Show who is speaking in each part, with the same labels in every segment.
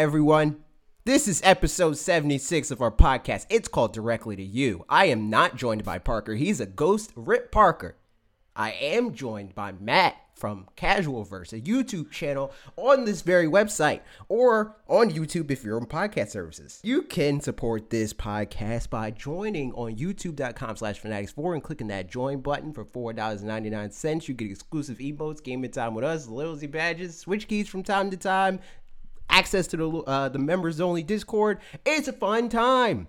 Speaker 1: everyone. This is episode 76 of our podcast. It's called Directly to You. I am not joined by Parker. He's a ghost, Rip Parker. I am joined by Matt from Casualverse, a YouTube channel on this very website or on YouTube if you're on podcast services. You can support this podcast by joining on youtube.com slash fanatics4 and clicking that join button for $4.99. You get exclusive emotes, gaming time with us, loyalty badges, switch keys from time to time, access to the, uh, the members only Discord. It's a fun time.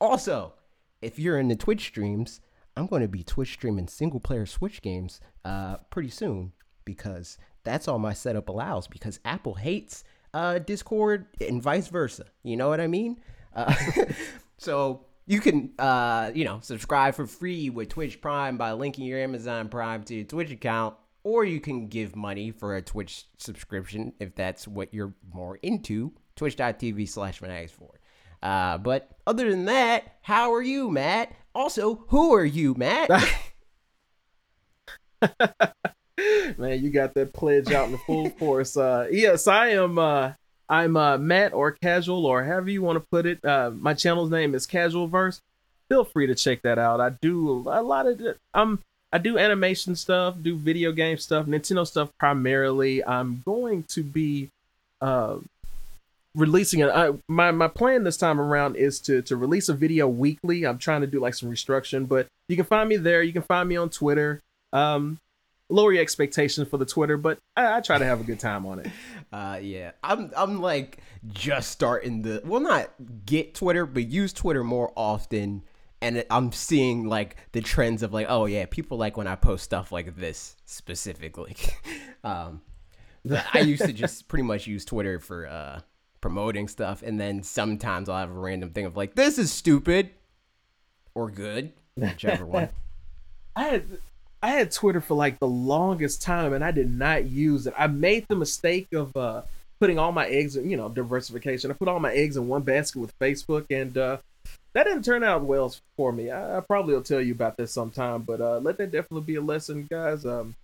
Speaker 1: Also, if you're in the Twitch streams, I'm going to be Twitch streaming single player Switch games uh, pretty soon because that's all my setup allows because Apple hates uh, Discord and vice versa. You know what I mean? Uh, so you can, uh, you know, subscribe for free with Twitch Prime by linking your Amazon Prime to your Twitch account, or you can give money for a Twitch subscription if that's what you're more into. Twitch.tv slash Fanatics4. Uh, but other than that, how are you, Matt? Also, who are you, Matt?
Speaker 2: Man, you got that pledge out in the full force. Uh, yes, I am. Uh, I'm uh, Matt or Casual or however you want to put it. Uh, my channel's name is Casualverse. Feel free to check that out. I do a lot of. I'm. I do animation stuff, do video game stuff, Nintendo stuff primarily. I'm going to be uh, releasing it. I, my my plan this time around is to to release a video weekly. I'm trying to do like some restructuring, but you can find me there. You can find me on Twitter. Um, lower your expectations for the Twitter, but I, I try to have a good time on it.
Speaker 1: Uh, yeah, I'm I'm like just starting the well, not get Twitter, but use Twitter more often. And I'm seeing like the trends of like, oh yeah, people like when I post stuff like this specifically. um, I used to just pretty much use Twitter for uh, promoting stuff, and then sometimes I'll have a random thing of like, this is stupid or good, whichever one.
Speaker 2: I had I had Twitter for like the longest time and I did not use it. I made the mistake of uh, putting all my eggs in, you know, diversification. I put all my eggs in one basket with Facebook and uh, that didn't turn out well for me. I, I, probably will tell you about this sometime, but uh, let that definitely be a lesson, guys. Um,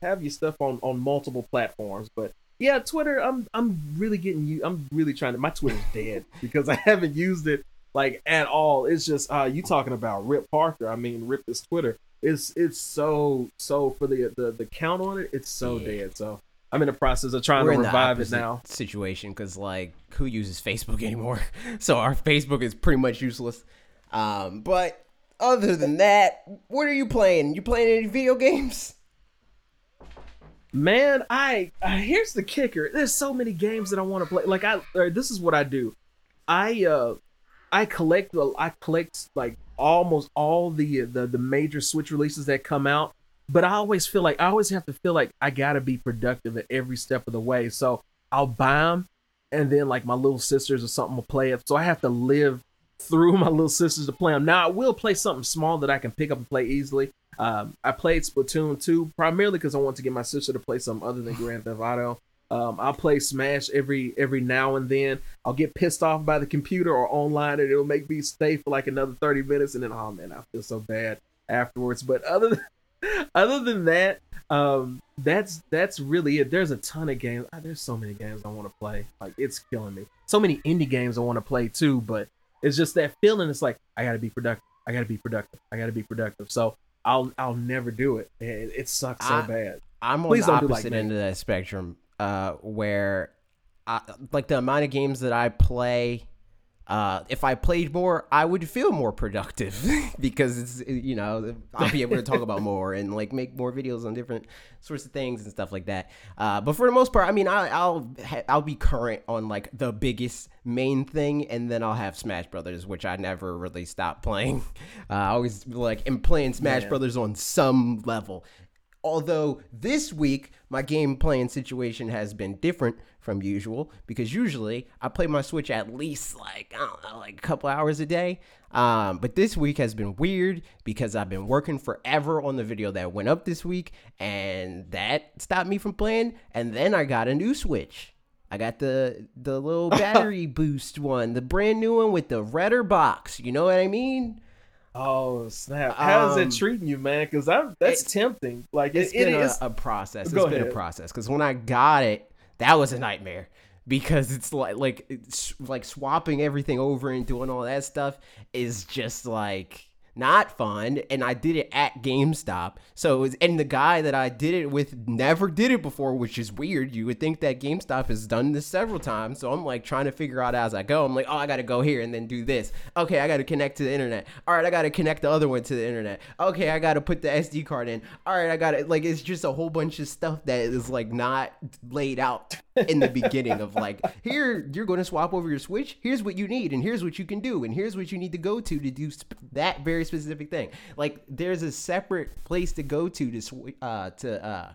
Speaker 2: have your stuff on, on multiple platforms, but yeah, Twitter. I'm I'm really getting you. I'm really trying to. My Twitter's dead because I haven't used it like at all. It's just uh, you talking about Rip Parker. I mean, Rip this Twitter it's it's so so for the the the count on it, it's so yeah. dead. So I'm in the process of trying We're to revive it now.
Speaker 1: Situation because like who uses Facebook anymore? so our Facebook is pretty much useless. Um, but other than that, what are you playing? You playing any video games?
Speaker 2: Man, I uh, here's the kicker. There's so many games that I want to play. Like I, this is what I do. I uh, I collect the I collect like almost all the, the the major Switch releases that come out. But I always feel like I always have to feel like I gotta be productive at every step of the way. So I'll buy them, and then like my little sisters or something will play it. So I have to live through my little sisters to play them. Now I will play something small that I can pick up and play easily. Um, I played Splatoon 2 primarily because I want to get my sister to play something other than Grand Theft Auto. Um, I'll play Smash every every now and then. I'll get pissed off by the computer or online, and it'll make me stay for like another thirty minutes, and then oh man, I feel so bad afterwards. But other than, other than that, um, that's that's really it. There's a ton of games. Oh, there's so many games I want to play. Like it's killing me. So many indie games I want to play too, but it's just that feeling. It's like I got to be productive. I got to be productive. I got to be productive. So I'll I'll never do it. It, it sucks so I, bad.
Speaker 1: I'm Please on the opposite like end of that spectrum uh, where I, like the amount of games that I play. Uh, if I played more, I would feel more productive because it's you know I'll be able to talk about more and like make more videos on different sorts of things and stuff like that. Uh, but for the most part, I mean, I, will I'll be current on like the biggest main thing, and then I'll have Smash Brothers, which I never really stopped playing. Uh, I always like am playing Smash Brothers on some level. Although this week my game playing situation has been different from usual because usually I play my Switch at least like I don't know, like a couple hours a day. Um, but this week has been weird because I've been working forever on the video that went up this week, and that stopped me from playing. And then I got a new Switch. I got the the little battery boost one, the brand new one with the redder box. You know what I mean?
Speaker 2: Oh snap! How's um, it treating you, man? Because that's tempting. Like
Speaker 1: it's
Speaker 2: it,
Speaker 1: been
Speaker 2: it
Speaker 1: a,
Speaker 2: is
Speaker 1: a process. It's Go been ahead. a process. Because when I got it, that was a nightmare because it's like like it's like swapping everything over and doing all that stuff is just like not fun and i did it at gamestop. So it was, and the guy that i did it with never did it before which is weird. You would think that gamestop has done this several times. So i'm like trying to figure out as i go. I'm like oh i gotta go here and then do this. Okay i gotta connect to the internet. All right i gotta connect the other one to the internet. Okay i gotta put the sd card in. All right i gotta like it's just a whole bunch of stuff that is like not laid out in the beginning of like here you're going to swap over your switch. Here's what you need and here's what you can do and here's what you need to go to to do sp- that very specific thing. Like there's a separate place to go to to sw- uh to uh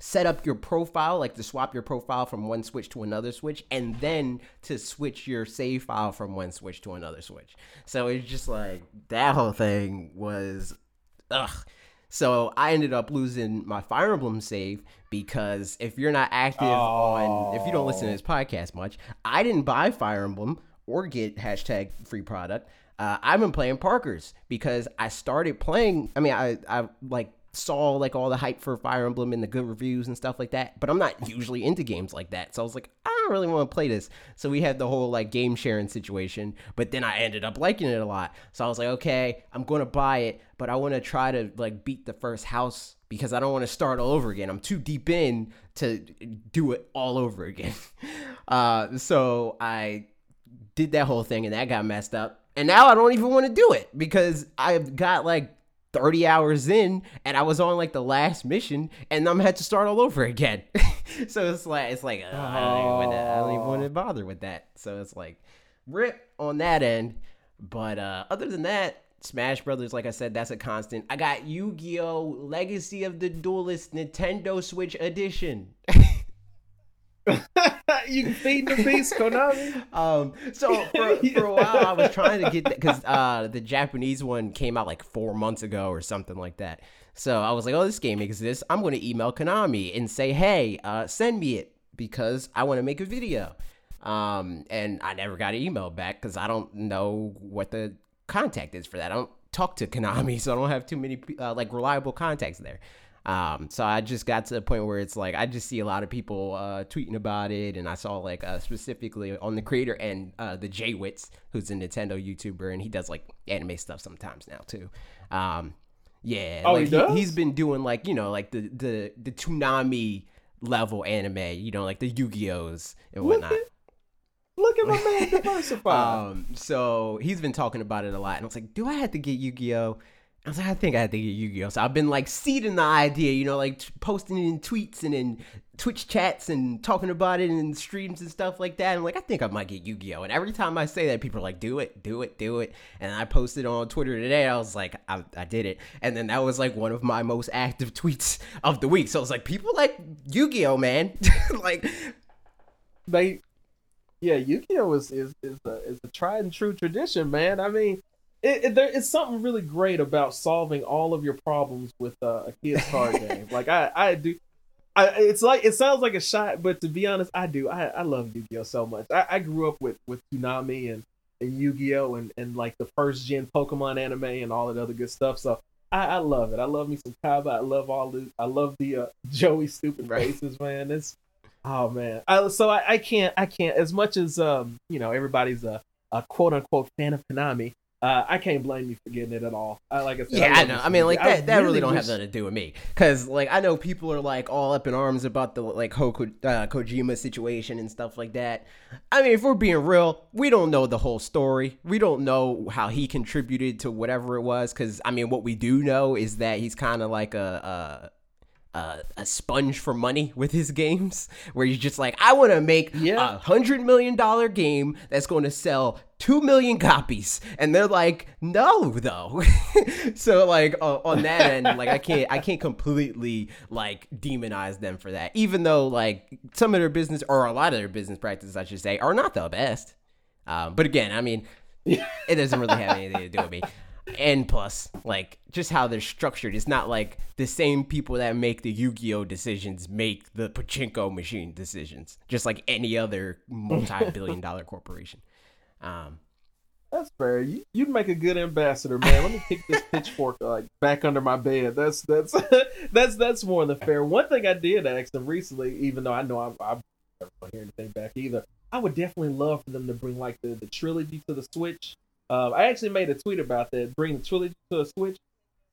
Speaker 1: set up your profile like to swap your profile from one switch to another switch and then to switch your save file from one switch to another switch. So it's just like that whole thing was ugh so I ended up losing my Fire Emblem save because if you're not active oh. on, if you don't listen to this podcast much, I didn't buy Fire Emblem or get hashtag free product. Uh, I've been playing Parker's because I started playing. I mean, I I like saw like all the hype for Fire Emblem and the good reviews and stuff like that, but I'm not usually into games like that. So I was like, I don't really want to play this. So we had the whole like game sharing situation, but then I ended up liking it a lot. So I was like, okay, I'm going to buy it, but I want to try to like beat the first house because I don't want to start all over again. I'm too deep in to do it all over again. Uh, so I did that whole thing and that got messed up. And now I don't even want to do it because I've got like 30 hours in and I was on like the last mission and I'm had to start all over again. so it's like it's like uh, I, don't even, I don't even want to bother with that. So it's like rip on that end. But uh other than that, Smash Brothers, like I said, that's a constant. I got Yu-Gi-Oh! Legacy of the Duelist Nintendo Switch Edition.
Speaker 2: you can feed the beast, Konami.
Speaker 1: Um, so for, for a while, I was trying to get that because uh, the Japanese one came out like four months ago or something like that. So I was like, oh, this game exists. I'm going to email Konami and say, hey, uh, send me it because I want to make a video. Um, and I never got an email back because I don't know what the contact is for that. I don't talk to Konami, so I don't have too many uh, like reliable contacts there. Um, so I just got to the point where it's like I just see a lot of people uh, tweeting about it, and I saw like uh, specifically on the creator and uh, the JWittz, who's a Nintendo YouTuber, and he does like anime stuff sometimes now too. Um, yeah,
Speaker 2: oh,
Speaker 1: like,
Speaker 2: he
Speaker 1: has been doing like you know like the the the Toonami level anime, you know like the Yu Gi Ohs and whatnot.
Speaker 2: Look at, look at my man diversify.
Speaker 1: um, so he's been talking about it a lot, and I was like, do I have to get Yu Gi Oh? I was like, I think I had to get Yu-Gi-Oh. So I've been like seeding the idea, you know, like t- posting it in tweets and in Twitch chats and talking about it in streams and stuff like that. I'm like, I think I might get Yu-Gi-Oh. And every time I say that, people are like, do it, do it, do it. And I posted on Twitter today. I was like, I, I did it. And then that was like one of my most active tweets of the week. So I was like, people like Yu-Gi-Oh, man. like,
Speaker 2: they, yeah, Yu-Gi-Oh is is is a, is a tried and true tradition, man. I mean it, it, there, it's something really great about solving all of your problems with uh, a kid's card game. Like I, I do. I, it's like it sounds like a shot, but to be honest, I do. I, I love Yu-Gi-Oh so much. I, I grew up with with Toonami and, and Yu-Gi-Oh and, and like the first gen Pokemon anime and all that other good stuff. So I, I love it. I love me some Kaiba. I love all the. I love the uh, Joey stupid faces, man. It's oh man. I, so I, I can't I can't as much as um you know everybody's a, a quote unquote fan of Konami. Uh, I can't blame you for getting it at all. I like I said,
Speaker 1: yeah,
Speaker 2: I,
Speaker 1: I know. I mean, like that. that really, really don't have nothing to do with me, because like I know people are like all up in arms about the like Ho- uh, Kojima situation and stuff like that. I mean, if we're being real, we don't know the whole story. We don't know how he contributed to whatever it was, because I mean, what we do know is that he's kind of like a, a uh, a sponge for money with his games, where he's just like, I want to make a yeah. hundred million dollar game that's going to sell two million copies, and they're like, no, though. so like uh, on that end, like I can't, I can't completely like demonize them for that, even though like some of their business or a lot of their business practices, I should say, are not the best. Um, but again, I mean, it doesn't really have anything to do with me and plus like just how they're structured it's not like the same people that make the yu-gi-oh decisions make the pachinko machine decisions just like any other multi-billion dollar corporation um
Speaker 2: that's fair. You, would make a good ambassador, man. Let me kick this pitchfork like back under my bed. That's that's that's that's more than fair. One thing I did ask them recently, even though I know I'm, I'm never gonna hear anything back either. I would definitely love for them to bring like the, the trilogy to the Switch. Um, I actually made a tweet about that. Bring the trilogy to a Switch,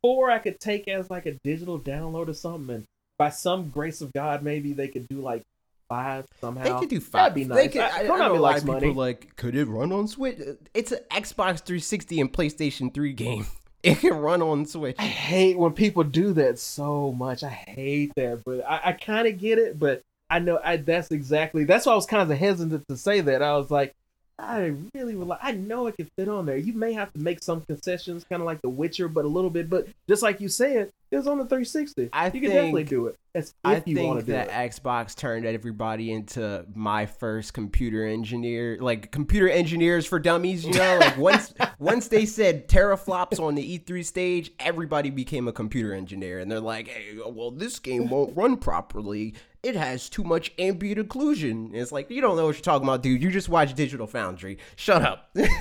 Speaker 2: or I could take as like a digital download or something, and by some grace of God, maybe they could do like five somehow.
Speaker 1: They could do five.
Speaker 2: That'd be
Speaker 1: They
Speaker 2: nice.
Speaker 1: could,
Speaker 2: I,
Speaker 1: I, I
Speaker 2: Konami
Speaker 1: know of people
Speaker 2: money.
Speaker 1: like, could it run on Switch? It's an Xbox 360 and PlayStation 3 game. It can run on Switch.
Speaker 2: I hate when people do that so much. I hate that, but I, I kind of get it. But I know I that's exactly that's why I was kind of hesitant to say that. I was like, I really would like. I know it can fit on there. You may have to make some concessions, kind of like The Witcher, but a little bit. But just like you said, it was on the 360.
Speaker 1: I
Speaker 2: you
Speaker 1: think-
Speaker 2: can definitely do it. As if
Speaker 1: I
Speaker 2: you want
Speaker 1: think
Speaker 2: to do
Speaker 1: that
Speaker 2: it.
Speaker 1: Xbox turned everybody into my first computer engineer, like computer engineers for dummies. You know, like once once they said teraflops on the E3 stage, everybody became a computer engineer, and they're like, "Hey, well, this game won't run properly. It has too much ambient occlusion." It's like you don't know what you're talking about, dude. You just watch Digital Foundry. Shut up. Like,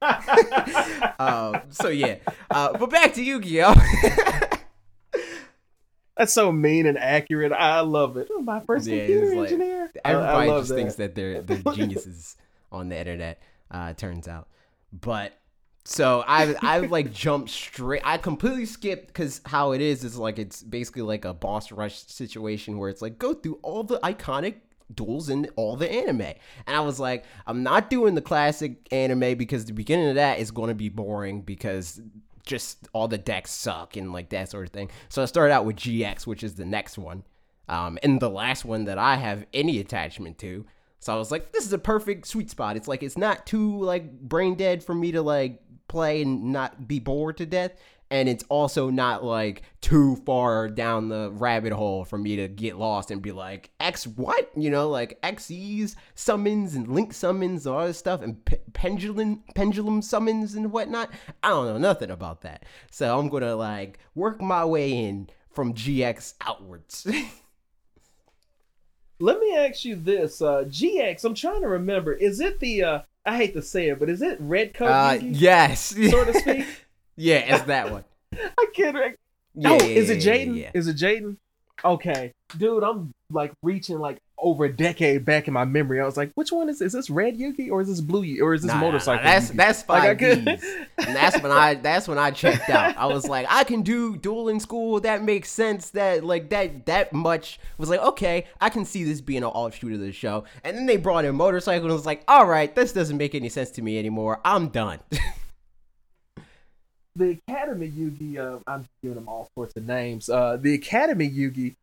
Speaker 1: um, so yeah, uh, but back to Yu-Gi-Oh.
Speaker 2: That's so mean and accurate. I love it. Oh, my first
Speaker 1: Yeah,
Speaker 2: computer
Speaker 1: like-
Speaker 2: engineer.
Speaker 1: Everybody just
Speaker 2: that.
Speaker 1: thinks that they're they're geniuses on the internet. Uh, turns out, but so I I like jumped straight. I completely skipped because how it is is like it's basically like a boss rush situation where it's like go through all the iconic duels in all the anime, and I was like I'm not doing the classic anime because the beginning of that is going to be boring because just all the decks suck and like that sort of thing. So I started out with GX, which is the next one um, and the last one that I have any attachment to. So I was like, this is a perfect sweet spot. It's like it's not too like brain dead for me to like play and not be bored to death, and it's also not like too far down the rabbit hole for me to get lost and be like X what you know like Xyz summons and link summons all this stuff and pe- pendulum pendulum summons and whatnot. I don't know nothing about that, so I'm gonna like work my way in from GX outwards.
Speaker 2: Let me ask you this, uh, GX. I'm trying to remember. Is it the? Uh, I hate to say it, but is it Red Coat?
Speaker 1: Uh,
Speaker 2: Yugi,
Speaker 1: yes.
Speaker 2: so to speak.
Speaker 1: yeah, it's that one.
Speaker 2: I can't. rec-
Speaker 1: Yeah,
Speaker 2: oh, is it
Speaker 1: yeah,
Speaker 2: Jaden?
Speaker 1: yeah.
Speaker 2: Is it Jaden? Okay, dude, I'm like reaching like over a decade back in my memory. I was like, which one is this? Is this Red Yugi or is this Blue Yugi or is this
Speaker 1: Nah, nah, nah,
Speaker 2: motorcycle?
Speaker 1: that's
Speaker 2: Yugi?
Speaker 1: that's
Speaker 2: Like,
Speaker 1: five
Speaker 2: could-
Speaker 1: and that's when I that's when I checked out. I was like, I can do duel in school. That makes sense. That like that that much was like, okay, I can see this being an offshoot of the show. And then they brought in motorcycle and it was like, all right, this doesn't make any sense to me anymore. I'm done.
Speaker 2: the Academy Yugi, uh, I'm giving them all sorts of names. Uh, the Academy Yugi, i-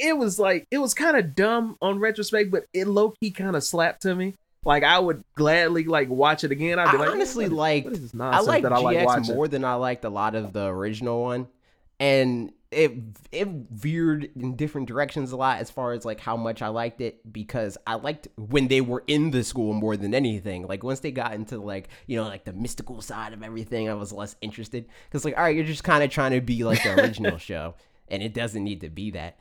Speaker 2: it was like it was kind of dumb on retrospect, but it low key kind of slapped to me. Like I would gladly like watch it again. I'd be
Speaker 1: I
Speaker 2: like,
Speaker 1: honestly
Speaker 2: what is-
Speaker 1: liked-
Speaker 2: what is this
Speaker 1: I like
Speaker 2: that I like
Speaker 1: GX
Speaker 2: watching?
Speaker 1: more than I liked a lot of the original one, and it it veered in different directions a lot as far as like how much I liked it because I liked when they were in the school more than anything. Like once they got into like you know like the mystical side of everything, I was less interested because like all right, you're just kind of trying to be like the original show, and it doesn't need to be that.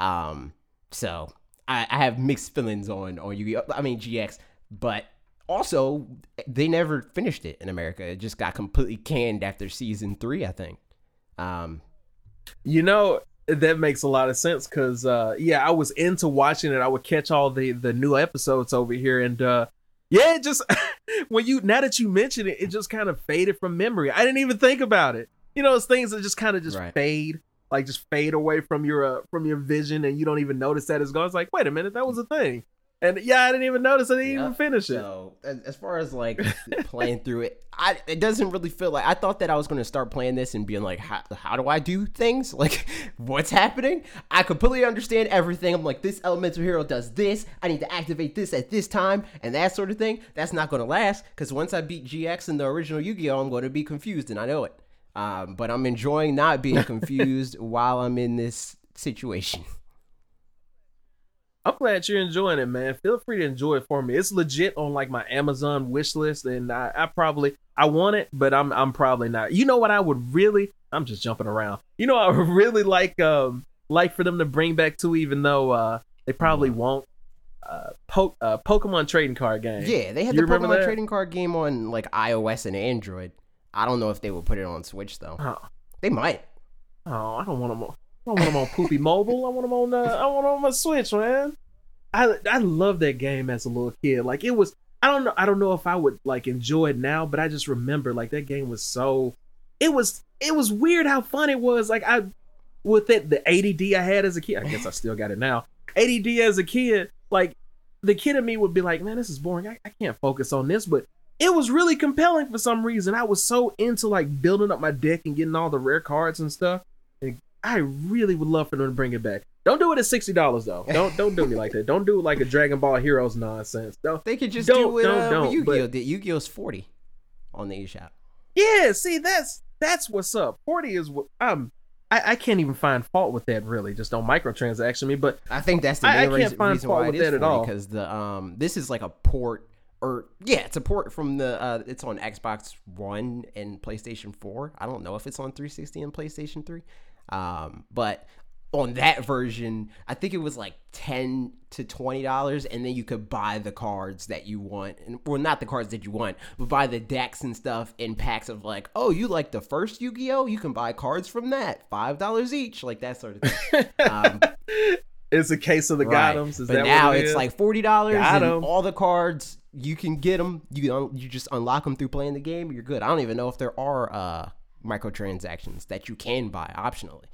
Speaker 1: Um, so I, I have mixed feelings on on Yu-Gi-Oh. I mean GX, but also they never finished it in America. It just got completely canned after season three, I think. Um,
Speaker 2: You know, that makes a lot of sense because uh yeah, I was into watching it. I would catch all the the new episodes over here and uh yeah, it just when you now that you mention it, it just kind of faded from memory. I didn't even think about it. You know, it's things that just kind of just
Speaker 1: Right.
Speaker 2: fade, like just fade away from your uh, from your vision, and you don't even notice that it's gone. It's like, wait a minute, that was a thing, and yeah, I didn't even notice. I didn't even finish it.
Speaker 1: so as, far as like playing through it, I it doesn't really feel like I thought that I was going to start playing this and being like, how, how do I do things? Like, what's happening? I completely understand everything. I'm like, this elemental hero does this. I need to activate this at this time and that sort of thing. That's not going to last because once I beat GX in the original Yu-Gi-Oh, I'm going to be confused and I know it. Um, but I'm enjoying not being confused while I'm in this situation.
Speaker 2: I'm glad you're enjoying it, man. Feel free to enjoy it for me. It's legit on like my Amazon wish list, and I, I probably I want it, but I'm I'm probably not. You know what I would really? I'm just jumping around. You know, I would really like um like for them to bring back too, even though uh they probably won't. Uh, po- uh Pokemon trading card game.
Speaker 1: Yeah, they had
Speaker 2: You
Speaker 1: the Pokemon
Speaker 2: that?
Speaker 1: trading card game on like iOS and Android. I don't know if they will put it on Switch though.
Speaker 2: Oh,
Speaker 1: They might.
Speaker 2: oh, I don't want them. On, I don't want them on Poopy Mobile. I want them on. Uh, I want 'em on my Switch, man. I I love that game as a little kid. Like it was I don't know I don't know if I would like enjoy it now, but I just remember like that game was so it was it was weird how fun it was. Like I with it the ADD I had as a kid. I guess I still got it now. ADD as a kid, like the kid in me would be like, man, this is boring. I, I can't focus on this, but it was really compelling for some reason. I was so into like building up my deck and getting all the rare cards and stuff. And I really would love for them to bring it back. Don't do it at sixty dollars though. Don't don't do me like that. Don't do it like a Dragon Ball Heroes nonsense. Don't.
Speaker 1: They could just
Speaker 2: Don't-
Speaker 1: do it.
Speaker 2: don't-
Speaker 1: uh,
Speaker 2: don't,
Speaker 1: Yu-Gi-Oh!
Speaker 2: but-.
Speaker 1: Yu-Gi-Oh's forty on the eShop.
Speaker 2: Yeah, see that's that's what's up. Forty is what I'm. I, I can't even find fault with that really. Just don't microtransaction me, but
Speaker 1: I think that's the
Speaker 2: I- I
Speaker 1: main
Speaker 2: can't
Speaker 1: reason,
Speaker 2: find
Speaker 1: reason
Speaker 2: fault
Speaker 1: why it
Speaker 2: with
Speaker 1: is
Speaker 2: that at all.
Speaker 1: because the um this is like a port or yeah, it's a port from the uh it's on Xbox One and PlayStation 4. I don't know if it's on 360 and PlayStation 3. Um but on that version, I think it was like 10 to 20 dollars and then you could buy the cards that you want and well not the cards that you want, but buy the decks and stuff in packs of like, "Oh, you like the first Yu-Gi-Oh? You can buy cards from that. $5 each." Like that sort of thing. Um
Speaker 2: it's a case of the
Speaker 1: Right.
Speaker 2: Gotams. Is
Speaker 1: but
Speaker 2: that
Speaker 1: now
Speaker 2: it
Speaker 1: it's
Speaker 2: is?
Speaker 1: like forty dollars, and all the cards you can get them. You un- you just unlock them through playing the game. You're good. I don't even know if there are uh, microtransactions that you can buy optionally.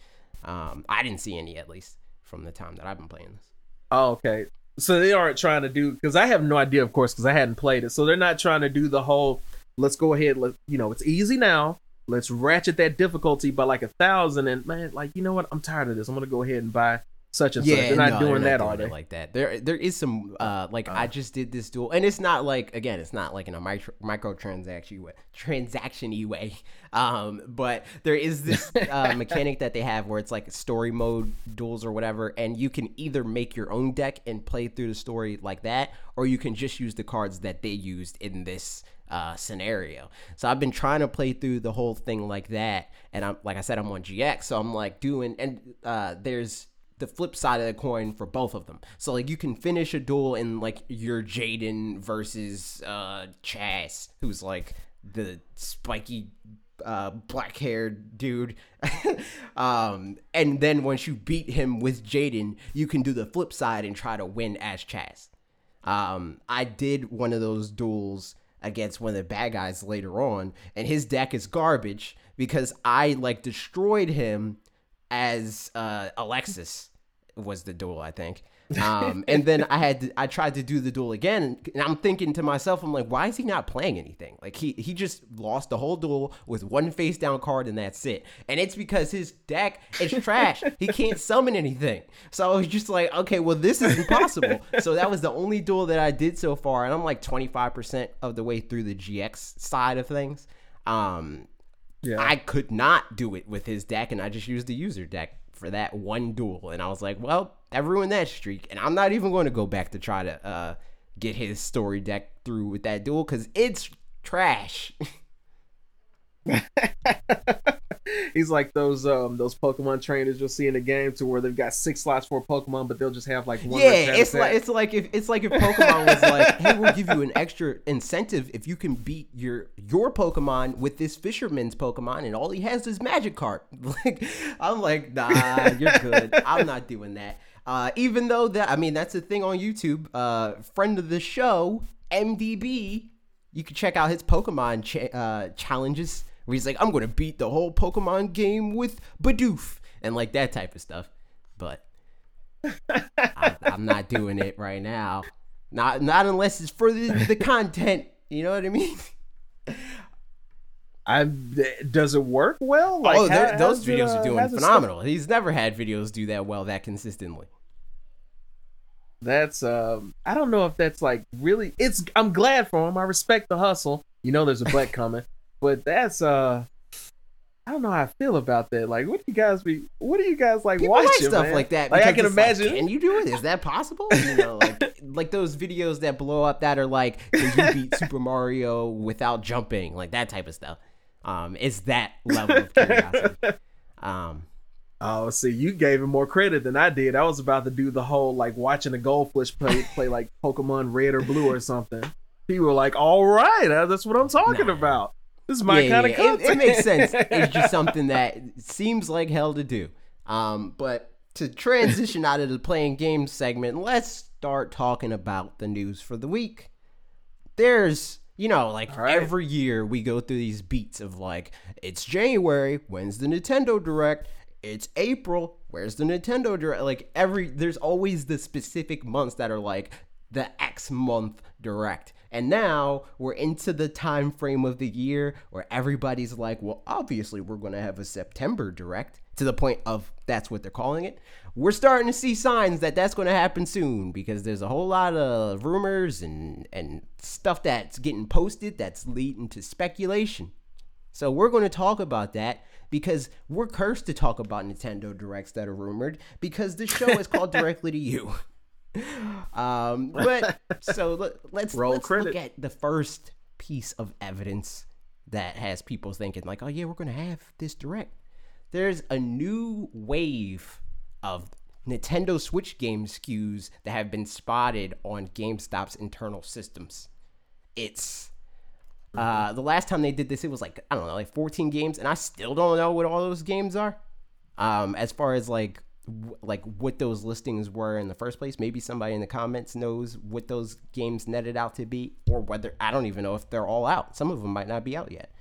Speaker 1: Um, I didn't see any at least from the time that I've been playing this.
Speaker 2: Oh, okay. So they aren't trying to do because I have no idea, of course, because I hadn't played it. So they're not trying to do the whole. Let's go ahead. Let you know it's easy now. Let's ratchet that difficulty by like a thousand. And man, like you know what? I'm tired of this. I'm gonna go ahead and buy such and such. They're not
Speaker 1: no,
Speaker 2: doing
Speaker 1: they're
Speaker 2: that,
Speaker 1: not
Speaker 2: are
Speaker 1: doing
Speaker 2: they?
Speaker 1: it Like that. There, there is some uh, like I
Speaker 2: Uh.
Speaker 1: just did this duel, and it's not like again, it's not like in a micro microtransaction way, transaction way. Um, but there is this uh, mechanic that they have where it's like story mode duels or whatever, and you can either make your own deck and play through the story like that, or you can just use the cards that they used in this uh, scenario. So I've been trying to play through the whole thing like that, and I'm like I said, I'm on GX, so I'm like doing, and uh, there's the flip side of the coin for both of them. So like you can finish a duel in like your Jaden versus uh Chazz, who's like the spiky uh black haired dude. um and then once you beat him with Jaden, you can do the flip side and try to win as Chazz. Um I did one of those duels against one of the bad guys later on and his deck is garbage because I like destroyed him as uh, Alexis was the duel, I think. Um, and then I had to, I tried to do the duel again, and I'm thinking to myself, I'm like, why is he not playing anything? Like he he just lost the whole duel with one face down card, and that's it. And it's because his deck is trash. he can't summon anything. So I was just like, okay, well this is impossible. so that was the only duel that I did so far, and I'm like 25% of the way through the GX side of things. Um,
Speaker 2: Yeah.
Speaker 1: I could not do it with his deck, and I just used the user deck for that one duel. And I was like, well, I ruined that streak, and I'm not even going to go back to try to uh, get his story deck through with that duel because it's trash.
Speaker 2: He's like those um those Pokemon trainers you'll see in the game to where they've got six slots for Pokemon, but they'll just have like one.
Speaker 1: yeah, it's like it's like if it's like if Pokemon was like, hey, we'll give you an extra incentive if you can beat your your Pokemon with this fisherman's Pokemon, and all he has is Magikarp. Like, I'm like, nah, you're good. I'm not doing that. Uh, even though that, I mean, that's the thing on YouTube. Uh, friend of the show, MDB, you can check out his Pokemon cha- uh, challenges where he's like, I'm gonna beat the whole Pokemon game with Bidoof and like that type of stuff. But I, I'm not doing it right now. Not not unless it's for the, the content. You know what I mean?
Speaker 2: I does it work well? Like,
Speaker 1: oh, they're-
Speaker 2: how-
Speaker 1: those videos
Speaker 2: uh,
Speaker 1: are doing phenomenal. He's never had videos do that well that consistently.
Speaker 2: That's um I don't know if that's like really it's I'm glad for him. I respect the hustle. You know there's a butt coming. But that's uh I don't know how I feel about that. Like what do you guys be what do you guys like
Speaker 1: People
Speaker 2: watching?
Speaker 1: like stuff
Speaker 2: man?
Speaker 1: like that.
Speaker 2: Like I can
Speaker 1: it's like,
Speaker 2: imagine
Speaker 1: can you do it? Is that possible? You know, like like those videos that blow up that are like, can you beat Super Mario without jumping? Like that type of stuff. Um, it's that level of curiosity. Um,
Speaker 2: Oh, see, you gave him more credit than I did. I was about to do the whole like watching a goldfish play play like Pokemon Red or Blue or something. People were like, "All right, uh, that's what I'm talking
Speaker 1: Nah.
Speaker 2: about. This is my
Speaker 1: yeah,
Speaker 2: kind
Speaker 1: yeah,
Speaker 2: of
Speaker 1: it,
Speaker 2: content."
Speaker 1: it makes sense. It's just something that seems like hell to do. Um, but to transition out of the playing games segment, let's start talking about the news for the week. There's, you know, like
Speaker 2: right.
Speaker 1: every year we go through these beats of like, it's January, when's the Nintendo Direct? It's April, where's the Nintendo Direct? Like every, there's always the specific months that are like the X month Direct. And now we're into the time frame of the year where everybody's like, well, obviously we're going to have a September direct to the point of that's what they're calling it. We're starting to see signs that that's going to happen soon because there's a whole lot of rumors and and stuff that's getting posted that's leading to speculation. So we're going to talk about that because we're cursed to talk about Nintendo directs that are rumored because this show is called Directly to You. Um, but so let, let's
Speaker 2: Roll
Speaker 1: let's
Speaker 2: credit.
Speaker 1: look at the first piece of evidence that has people thinking like, oh yeah, we're gonna have this direct. There's a new wave of Nintendo Switch game SKUs that have been spotted on GameStop's internal systems. It's uh, the last time they did this, it was like I don't know, like 14 games, and I still don't know what all those games are. Um, as far as like w- like what those listings were in the first place, maybe somebody in the comments knows what those games netted out to be, or whether I don't even know if they're all out. Some of them might not be out yet.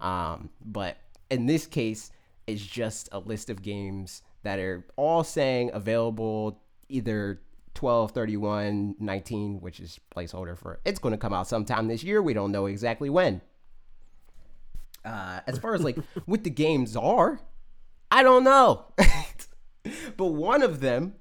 Speaker 1: Um, but in this case, it's just a list of games that are all saying available either 12, 31, 19, which is placeholder for it's going to come out sometime this year. We don't know exactly when. Uh, as far as like what the games are, I don't know. but one of them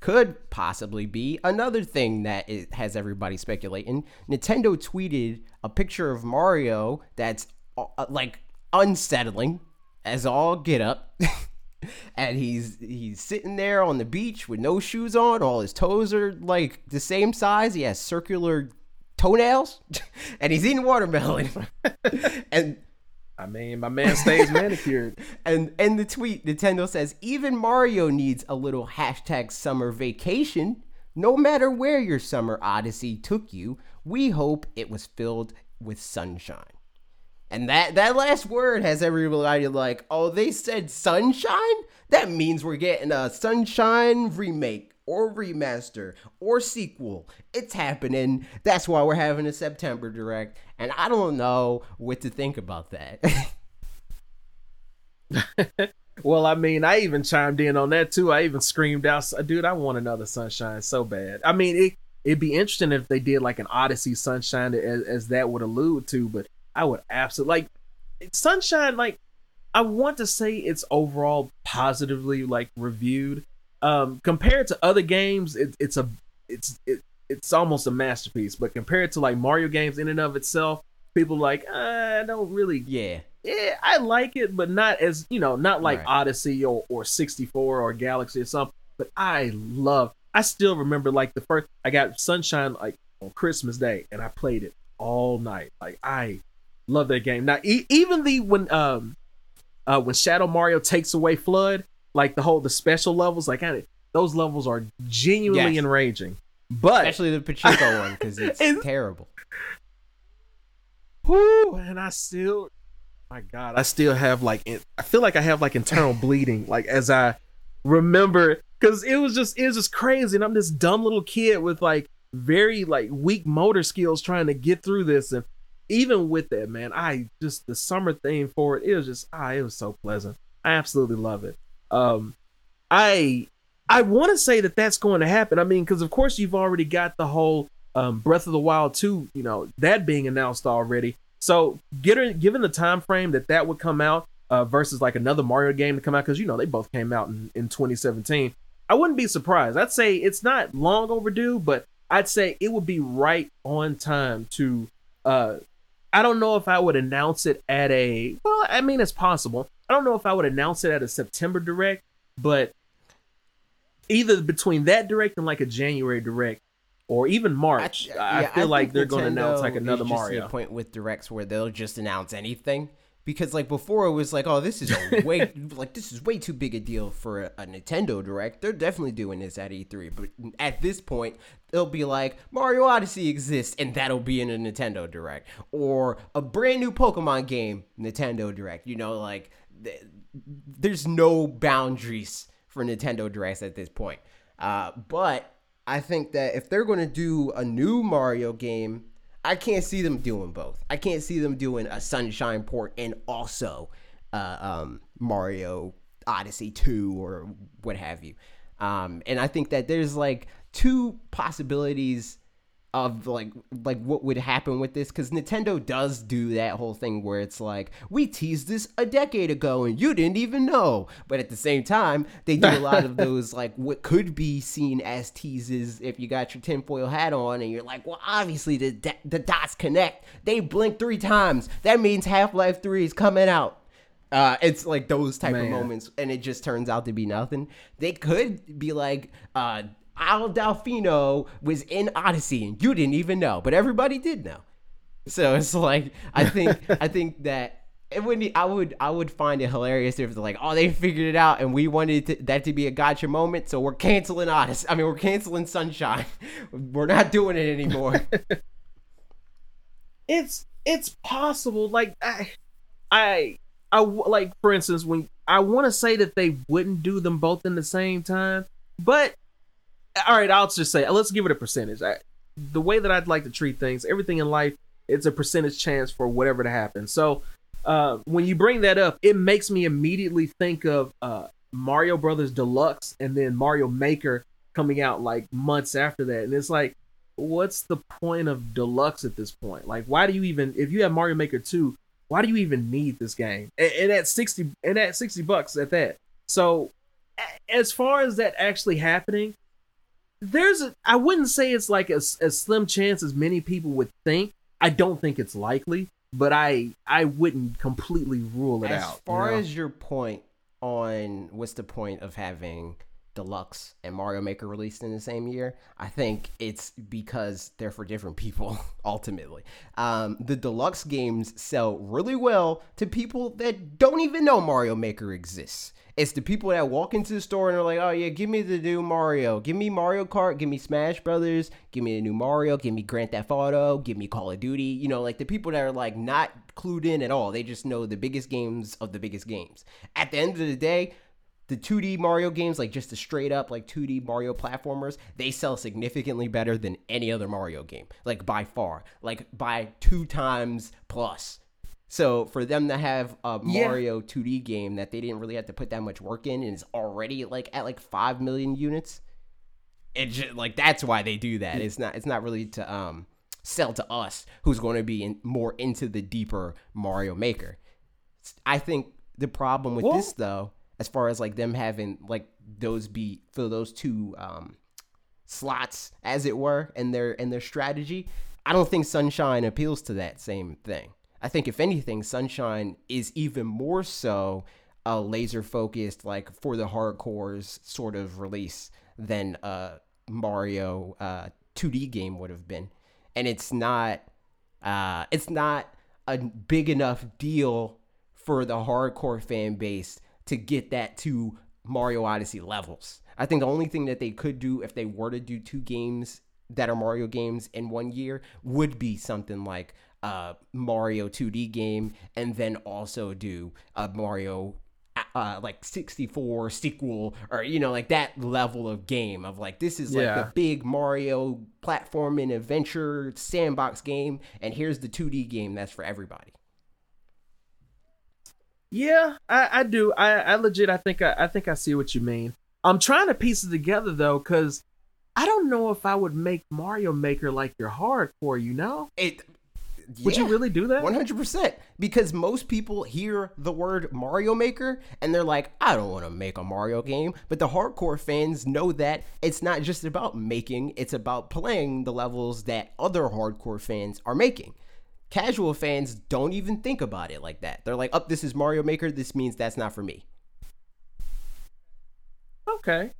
Speaker 1: could possibly be another thing that has everybody speculating. Nintendo tweeted a picture of Mario that's uh, like unsettling as all get up. and he's he's sitting there on the beach with no shoes on. All his toes are like the same size. He has circular toenails, and he's eating watermelon. and
Speaker 2: I mean, my man stays manicured.
Speaker 1: and in the tweet, Nintendo says even Mario needs a little hashtag summer vacation. No matter where your summer odyssey took you, we hope it was filled with sunshine. And that that last word has everybody like, oh, they said sunshine? That means we're getting a sunshine remake or remaster or sequel. It's happening. That's why we're having a September direct. And I don't know what to think about that.
Speaker 2: well, I mean, I even chimed in on that too. I even screamed out, "Dude, I want another Sunshine so bad." I mean, it it'd be interesting if they did like an Odyssey Sunshine, as, as that would allude to. But I would absolutely like Sunshine. Like, I want to say it's overall positively like reviewed. Um, compared to other games, it, it's a it's it, it's almost a masterpiece. But compared to like Mario games in and of itself, people like uh, I don't really
Speaker 1: yeah.
Speaker 2: yeah, I like it, but not as you know, not like
Speaker 1: Right.
Speaker 2: Odyssey or or 64 or Galaxy or something. But I love. I still remember like the first. I got Sunshine like on Christmas Day, and I played it all night. Like I love that game. Now e- even the when um uh when Shadow Mario takes away FLUDD, like the whole the special levels, like I, those levels are genuinely
Speaker 1: Yes.
Speaker 2: enraging. But
Speaker 1: Especially the Pachinko one because it's terrible.
Speaker 2: Whew, and I still, my God, I still have like, I feel like I have like internal bleeding, like as I remember, because it was just, it was just crazy, and I'm this dumb little kid with like very like weak motor skills trying to get through this, and even with that, man, I just the summer theme for it, it was just, ah, it was so pleasant. I absolutely love it. Um, I, I want to say that that's going to happen. I mean, because of course you've already got the whole um, Breath of the Wild 2, you know, that being announced already. So, given given the time frame that that would come out uh, versus like another Mario game to come out, because you know they both came out in, in 2017, I wouldn't be surprised. I'd say it's not long overdue, but I'd say it would be right on time to. Uh, I don't know if I would announce it at a. Well, I mean, it's possible. I don't know if I would announce it at a September direct, but either between that direct and like a January direct, or even March, I,
Speaker 1: yeah,
Speaker 2: feel like they're going to announce like another Mario.
Speaker 1: point with directs where they'll just announce anything because like before it was like oh this is a way like this is way too big a deal for a, a Nintendo direct. They're definitely doing this at E3, but at this point they'll be like Mario Odyssey exists and that'll be in a Nintendo direct or a brand new Pokemon game Nintendo direct. You know like th- there's no boundaries for Nintendo directs at this point. Uh, but I think that if they're going to do a new Mario game, I can't see them doing both. I can't see them doing a Sunshine port and also uh, um, Mario Odyssey 2 or what have you. Um, and I think that there's like two possibilities of like like what would happen with this because Nintendo does do that whole thing where it's like we teased this a decade ago and you didn't even know, but at the same time they do a lot of those like what could be seen as teases if you got your tinfoil hat on and you're like, well, obviously the the dots connect. They blink three times. That means Half Life Three is coming out. Uh, it's like those type Man. of moments, and it just turns out to be nothing. They could be like, uh, Isle Delfino was in Odyssey and you didn't even know, but everybody did know. So it's like I think I think that it wouldn't. I would I would find it hilarious if they're like, oh, they figured it out and we wanted to, that to be a gotcha moment, so we're canceling Odyssey. I mean, we're canceling Sunshine. we're not doing it anymore.
Speaker 2: it's it's possible. Like I I I like for instance when I want to say that they wouldn't do them both in the same time, but all right, I'll just say let's give it a percentage. I, the way that I'd like to treat things, everything in life, it's a percentage chance for whatever to happen. So uh, when you bring that up, it makes me immediately think of uh, Mario Brothers Deluxe and then Mario Maker coming out like months after that, and it's like, what's the point of Deluxe at this point? Like, why do you even if you have Mario Maker two, why do you even need this game? And, and at sixty and at sixty bucks at that. So as far as that actually happening, there's a, I wouldn't say it's like a, a slim chance as many people would think. I don't think it's likely, but I I wouldn't completely rule it
Speaker 1: as
Speaker 2: out.
Speaker 1: As far you know? as your point on what's the point of having Deluxe and Mario Maker released in the same year, I think it's because they're for different people ultimately. Um, the Deluxe games sell really well to people that don't even know Mario Maker exists. It's the people that walk into the store and are like, "Oh yeah, give me the new Mario, give me Mario Kart, give me Smash Brothers, give me the new Mario, give me Grand Theft Auto, give me Call of Duty." You know, like the people that are like not clued in at all. They just know the biggest games of the biggest games. At the end of the day, the 2D Mario games, like just the straight up like 2D Mario platformers, they sell significantly better than any other Mario game, like by far, like by two times plus. So for them to have a Mario 2D game that they didn't really have to put that much work in and is already like at like five million units, it just, like that's why they do that. It's not it's not really to um sell to us who's going to be in, more into the deeper Mario Maker. I think the problem with well, this though, as far as like them having like those be for those two um slots as it were and their in their strategy, I don't think Sunshine appeals to that same thing. I think if anything, Sunshine is even more so a laser focused, like for the hardcores sort of release than a Mario uh, 2D game would have been, and it's not uh, it's not a big enough deal for the hardcore fan base to get that to Mario Odyssey levels. I think the only thing that they could do if they were to do two games that are Mario games in one year would be something like uh, Mario 2D game and then also do a Mario uh, like 64 sequel or you know like that level of game of like this is like yeah. the big Mario platform and adventure sandbox game and here's the 2D game that's for everybody.
Speaker 2: Yeah, I, I do. I, I legit I think I, I think I see what you mean. I'm trying to piece it together though, because I don't know if I would make Mario Maker like your hardcore, you know?
Speaker 1: It
Speaker 2: would you really do that?
Speaker 1: 100%. Because most people hear the word Mario Maker and they're like, I don't want to make a Mario game. But the hardcore fans know that it's not just about making, it's about playing the levels that other hardcore fans are making. Casual fans don't even think about it like that. They're like, oh, this is Mario Maker. This means that's not for me.
Speaker 2: Okay.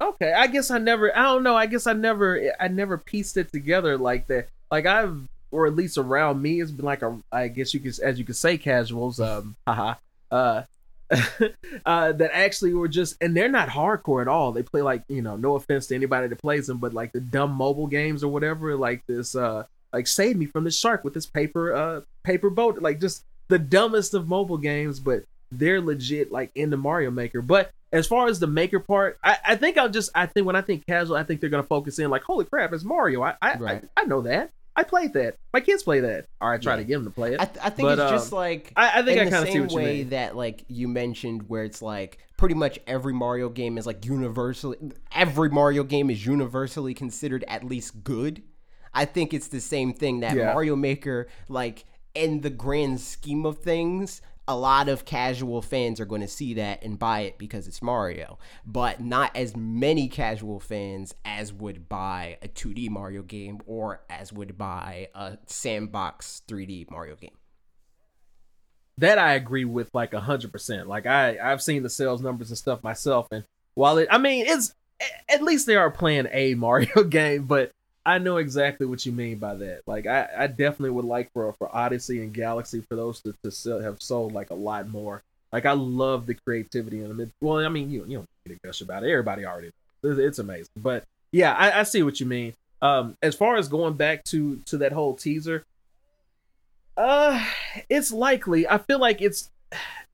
Speaker 2: Okay. I guess I never, I don't know. I guess I never, I never pieced it together like that. Like I've, or at least around me, it's been like a I guess you could as you could say casuals, um, haha, uh, uh, that actually were just and they're not hardcore at all. They play like you know, no offense to anybody that plays them, but like the dumb mobile games or whatever, like this, uh, like save me from the shark with this paper, uh, paper boat, like just the dumbest of mobile games, but they're legit like in the Mario Maker. But as far as the maker part, I, I think I'll just I think when I think casual, I think they're gonna focus in like, holy crap, it's Mario. I I,
Speaker 1: Right.
Speaker 2: I, I know that. I played that. My kids play that. Or I try
Speaker 1: Yeah.
Speaker 2: to get them to play it.
Speaker 1: I, th- I think
Speaker 2: But,
Speaker 1: it's just
Speaker 2: um,
Speaker 1: like
Speaker 2: I, I think
Speaker 1: in
Speaker 2: I kind of see what you
Speaker 1: way
Speaker 2: mean.
Speaker 1: that like you mentioned where it's like pretty much every mario game is like universally every mario game is universally considered at least good i think it's the same thing that
Speaker 2: Yeah.
Speaker 1: mario maker like in the grand scheme of things a lot of casual fans are going to see that and buy it because it's Mario, but not as many casual fans as would buy a 2D Mario game or as would buy a sandbox 3D Mario game.
Speaker 2: that I agree with like a hundred percent. Like I I've seen the sales numbers and stuff myself, and while it I mean it's at least they are playing a Mario game, but I know exactly what you mean by that. Like I, I definitely would like for for Odyssey and Galaxy for those to, to sell, have sold like a lot more. Like I love the creativity in them. It, well, I mean you you don't need to gush about it. Everybody already knows. It's, amazing. But yeah, I, I see what you mean. Um, as far as going back to to that whole teaser, uh, it's likely. I feel like it's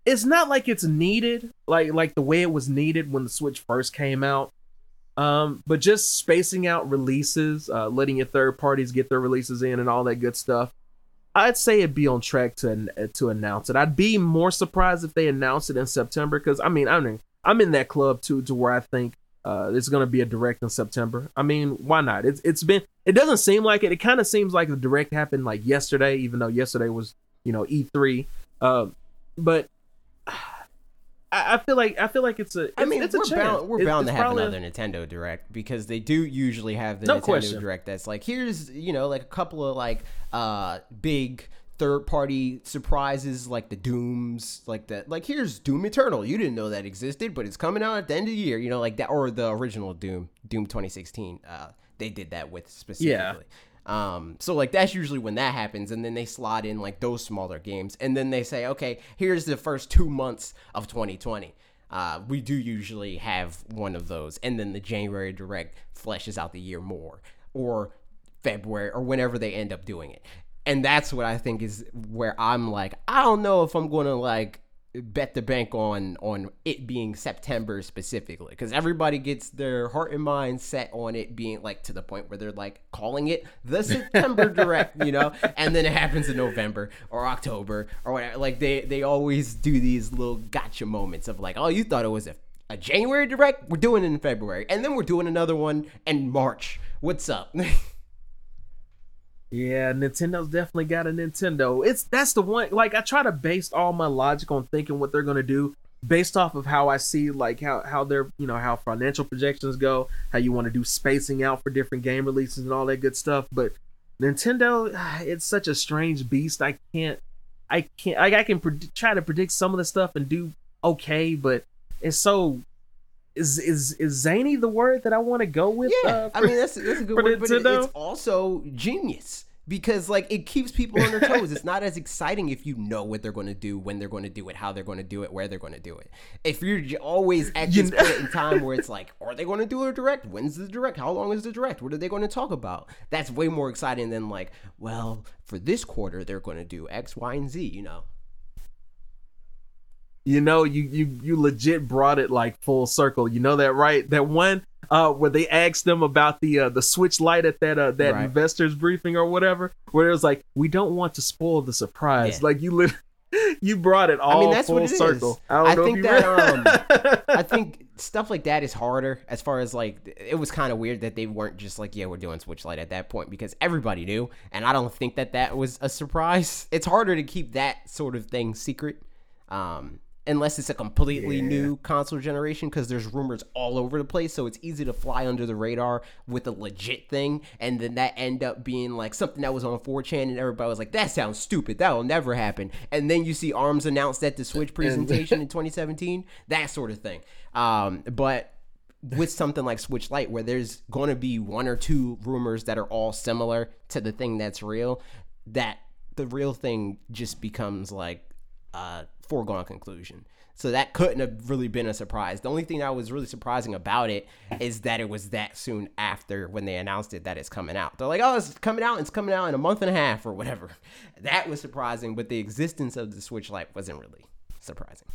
Speaker 2: it's not like it's needed, like like the way it was needed when the Switch first came out. Um, but just spacing out releases, uh, letting your third parties get their releases in, and all that good stuff. I'd say it'd be on track to to announce it. I'd be more surprised if they announced it in September because I mean I'm in, I'm in that club too, to where I think uh, it's going to be a direct in September. I mean, why not? It's it's been. It doesn't seem like it. It kind of seems like the direct happened like yesterday, even though yesterday was you know E3. Um, but I, I feel like I feel like it's a. It's,
Speaker 1: I mean,
Speaker 2: it's a
Speaker 1: we're bound, we're bound
Speaker 2: it's
Speaker 1: to have
Speaker 2: probably a-
Speaker 1: another Nintendo Direct because they do usually have the
Speaker 2: No
Speaker 1: Nintendo
Speaker 2: question.
Speaker 1: Direct that's like here's you know like a couple of like uh big third party surprises like the Dooms like that like here's Doom Eternal you didn't know that existed but it's coming out at the end of the year you know like that or the original Doom Doom 2016 uh they did that with specifically. Um, so like that's usually when that happens, and then they slot in like those smaller games, and then they say, okay, here's the first two months of 2020. Uh, we do usually have one of those, and then the January direct fleshes out the year more, or February, or whenever they end up doing it. And that's what I think is where I'm like, I don't know if I'm going to like bet the bank on on it being September specifically because everybody gets their heart and mind set on it being like to the point where they're like calling it the September direct, you know, and then it happens in November or October or whatever. Like they they always do these little gotcha moments of like, oh, you thought it was a a January direct? We're doing it in February, and then we're doing another one in March. What's up?
Speaker 2: Yeah, Nintendo's definitely got a Nintendo. It's that's the one. Like I try to base all my logic on thinking what they're gonna do based off of how I see like how how their you know how financial projections go, how you want to do spacing out for different game releases and all that good stuff. But Nintendo, it's such a strange beast. I can't, I can't. Like I can pred- try to predict some of the stuff and do okay, but it's so. Is is is zany the word that I want to go with?
Speaker 1: Yeah,
Speaker 2: uh,
Speaker 1: I mean that's that's a good
Speaker 2: for
Speaker 1: word, but it, it's also genius because like it keeps people on their toes. it's not as exciting if you know what they're going to do, when they're going to do it, how they're going to do it, where they're going to do it. If you're always at
Speaker 2: You
Speaker 1: this point in time where it's like, are they going to do a direct? When's the direct? How long is the direct? What are they going to talk about? That's way more exciting than like, well, for this quarter they're going to do X, Y, and Z. You know.
Speaker 2: You know you you you legit brought it like full circle you know that right that one uh where they asked them about the uh the switch Lite at that uh that
Speaker 1: Right.
Speaker 2: investors briefing or whatever where it was like we don't want to spoil the surprise
Speaker 1: Yeah.
Speaker 2: like you lit you brought it all
Speaker 1: I mean, that's
Speaker 2: full
Speaker 1: what it is.
Speaker 2: circle
Speaker 1: I
Speaker 2: don't know if
Speaker 1: think that,
Speaker 2: read-
Speaker 1: I think stuff like that is harder as far as like it was kind of weird that they weren't just like yeah we're doing Switch Lite at that point because everybody knew and I don't think that that was a surprise. It's harder to keep that sort of thing secret. Um Unless it's a completely
Speaker 2: Yeah.
Speaker 1: new console generation, because there's rumors all over the place, so it's easy to fly under the radar with a legit thing, and then that end up being like something that was on 4chan, and everybody was like, "That sounds stupid. That will never happen." And then you see Arms announced at the Switch presentation in 2017, that sort of thing. Um, but with something like Switch Lite, where there's going to be one or two rumors that are all similar to the thing that's real, that the real thing just becomes like a foregone conclusion. So that couldn't have really been a surprise. The only thing that was really surprising about it is that it was that soon after when they announced it that it's coming out. They're like, oh, it's coming out. It's coming out in a month and a half or whatever. That was surprising, but the existence of the Switch Lite wasn't really surprising.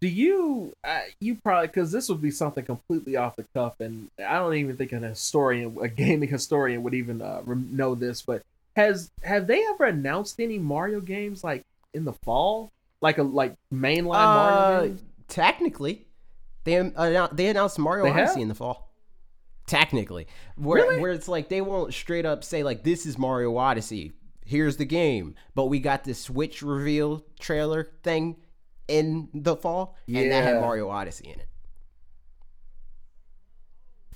Speaker 2: do you uh, you probably because this would be something completely off the cuff and i don't even think an historian a gaming historian would even uh, know this but has have they ever announced any mario games like in the fall like a like mainline mario
Speaker 1: Uh,
Speaker 2: games?
Speaker 1: technically, they uh, they announced Mario
Speaker 2: They
Speaker 1: Odyssey
Speaker 2: have?
Speaker 1: in the fall. Technically, where
Speaker 2: Really?
Speaker 1: where it's like they won't straight up say like this is Mario Odyssey. Here's the game, but we got the Switch reveal trailer thing in the fall, and that had Mario Odyssey in it.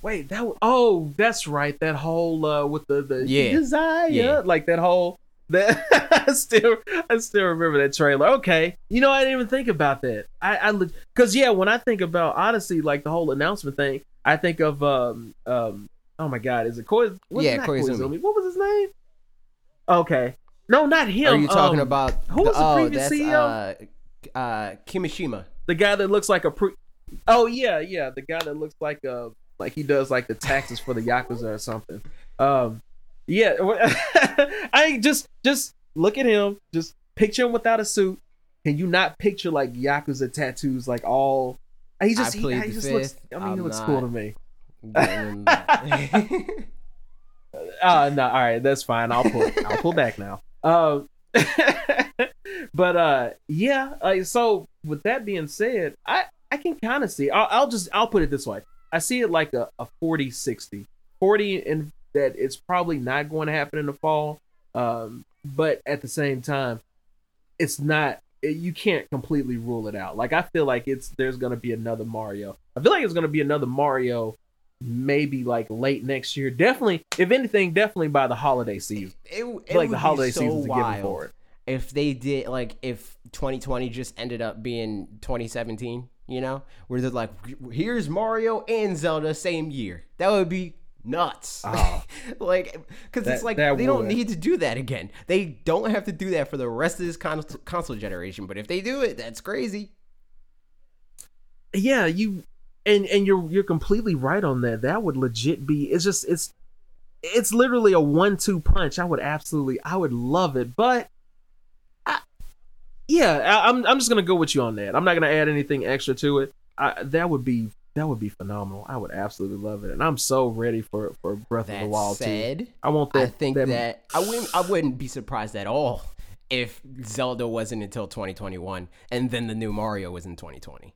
Speaker 2: wait that oh that's right that whole uh with the the
Speaker 1: Yeah.
Speaker 2: desire
Speaker 1: Yeah.
Speaker 2: like that whole that I still I still remember that trailer. Okay, you know I didn't even think about that. I I because yeah, when I think about Odyssey, like the whole announcement thing, I think of um um oh my god, is it Koi?
Speaker 1: Yeah, Koizumi.
Speaker 2: What was his name? Okay, no, not him.
Speaker 1: Are you talking
Speaker 2: um,
Speaker 1: about
Speaker 2: who was the
Speaker 1: oh,
Speaker 2: previous
Speaker 1: that's,
Speaker 2: CEO?
Speaker 1: Uh, uh, Kimishima.
Speaker 2: the guy that looks like a pre? Oh yeah, yeah, the guy that looks like uh like he does like the taxes for the yakuza or something. Um, yeah, I just just look at him, just picture him without a suit. Can you not picture like yakuza tattoos like all? He just
Speaker 1: I
Speaker 2: he, he just looks. I mean, he
Speaker 1: I'm
Speaker 2: looks cool to me. Uh no, all right, that's fine. I'll pull I'll pull back now. Um but uh yeah, uh, so with that being said, I I can kind of see I'll, I'll just I'll put it this way. I see it like a, a 40 60. 40 and that it's probably not going to happen in the fall. Um but at the same time it's not you can't completely rule it out. Like I feel like it's there's going to be another Mario. I feel like it's going to be another Mario maybe like late next year. Definitely, if anything, definitely by the holiday season.
Speaker 1: it, it
Speaker 2: like
Speaker 1: would
Speaker 2: the holiday
Speaker 1: so
Speaker 2: season's
Speaker 1: wild
Speaker 2: for it.
Speaker 1: if they did like if 2020 just ended up being 2017 you know where they're like here's mario and zelda same year that would be nuts
Speaker 2: Oh.
Speaker 1: like because it's like they don't need to do that again they don't have to do that for the rest of this cons- console generation but if they do it that's crazy
Speaker 2: Yeah, you and and you're you're completely right on that. That would legit be. It's just it's it's literally a one-two punch. I would absolutely, I would love it, but. I, yeah, I, I'm. I'm just gonna go with you on that. I'm not gonna add anything extra to it. I, that would be that would be phenomenal. I would absolutely love it, and I'm so ready for for Breath of the Wild too. I want that.
Speaker 1: i think that, i wouldn't i wouldn't be surprised at all if zelda wasn't until 2021 and then the new mario was in 2020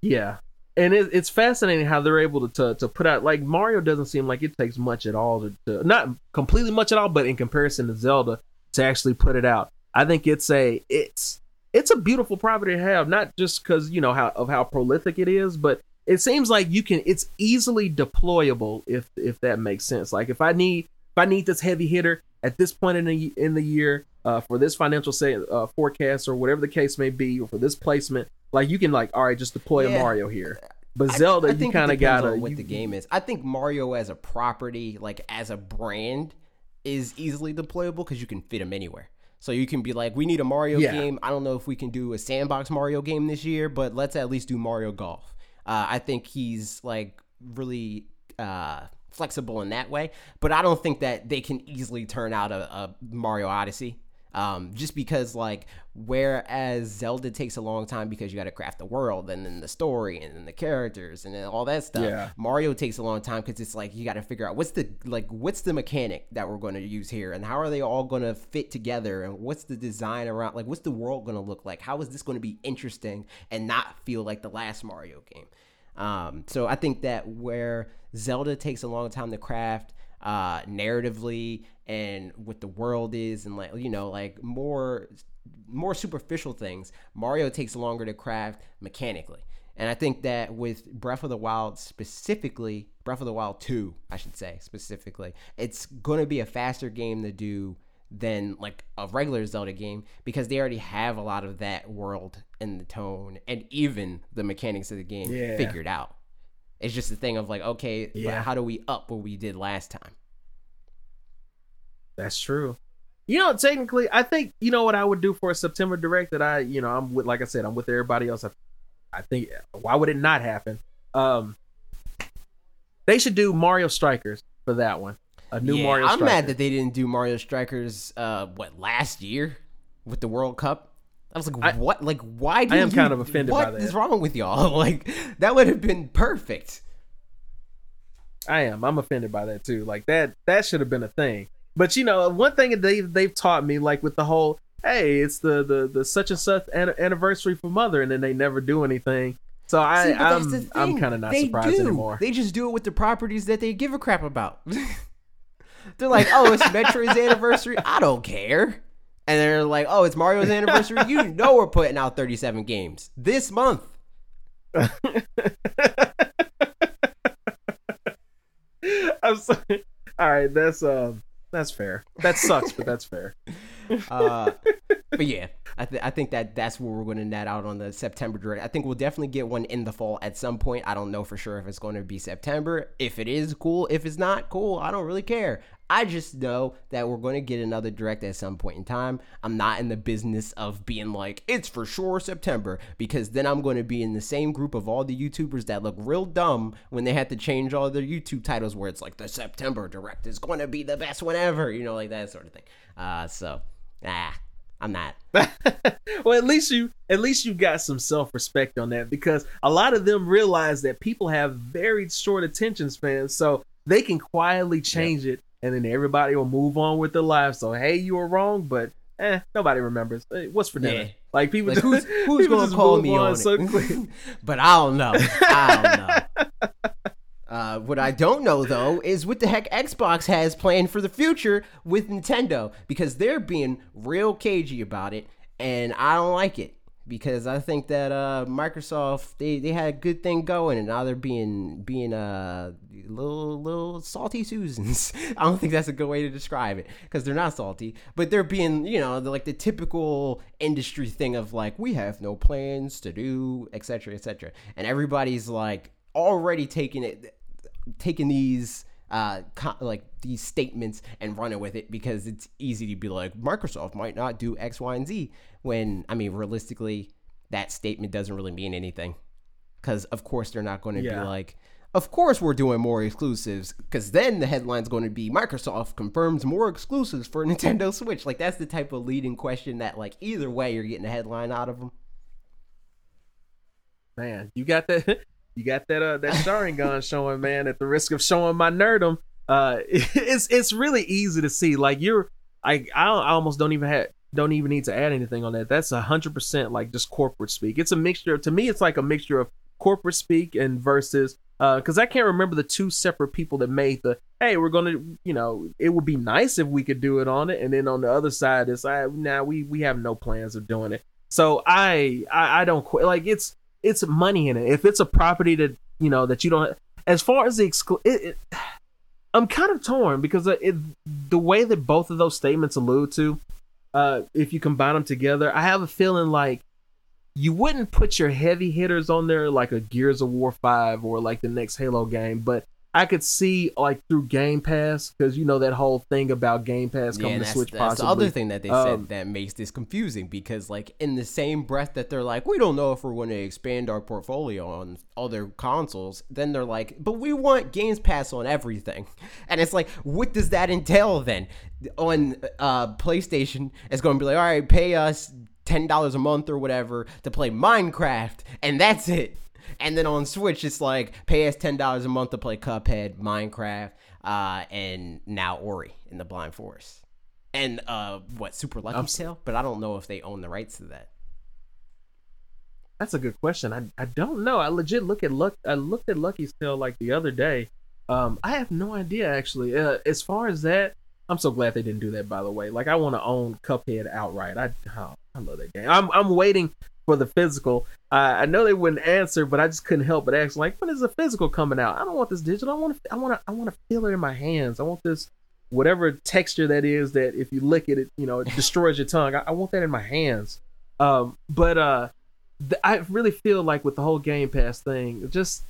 Speaker 2: Yeah, and it, it's fascinating how they're able to, to to put out like Mario doesn't seem like it takes much at all to, to not completely much at all, but in comparison to Zelda to actually put it out, I think it's a it's it's a beautiful property to have, not just because you know how of how prolific it is, but it seems like you can it's easily deployable if if that makes sense. Like if I need if I need this heavy hitter at this point in the in the year uh, for this financial say uh, forecast or whatever the case may be, or for this placement, like you can like all right, just deploy
Speaker 1: Yeah.
Speaker 2: a Mario here. But Zelda,
Speaker 1: I,
Speaker 2: you
Speaker 1: think
Speaker 2: kind of gotta
Speaker 1: what
Speaker 2: you-
Speaker 1: the game is. I think Mario as a property, like as a brand, is easily deployable because you can fit them anywhere. So you can be like, we need a Mario
Speaker 2: Yeah.
Speaker 1: game. I don't know if we can do a sandbox Mario game this year, but let's at least do Mario Golf. Uh, I think he's like really uh, flexible in that way, but I don't think that they can easily turn out a, a Mario Odyssey. Um, just because like whereas Zelda takes a long time because you got to craft the world and then the story and then the characters and then all that stuff.
Speaker 2: Yeah.
Speaker 1: Mario takes a long time because it's like you got to figure out what's the like what's the mechanic that we're going to use here and how are they all going to fit together and what's the design around like what's the world going to look like how is this going to be interesting and not feel like the last Mario game. Um, so I think that where Zelda takes a long time to craft uh narratively and what the world is and like you know like more more superficial things mario takes longer to craft mechanically and i think that with breath of the wild specifically breath of the wild 2 i should say specifically it's going to be a faster game to do than like a regular zelda game because they already have a lot of that world and the tone and even the mechanics of the game
Speaker 2: Yeah.
Speaker 1: figured out it's just a thing of like okay
Speaker 2: Yeah.
Speaker 1: how do we up what we did last time
Speaker 2: That's true. You know, technically, I think you know what I would do for a September direct that I, you know, I'm with. Like I said, I'm with everybody else. I, I think why would it not happen? Um, they should do Mario Strikers for that one. A new
Speaker 1: Yeah,
Speaker 2: Mario.
Speaker 1: I'm mad that they didn't do Mario Strikers. Uh, what last year with the World Cup? I was like, what? like, why? Do
Speaker 2: I am
Speaker 1: you,
Speaker 2: kind of offended by
Speaker 1: What
Speaker 2: that.
Speaker 1: is wrong with y'all? Like, that would have been perfect.
Speaker 2: I am. I'm offended by that too. Like that that should have been a thing. But you know, one thing they they've taught me, like with the whole, hey, it's the the the such and such an- anniversary for mother, and then they never do anything. So I
Speaker 1: See,
Speaker 2: I'm I'm kind of not
Speaker 1: They
Speaker 2: surprised
Speaker 1: do.
Speaker 2: anymore.
Speaker 1: They just do it with the properties that they give a crap about. they're like, oh, it's Metroid's anniversary. I don't care. And they're like, oh, it's Mario's anniversary. You know we're putting out 37 games this month.
Speaker 2: I'm sorry. All right, that's um that's fair. That sucks, but that's fair.
Speaker 1: Uh, but yeah, I, th- I think that that's where we're going to net out on the September direct. I think we'll definitely get one in the fall at some point. I don't know for sure if it's going to be September. If it is, cool. If it's not, cool. I don't really care. I just know that we're going to get another direct at some point in time. I'm not in the business of being like, it's for sure September, because then I'm going to be in the same group of all the YouTubers that look real dumb when they had to change all their YouTube titles where it's like, the September direct is going to be the best one ever, you know, like that sort of thing. Uh, so, ah, I'm not.
Speaker 2: well, at least you at least you got some self respect on that because a lot of them realize that people have very short attention spans, so they can quietly change it, and then everybody will move on with their lives. So hey, you were wrong, but eh, nobody remembers. Eh, What's for dinner?
Speaker 1: Yeah.
Speaker 2: Like people,
Speaker 1: Like, who's,
Speaker 2: just,
Speaker 1: who's
Speaker 2: people
Speaker 1: to call me on
Speaker 2: so
Speaker 1: it?
Speaker 2: quick.
Speaker 1: but I don't know. I don't know. Uh, what I don't know though is what the heck Xbox has planned for the future with Nintendo because they're being real cagey about it, and I don't like it because I think that uh, Microsoft they, they had a good thing going, and now they're being being uh little little salty Susans. I don't think that's a good way to describe it because they're not salty, but they're being you know like the typical industry thing of like we have no plans to do etc etc, and everybody's like already taking it taking these uh co- like these statements and running with it because it's easy to be like Microsoft might not do X, Y, and Z when I mean realistically that statement doesn't really mean anything because of course they're not going to
Speaker 2: Yeah.
Speaker 1: be like of course we're doing more exclusives because then the headline's going to be Microsoft confirms more exclusives for Nintendo Switch like that's the type of leading question that like either way you're getting a headline out of them
Speaker 2: Man, you got that. You got that. Uh, that Sharingan showing, man. At the risk of showing my nerdum, uh, it's it's really easy to see. Like you're, I I, almost don't even have don't even need to add anything on that. That's a hundred percent like just corporate speak. It's a mixture. To me, it's like a mixture of corporate speak and versus. Uh, because I can't remember the two separate people that made the. Hey, we're gonna, you know, it would be nice if we could do it on it, and then on the other side, it's I now we we have no plans of doing it. So I I, I don't quit. Like it's it's money in it. If it's a property that you know that you don't, as far as the exclu- I'm kind of torn because it, the way that both of those statements allude to, uh, if you combine them together, I have a feeling like you wouldn't put your heavy hitters on there like a Gears of War Five or like the next Halo game, but I could see like through Game Pass because you know that whole thing about Game Pass coming
Speaker 1: and
Speaker 2: to Switch.
Speaker 1: that's
Speaker 2: possibly.
Speaker 1: the other thing that they
Speaker 2: Um,
Speaker 1: said that makes this confusing because like in the same breath that they're like we don't know if we're going to expand our portfolio on other consoles then they're like but we want games pass on everything and it's like what does that entail then on uh playstation it's going to be like all right pay us $10 a month or whatever to play minecraft and that's it and then on Switch, it's like pay us ten dollars a month to play Cuphead, Minecraft, uh, and now Ori in the Blind Forest, and uh, what Super Lucky
Speaker 2: I'm-
Speaker 1: Tale. But I don't know if they own the rights to that.
Speaker 2: That's a good question. I I don't know. I legit look at luck. I looked at Lucky's Tale like the other day. Um, I have no idea actually. Uh, as far as that, I'm so glad they didn't do that. By the way, like I want to own Cuphead outright. I oh, I love that game. I'm I'm waiting for the physical. Uh, I know they wouldn't answer, but I just couldn't help but ask. Like, when is the physical coming out? I don't want this digital. I want to. I want to. I want to feel it in my hands. I want this whatever texture that is that if you lick it, it you know it destroys your tongue. I, I want that in my hands. Um, but uh, th- I really feel like with the whole Game Pass thing, just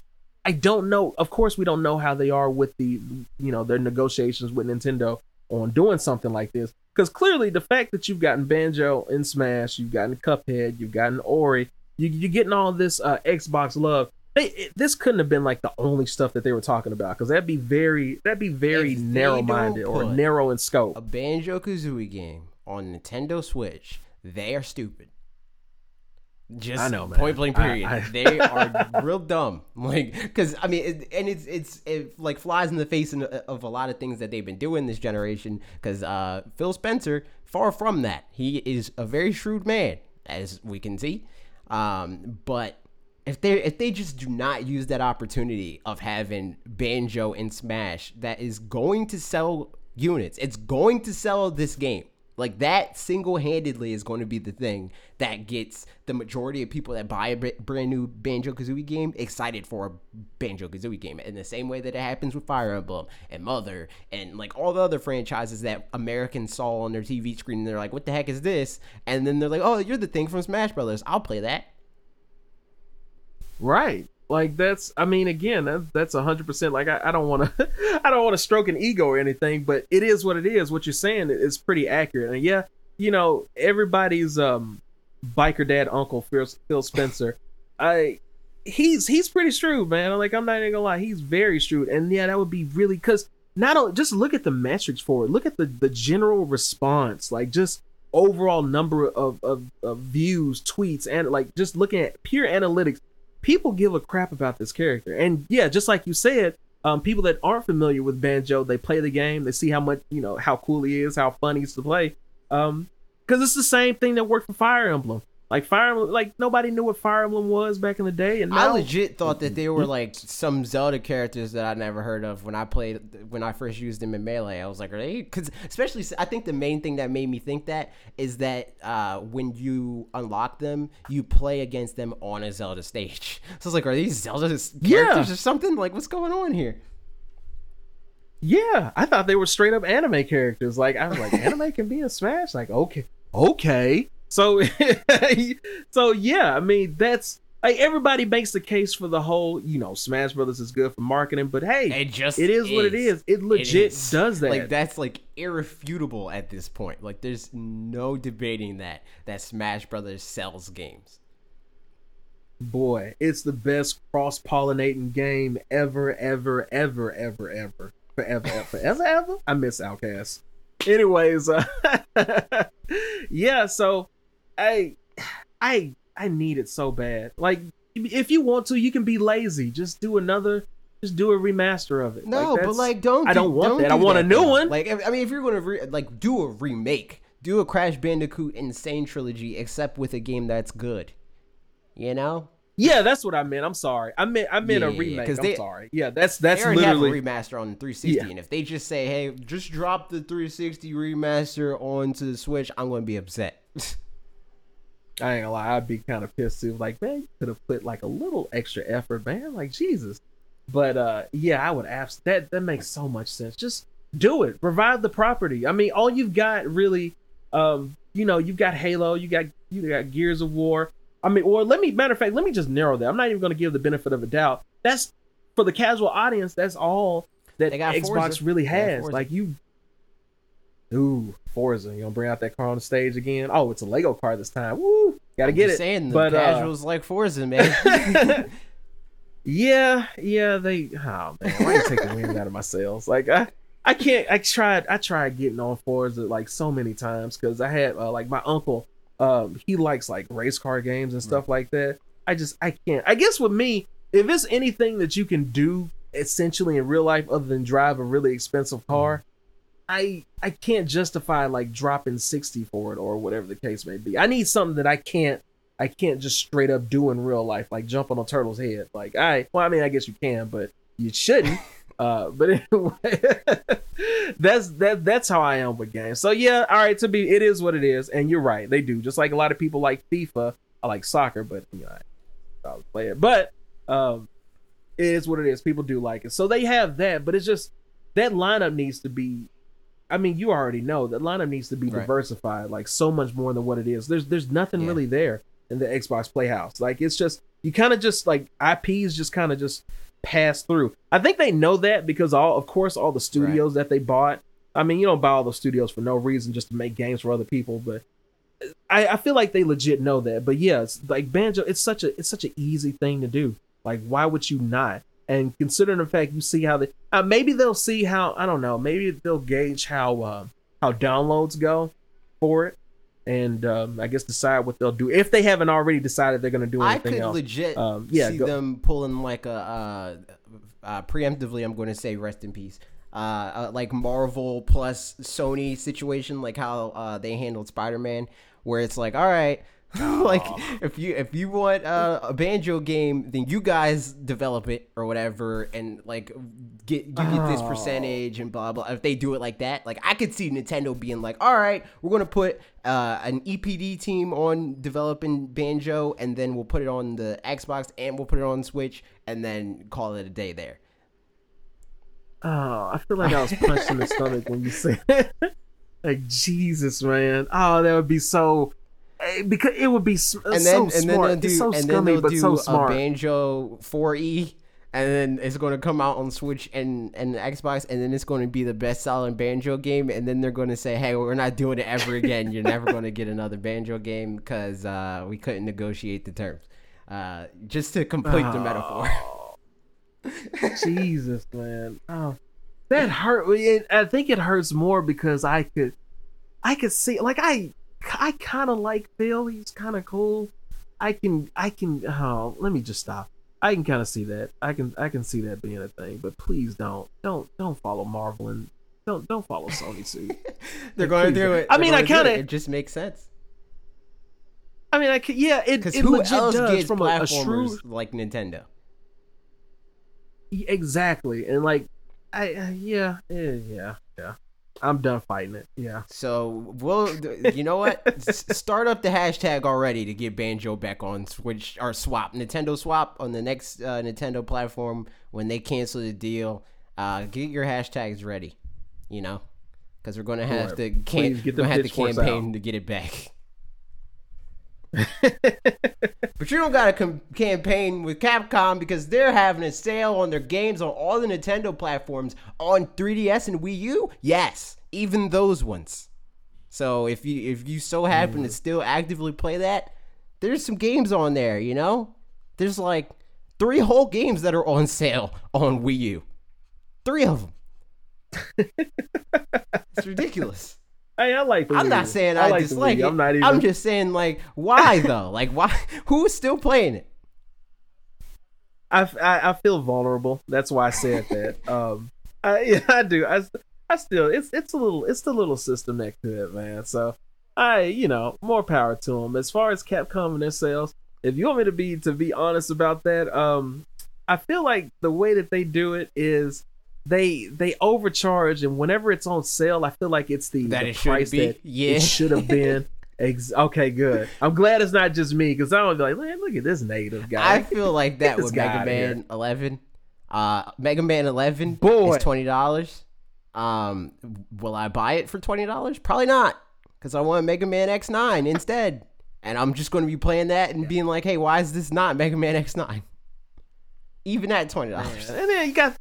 Speaker 2: I don't know. Of course, we don't know how they are with the you know their negotiations with Nintendo on doing something like this. Because clearly, the fact that you've gotten Banjo in Smash, you've gotten Cuphead, you've gotten Ori, you, you're getting all this uh, Xbox love. They, it, this couldn't have been like the only stuff that they were talking about because that'd be very that'd be very
Speaker 1: If
Speaker 2: narrow-minded or narrow in scope.
Speaker 1: A Banjo Kazooie game on Nintendo Switch, they are stupid. Just I know, man. point blank period. I, I... they are real dumb. Like, because I mean, it, and it's it's it like flies in the face in, of a lot of things that they've been doing this generation. Because uh, Phil Spencer, far from that, he is a very shrewd man, as we can see. Um, but if they if they just do not use that opportunity of having banjo and smash, that is going to sell units. It's going to sell this game. Like that single-handedly is going to be the thing that gets the majority of people that buy a brand new Banjo Kazooie game excited for a Banjo Kazooie game. In the same way that it happens with Fire Emblem and Mother and like all the other franchises that Americans saw on their TV screen, and they're like, "What the heck is this?" And then they're like, "Oh, you're the thing from Smash Brothers. I'll play that."
Speaker 2: Right. Like that's I mean again that, that's a hundred percent like I, I don't want to I don't want to stroke an ego or anything but it is what it is. What you're saying is pretty accurate. And yeah you know everybody's um biker dad uncle Phil, Phil Spencer I he's he's pretty shrewd man. Like I'm not even gonna lie he's very shrewd. And yeah that would be really because not only just look at the metrics for it. Look at the the general response like just overall number of, of, of views tweets and like just looking at pure analytics people give a crap about this character. And yeah, just like you said, um, people that aren't familiar with Banjo, they play the game, they see how much you know how cool he is, how fun he's to play. Um, because it's the same thing that worked for Fire Emblem. Like Fire Emblem, like nobody knew what Fire Emblem was back in the day, and now,
Speaker 1: I legit thought that they were like some Zelda characters that I never heard of when I played when I first used them in Melee. I was like, are they? Because especially, I think the main thing that made me think that is that uh, when you unlock them, you play against them on a Zelda stage. So I was like, are these Zelda characters yeah. or something? Like, what's going on here?
Speaker 2: Yeah, I thought they were straight up anime characters. Like I was like, anime can be a Smash. Like okay, okay. So, so yeah, I mean that's like everybody makes the case for the whole, you know, Smash Brothers is good for marketing, but hey, it just it is, is. what it is. It legit it is. does that.
Speaker 1: Like that's like irrefutable at this point. Like there's no debating that that Smash Brothers sells games.
Speaker 2: Boy, it's the best cross pollinating game ever, ever, ever, ever, ever, forever, ever, forever, ever. I miss Outcast. Anyways, uh, yeah. So I I I need it so bad. Like if you want to, you can be lazy. Just do another just do a remaster of it.
Speaker 1: No, like but like don't.
Speaker 2: I don't want don't that. Do I want that a new one.
Speaker 1: Like I mean, if you're gonna re- like do a remake, do a Crash Bandicoot N. Sane trilogy, except with a game that's good. You know.
Speaker 2: Yeah, that's what I meant. I'm sorry. I meant I meant yeah, a remake. I'm they, sorry. Yeah, that's that's
Speaker 1: they
Speaker 2: literally
Speaker 1: have a remaster on 360. Yeah. And if they just say, "Hey, just drop the 360 remaster onto the Switch," I'm going to be upset.
Speaker 2: I ain't gonna lie, I'd be kind of pissed too. Like, man, you could have put like a little extra effort, man. Like, Jesus. But uh, yeah, I would ask that. That makes so much sense. Just do it. Revive the property. I mean, all you've got really, um, you know, you've got Halo, you got you got Gears of War. I mean, or let me matter of fact, let me just narrow that. I'm not even gonna give the benefit of a doubt. That's for the casual audience. That's all that Xbox Forza. really has. Like you Ooh, Forza. You gonna bring out that car on the stage again? Oh, it's a Lego car this time. Woo! Gotta get it.
Speaker 1: Saying the but, uh, casuals uh, like Forza, man.
Speaker 2: yeah, yeah. They. Oh man, why you taking wind out of my sails? Like I, I can't. I tried. I tried getting on Forza like so many times because I had uh, like my uncle. Um, he likes like race car games and stuff right. like that. I just I can't. I guess with me, if it's anything that you can do essentially in real life other than drive a really expensive car, I I can't justify like dropping 60 for it or whatever the case may be. I need something that I can't I can't just straight up do in real life, like jump on a turtle's head. Like I well, I mean I guess you can, but you shouldn't. Uh, but anyway, that's that that's how I am with games. So yeah, all right, to be it is what it is, and you're right, they do. Just like a lot of people like FIFA, I like soccer, but you know, I, I'll play it. But um, it is what it is. People do like it, so they have that. But it's just that lineup needs to be I mean, you already know that lineup needs to be right. diversified, like so much more than what it is. There's there's nothing yeah. really there in the Xbox Playhouse. Like it's just you kind of just like IPs just kind of just pass through. I think they know that because all of course all the studios right. that they bought. I mean, you don't buy all those studios for no reason just to make games for other people, but I, I feel like they legit know that. But yeah, it's like Banjo, it's such a it's such an easy thing to do. Like, why would you not? And considering the fact you see how they uh, maybe they'll see how I don't know maybe they'll gauge how uh, how downloads go for it and um, I guess decide what they'll do if they haven't already decided they're going to do anything I
Speaker 1: could
Speaker 2: else.
Speaker 1: legit
Speaker 2: Um, yeah,
Speaker 1: see
Speaker 2: go-
Speaker 1: them pulling like a uh, uh, preemptively. I'm going to say rest in peace. Uh, uh, like Marvel plus Sony situation, like how uh, they handled Spider-Man, where it's like, all right, like if you if you want uh, a banjo game, then you guys develop it or whatever, and like get you get this
Speaker 2: Oh.
Speaker 1: percentage and blah blah. If they do it like that, like I could see Nintendo being like, all right, we're gonna put uh, an EPD team on developing banjo, and then we'll put it on the Xbox and we'll put it on Switch, and then call it a day there.
Speaker 2: Oh, I feel like I was punched in the stomach when you said that. like Jesus, man. Oh, that would be so. Eh, Because it would be s-
Speaker 1: and then
Speaker 2: so
Speaker 1: and then
Speaker 2: smart.
Speaker 1: they'll do
Speaker 2: it's so
Speaker 1: and then
Speaker 2: scummy,
Speaker 1: they'll
Speaker 2: but
Speaker 1: do
Speaker 2: so
Speaker 1: a banjo fourie and then it's going to come out on switch and and xbox and then it's going to be the best selling banjo game and then they're going to say hey we're not doing it ever again you're never going to get another banjo game because uh, we couldn't negotiate the terms uh, just to complete the metaphor
Speaker 2: Jesus, man. Oh, that hurt. I think it hurts more because I could, I could see. Like I, I kind of like Phil. He's kind of cool. I can, I can. Oh, let me just stop. I can kind of see that. I can, I can see that being a thing. But please don't, don't, don't follow Marvel and don't, don't follow Sony suit.
Speaker 1: they're going to do it
Speaker 2: I
Speaker 1: They're
Speaker 2: mean, I
Speaker 1: gonna do it. it just makes sense
Speaker 2: I mean, I could. Yeah, it, it
Speaker 1: who
Speaker 2: legit
Speaker 1: else
Speaker 2: does
Speaker 1: gets
Speaker 2: from a, a
Speaker 1: like nintendo
Speaker 2: Exactly, and like, I, uh, yeah, yeah, yeah. I'm done fighting it. Yeah.
Speaker 1: So we'll, you know what? S- Start up the hashtag already to get Banjo back on Switch or Swap, Nintendo Swap on the next uh, Nintendo platform when they cancel the deal. Uh, get your hashtags ready, you know, because we're gonna have
Speaker 2: Right.
Speaker 1: to can
Speaker 2: get the
Speaker 1: have to campaign to get it back. But you don't got to com- campaign with Capcom because they're having a sale on their games on all the Nintendo platforms on 3DS and Wii U. Yes, even those ones. So if you if you so happen to hmm. still actively play that, there's some games on there. You know, there's like three whole games that are on sale on Wii U. Three of them. it's ridiculous.
Speaker 2: Hey, I like. The
Speaker 1: I'm not saying I,
Speaker 2: like the
Speaker 1: dislike it.
Speaker 2: I'm not even.
Speaker 1: I'm just saying like why though? like why? Who's still playing it?
Speaker 2: I, I, I feel vulnerable. That's why I said that. Um, I, yeah, I do. I, I still, it's it's a little, it's the little system next to it, man. So, I, you know, more power to them. As far as Capcom and their sales, if you want me to be to be honest about that, um, I feel like the way that they do it is they they overcharge, and whenever it's on sale, I feel like it's the,
Speaker 1: That
Speaker 2: the
Speaker 1: it should
Speaker 2: price
Speaker 1: be?
Speaker 2: that
Speaker 1: Yeah.
Speaker 2: it should have been. Ex- okay, good. I'm glad it's not just me because I would be like, man, look at this negative guy.
Speaker 1: I feel like that with Mega
Speaker 2: here.
Speaker 1: Man 11. Uh, Mega Man 11
Speaker 2: Boy.
Speaker 1: is twenty dollars. Um, will I buy it for twenty dollars? Probably not, because I want Mega Man X9 instead, and I'm just going to be playing that and being like, hey, why is this not Mega Man X9? Even at twenty dollars.
Speaker 2: And then you got.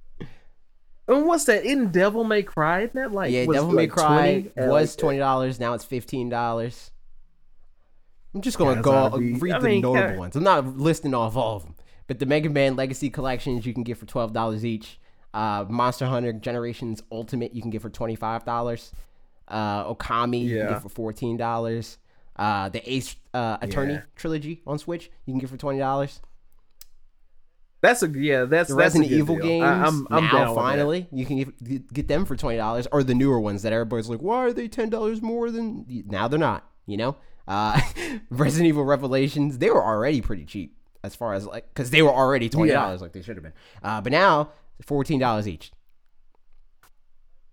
Speaker 2: And what's that? In Devil May Cry, isn't that like?
Speaker 1: Yeah,
Speaker 2: was
Speaker 1: Devil May
Speaker 2: like
Speaker 1: Cry
Speaker 2: 20? Uh,
Speaker 1: was twenty dollars. Now it's fifteen dollars. I'm just gonna go
Speaker 2: oughta be-
Speaker 1: read
Speaker 2: I
Speaker 1: the
Speaker 2: mean,
Speaker 1: notable
Speaker 2: ca-
Speaker 1: ones. I'm not listing off all of them, but the Mega Man Legacy collections you can get for twelve dollars each. Uh, Monster Hunter Generations Ultimate you can get for twenty five dollars. Uh, Okami you can
Speaker 2: Yeah.
Speaker 1: get for fourteen dollars. Uh, the Ace uh, Attorney
Speaker 2: Yeah.
Speaker 1: trilogy on Switch you can get for twenty dollars.
Speaker 2: That's a yeah. That's
Speaker 1: The
Speaker 2: that's
Speaker 1: Resident Evil
Speaker 2: deal.
Speaker 1: games
Speaker 2: I, am I'm
Speaker 1: now finally you can get, them for twenty dollars, or the newer ones that everybody's like, why are they ten dollars more than? Now they're not. You know, uh, Resident Evil Revelations they were already pretty cheap as far as like because they were already twenty dollars like they should have been. Uh, but now fourteen dollars each.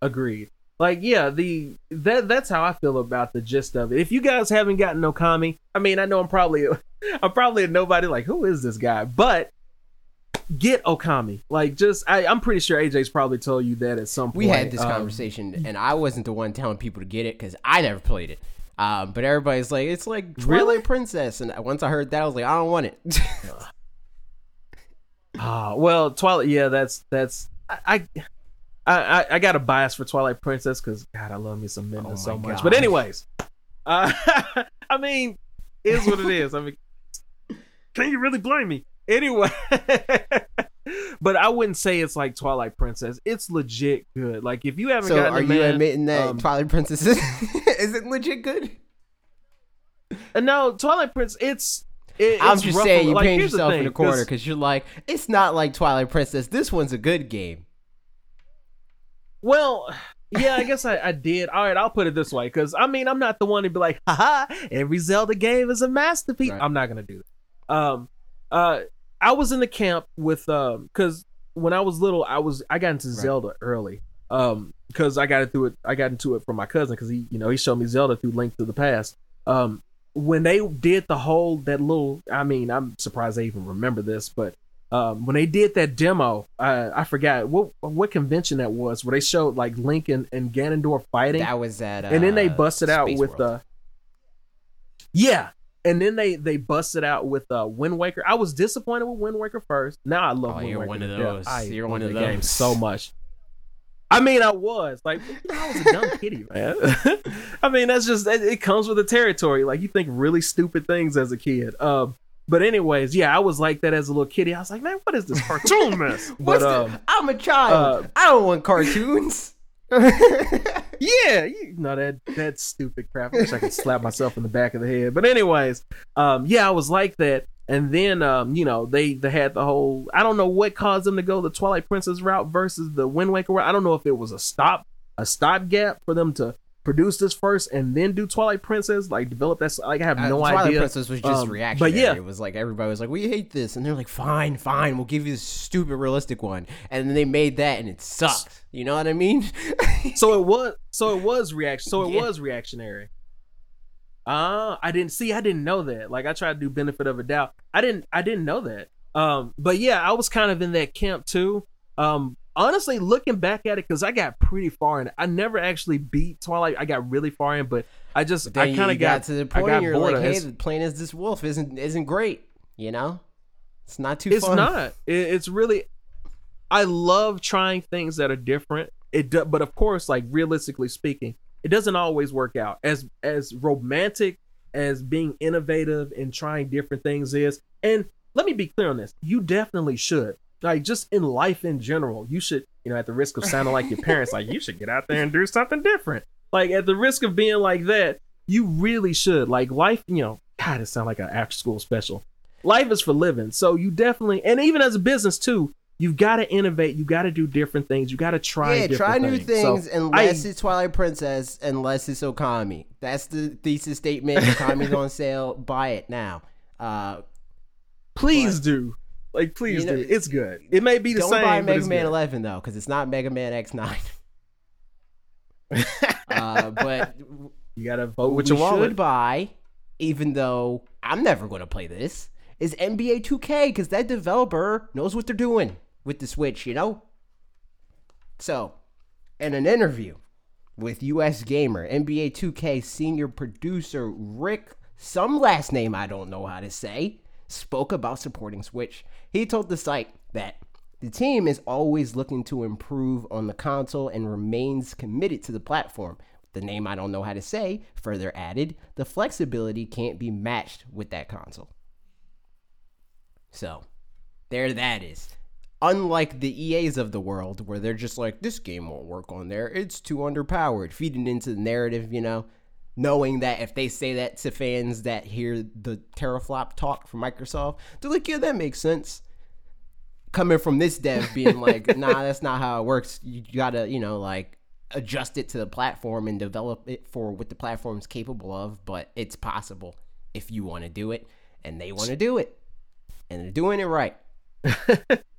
Speaker 2: Agreed. Like yeah, the that that's how I feel about the gist of it. If you guys haven't gotten Okami, I mean, I know I'm probably I'm probably a nobody. Like who is this guy? But get Okami. Like just I, I'm pretty sure AJ's probably told you that at some point.
Speaker 1: We had this
Speaker 2: Um,
Speaker 1: conversation, and I wasn't the one telling people to get it because I never played it. Um, but everybody's like, it's like Twilight
Speaker 2: Really?
Speaker 1: Princess, and once I heard that, I was like, I don't want it.
Speaker 2: Ah, well, Twilight. Yeah, that's that's I. I, I, I got a bias for Twilight Princess because God, I love me some Midna
Speaker 1: Oh
Speaker 2: so much. But anyways, uh, I mean, it is what it is. I mean, can you really blame me? Anyway, but I wouldn't say it's like Twilight Princess. It's legit good. Like if you haven't
Speaker 1: so,
Speaker 2: gotten
Speaker 1: are
Speaker 2: it,
Speaker 1: you
Speaker 2: man,
Speaker 1: admitting that
Speaker 2: um,
Speaker 1: Twilight Princess is, is it legit good?
Speaker 2: And no, Twilight Prince, it's. It,
Speaker 1: I'm
Speaker 2: it's
Speaker 1: just
Speaker 2: rough
Speaker 1: saying you
Speaker 2: like,
Speaker 1: paint
Speaker 2: here's the
Speaker 1: yourself in
Speaker 2: thing,
Speaker 1: a corner
Speaker 2: 'cause-
Speaker 1: because you're like, it's not like Twilight Princess. This one's a good game.
Speaker 2: Well, yeah, I guess I, I did. All right, I'll put it this way, because I mean, I'm not the one to be like, haha, every Zelda game is a masterpiece.
Speaker 1: Right.
Speaker 2: I'm not gonna do that. Um, uh, I was in the camp with um, because when I was little, I was I got into
Speaker 1: Right.
Speaker 2: Zelda early. Um, because I got it through it, I got into it from my cousin because he, you know, he showed me Zelda through Link to the Past. Um, when they did the whole that little, I mean, I'm surprised they even remember this, but um, when they did that demo, uh, I forgot what what convention that was, where they showed like Link and, and Ganondorf fighting,
Speaker 1: That was at. Uh,
Speaker 2: and then they busted out with uh yeah, and then they they busted out with uh Wind Waker. I was disappointed with Wind Waker first. Now I love
Speaker 1: Oh,
Speaker 2: Wind
Speaker 1: you're
Speaker 2: Waker
Speaker 1: one of those.
Speaker 2: I
Speaker 1: You're one of
Speaker 2: the game
Speaker 1: those.
Speaker 2: so much. I mean, I was like, I was a dumb kitty, man. I mean, that's just it, it comes with the territory. Like you think really stupid things as a kid. Um, but anyways, yeah, I was like that as a little kitty. I was like, man, what is this cartoon mess?
Speaker 1: What's
Speaker 2: but
Speaker 1: the-
Speaker 2: um,
Speaker 1: I'm a child.
Speaker 2: uh,
Speaker 1: I don't want cartoons.
Speaker 2: Yeah, you know that that stupid crap. I wish I could slap myself in the back of the head. But anyways, um, yeah, I was like that. And then um, you know, they they had the whole I don't know what caused them to go the Twilight Princess route versus the Wind Waker route. I don't know if it was a stop a stopgap for them to produce this first and then do Twilight Princess, like develop that like I have
Speaker 1: Uh,
Speaker 2: no
Speaker 1: Twilight
Speaker 2: idea.
Speaker 1: Princess was just
Speaker 2: Um,
Speaker 1: reactionary.
Speaker 2: but yeah.
Speaker 1: it was like everybody was like, "We hate this," and they're like, "Fine, fine, we'll give you this stupid realistic one." And then they made that, and it sucked. You know what I mean?
Speaker 2: so it was so it was reaction so it
Speaker 1: Yeah.
Speaker 2: was reactionary uh i didn't see i didn't know that like i tried to do benefit of a doubt i didn't i didn't know that um but yeah i was kind of in that camp too um honestly looking back at it because i got pretty far in i never actually beat twilight i got really far in but i just
Speaker 1: Then
Speaker 2: i kind of
Speaker 1: got,
Speaker 2: got,
Speaker 1: to the point
Speaker 2: where
Speaker 1: you're like, "Hey,
Speaker 2: it.
Speaker 1: playing as this wolf isn't isn't great." You know, it's not too.
Speaker 2: it's
Speaker 1: fun.
Speaker 2: not it, it's really i love trying things that are different it do, but of course like realistically speaking it doesn't always work out as as romantic as being innovative and trying different things is and let me be clear on this you definitely should like just in life in general you should you know at the risk of sounding like your parents like you should get out there and do something different like at the risk of being like that you really should like life you know god it sounds like an after school special life is for living so you definitely and even as a business too you've got to innovate you got to do different things you got to try
Speaker 1: Yeah,
Speaker 2: different
Speaker 1: try new
Speaker 2: things, So,
Speaker 1: unless
Speaker 2: I-
Speaker 1: it's Twilight Princess, unless it's Okami. That's the thesis statement. Okami's on sale. Buy it now. Uh,
Speaker 2: please
Speaker 1: But-
Speaker 2: do like please
Speaker 1: You know,
Speaker 2: do it's good it may be the
Speaker 1: don't
Speaker 2: same
Speaker 1: buy
Speaker 2: but
Speaker 1: Mega Man
Speaker 2: good.
Speaker 1: 11 though, because it's not Mega Man X9. uh, but
Speaker 2: you gotta vote with your wallet
Speaker 1: should buy, even though I'm never going to play this, is NBA 2K because that developer knows what they're doing with the Switch, you know? So, in an interview with US Gamer, NBA 2K senior producer Rick, some last name I don't know how to say, spoke about supporting Switch. He told the site that the team is always looking to improve on the console and remains committed to the platform. The name I don't know how to say further added, the flexibility can't be matched with that console. So, there that is. Unlike the EAs of the world, where they're just like, this game won't work on there, it's too underpowered, feeding into the narrative, you know, knowing that if they say that to fans that hear the teraflop talk from Microsoft, they're like, yeah, that makes sense. Coming from this dev being like, nah, that's not how it works. You gotta, you know, like adjust it to the platform and develop it for what the platform's capable of, but it's possible if you want to do it, and they want to do it, and they're doing it right.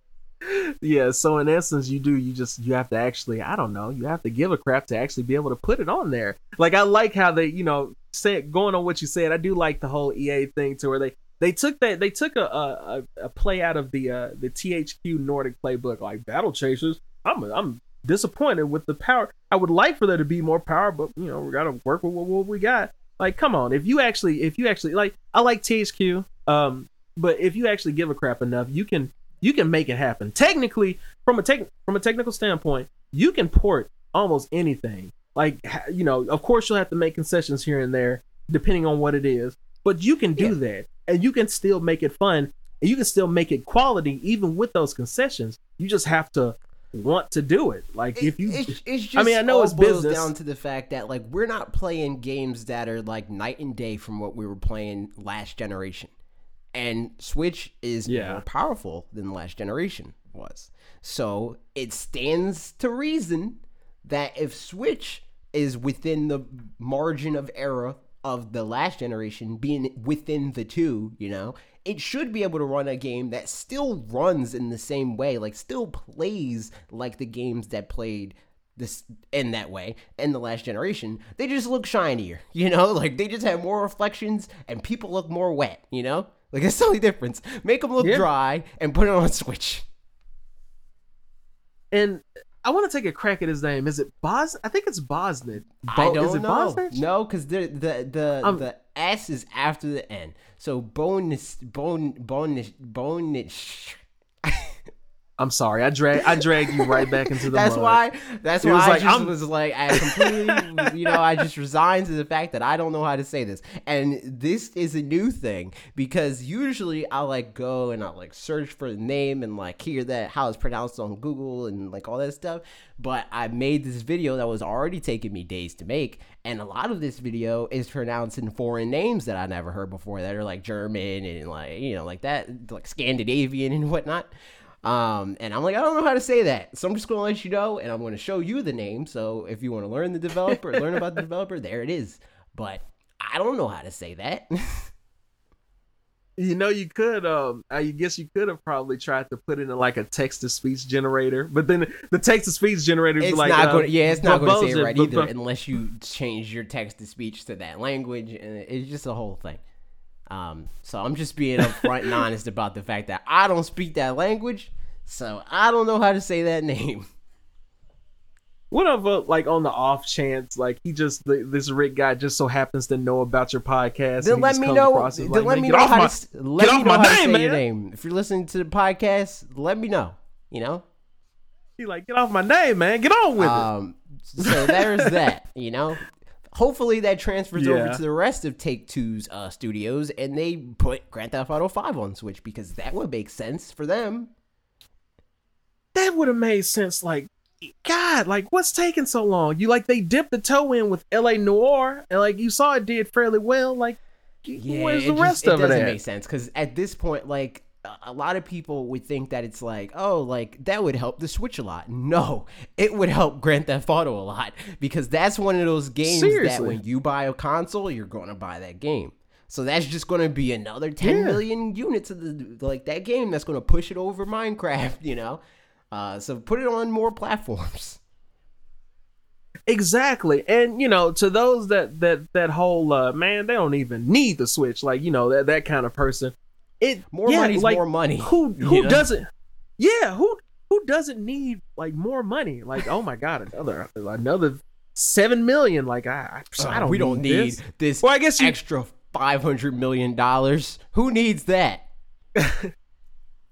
Speaker 2: yeah so in essence you do you just you have to actually i don't know you have to give a crap to actually be able to put it on there. Like i like how they you know say going on what you said i do like the whole ea thing to where they they took that they took a a, a play out of the uh the thq nordic playbook like battle chasers. I'm i'm disappointed with the power i would like for there to be more power but you know we gotta work with what, what we got. Like come on if you actually if you actually like i like thq um but if you actually give a crap enough you can you can make it happen. Technically, from a tech from a technical standpoint, you can port almost anything. Like you know, of course you'll have to make concessions here and there depending on what it is, but you can do
Speaker 1: Yeah.
Speaker 2: that and you can still make it fun and you can still make it quality even with those concessions. You just have to want to do it. Like if you,
Speaker 1: it's, it's just
Speaker 2: I mean, I know it's
Speaker 1: boils
Speaker 2: business.
Speaker 1: down to the fact that like we're not playing games that are like night and day from what we were playing last generation, and Switch is
Speaker 2: Yeah.
Speaker 1: more powerful than the last generation was. So it stands to reason that if Switch is within the margin of error of the last generation being within the two, you know, it should be able to run a game that still runs in the same way, like still plays like the games that played this in that way in the last generation. They just look shinier, you know, like they just have more reflections and people look more wet, you know? Like it's the only difference. Make them look
Speaker 2: Yeah.
Speaker 1: dry and put it on Switch.
Speaker 2: and I want to take a crack at his name. Is it Bos? I think it's Bosnich.
Speaker 1: I don't
Speaker 2: is it
Speaker 1: know.
Speaker 2: Bosnich?
Speaker 1: No, because the the the
Speaker 2: Um,
Speaker 1: the S is after the N. So bonus bone bonus bonus.
Speaker 2: I'm sorry. I drag I dragged you right back into the
Speaker 1: That's
Speaker 2: mud.
Speaker 1: why. That's
Speaker 2: It
Speaker 1: why
Speaker 2: was
Speaker 1: I
Speaker 2: like,
Speaker 1: just
Speaker 2: I'm-
Speaker 1: was like, I completely, you know, I just resigned to the fact that I don't know how to say this, and this is a new thing because usually I like go and I like search for the name and like hear that how it's pronounced on Google and like all that stuff. But I made this video that was already taking me days to make, and a lot of this video is pronouncing foreign names that I never heard before that are like German and like you know like that, like Scandinavian and whatnot. Um, and I'm like, I don't know how to say that. So I'm just going to let you know and I'm going to show you the name. So if you want to learn the developer, learn about the developer, there it is. But I don't know how to say that.
Speaker 2: You know, you could. Um, I guess you could have probably tried to put it in like a text to speech generator, but then the text to speech generator is
Speaker 1: it's
Speaker 2: like,
Speaker 1: not
Speaker 2: uh,
Speaker 1: going yeah, it's not going to say it right either unless you change your text to speech to that language. And it's just a whole thing. Um, so I'm just being upfront and honest about the fact that I don't speak that language. So I don't know how to say that name.
Speaker 2: What if, uh, like, on the off chance, like he just th- this Rick guy just so happens to know about your podcast?
Speaker 1: Then let me know. Then
Speaker 2: like,
Speaker 1: let me know how
Speaker 2: my-
Speaker 1: to let me know
Speaker 2: my
Speaker 1: how to say
Speaker 2: man."
Speaker 1: your name. If you're listening to the podcast, let me know. You know.
Speaker 2: He like, get off my name, man. Get on with it.
Speaker 1: Um. So there's that. You know. Hopefully that transfers over to the rest of Take Two's uh, studios, and they put Grand Theft Auto Five on Switch because that would make sense for them.
Speaker 2: That would have made sense. Like, God, like what's taking so long? You like they dipped the toe in with L.A. Noire, and like you saw it did fairly well. Like,
Speaker 1: Yeah,
Speaker 2: where's the
Speaker 1: just-
Speaker 2: rest
Speaker 1: it
Speaker 2: of it
Speaker 1: doesn't
Speaker 2: at?
Speaker 1: make sense because at this point, like a- lot of people would think that it's like, oh, like that would help the Switch a lot. No, it would help Grand Theft Auto a lot because that's one of those games that when you buy a console, you're going to buy that game. So that's just going to be another ten
Speaker 2: Yeah.
Speaker 1: million units of the like that game that's going to push it over Minecraft. You know, uh, so put it on more platforms.
Speaker 2: Exactly. And you know, to those that that that whole uh man, they don't even need the switch, like, you know, that that kind of person. It
Speaker 1: More
Speaker 2: yeah,
Speaker 1: money's
Speaker 2: like,
Speaker 1: more money.
Speaker 2: Who
Speaker 1: you
Speaker 2: who
Speaker 1: know?
Speaker 2: doesn't Yeah, who who doesn't need like more money? Like, oh my god, another another seven million. Like I I, I
Speaker 1: Uh,
Speaker 2: don't
Speaker 1: we don't need
Speaker 2: this.
Speaker 1: this,
Speaker 2: Well, I guess you-
Speaker 1: extra five hundred million dollars. Who needs that?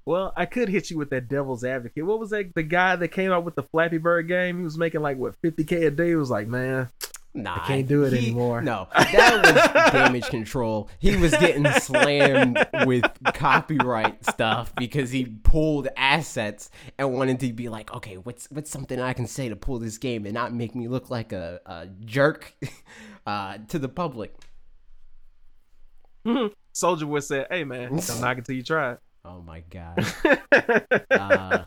Speaker 2: Well, I could hit you with that devil's advocate. What was that the guy that came out with the Flappy Bird game? He was making like what 50k a day. He was like, man,
Speaker 1: Nah,
Speaker 2: I can't do it
Speaker 1: he-
Speaker 2: anymore.
Speaker 1: No, that was damage control. He was getting slammed with copyright stuff because he pulled assets and wanted to be like, okay, what's what's something I can say to pull this game and not make me look like a, a jerk uh, to the public.
Speaker 2: Soldier would say, hey man, don't knock it till you try it.
Speaker 1: Oh my god. Uh,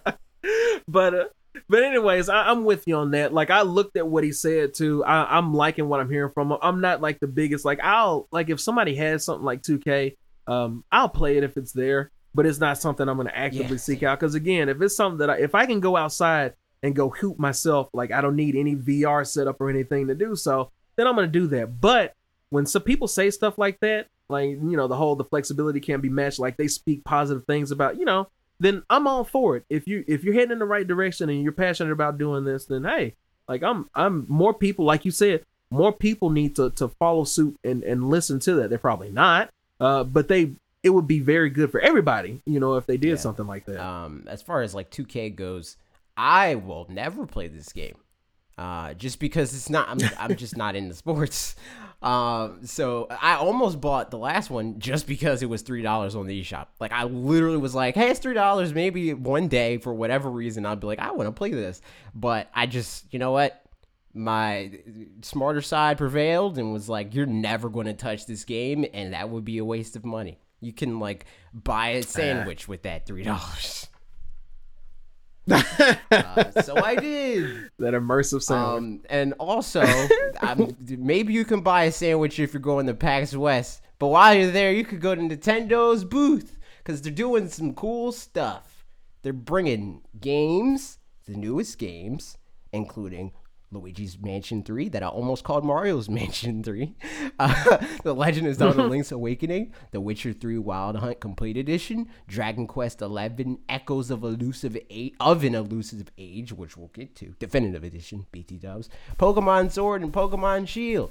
Speaker 2: but uh, but anyways, I, I'm with you on that. Like I looked at what he said too. I, I'm liking what I'm hearing from him. I'm not like the biggest. Like I'll like if somebody has something like 2K, um, I'll play it if it's there. But it's not something I'm gonna actively
Speaker 1: Yeah.
Speaker 2: seek out. Because again, if it's something that I, if I can go outside and go hoop myself, like I don't need any VR setup or anything to do so, then I'm gonna do that. But when some people say stuff like that, like you know the whole the flexibility can't be matched, like they speak positive things about you know then I'm all for it. If you if you're heading in the right direction and you're passionate about doing this, then hey, like I'm I'm more people like you said, more people need to to follow suit and and listen to that. They're probably not, uh, but they it would be very good for everybody, you know, if they did
Speaker 1: Yeah.
Speaker 2: something like that.
Speaker 1: um, as far as like 2K goes, I will never play this game. Uh, just because it's not. I'm, I'm just not into sports. Um, so I almost bought the last one just because it was three dollars on the eShop. Like I literally was like, "Hey, it's three dollars. Maybe one day for whatever reason I'll be like, I want to play this." But I just, you know what? My smarter side prevailed and was like, "You're never going to touch this game, and that would be a waste of money. You can like buy a sandwich with that three dollars." Uh, so I did.
Speaker 2: That immersive sound.
Speaker 1: Um, and also, maybe you can buy a sandwich if you're going to PAX West. But while you're there, you could go to Nintendo's booth because they're doing some cool stuff. They're bringing games, the newest games, including Luigi's Mansion 3 that I almost called Mario's Mansion 3. Uh, the Legend of Zelda Link's Awakening, The Witcher 3 Wild Hunt Complete Edition, Dragon Quest XI Echoes of Elusive of an Elusive Age, which we'll get to, Definitive Edition, BT dubs, Pokemon Sword and Pokemon Shield.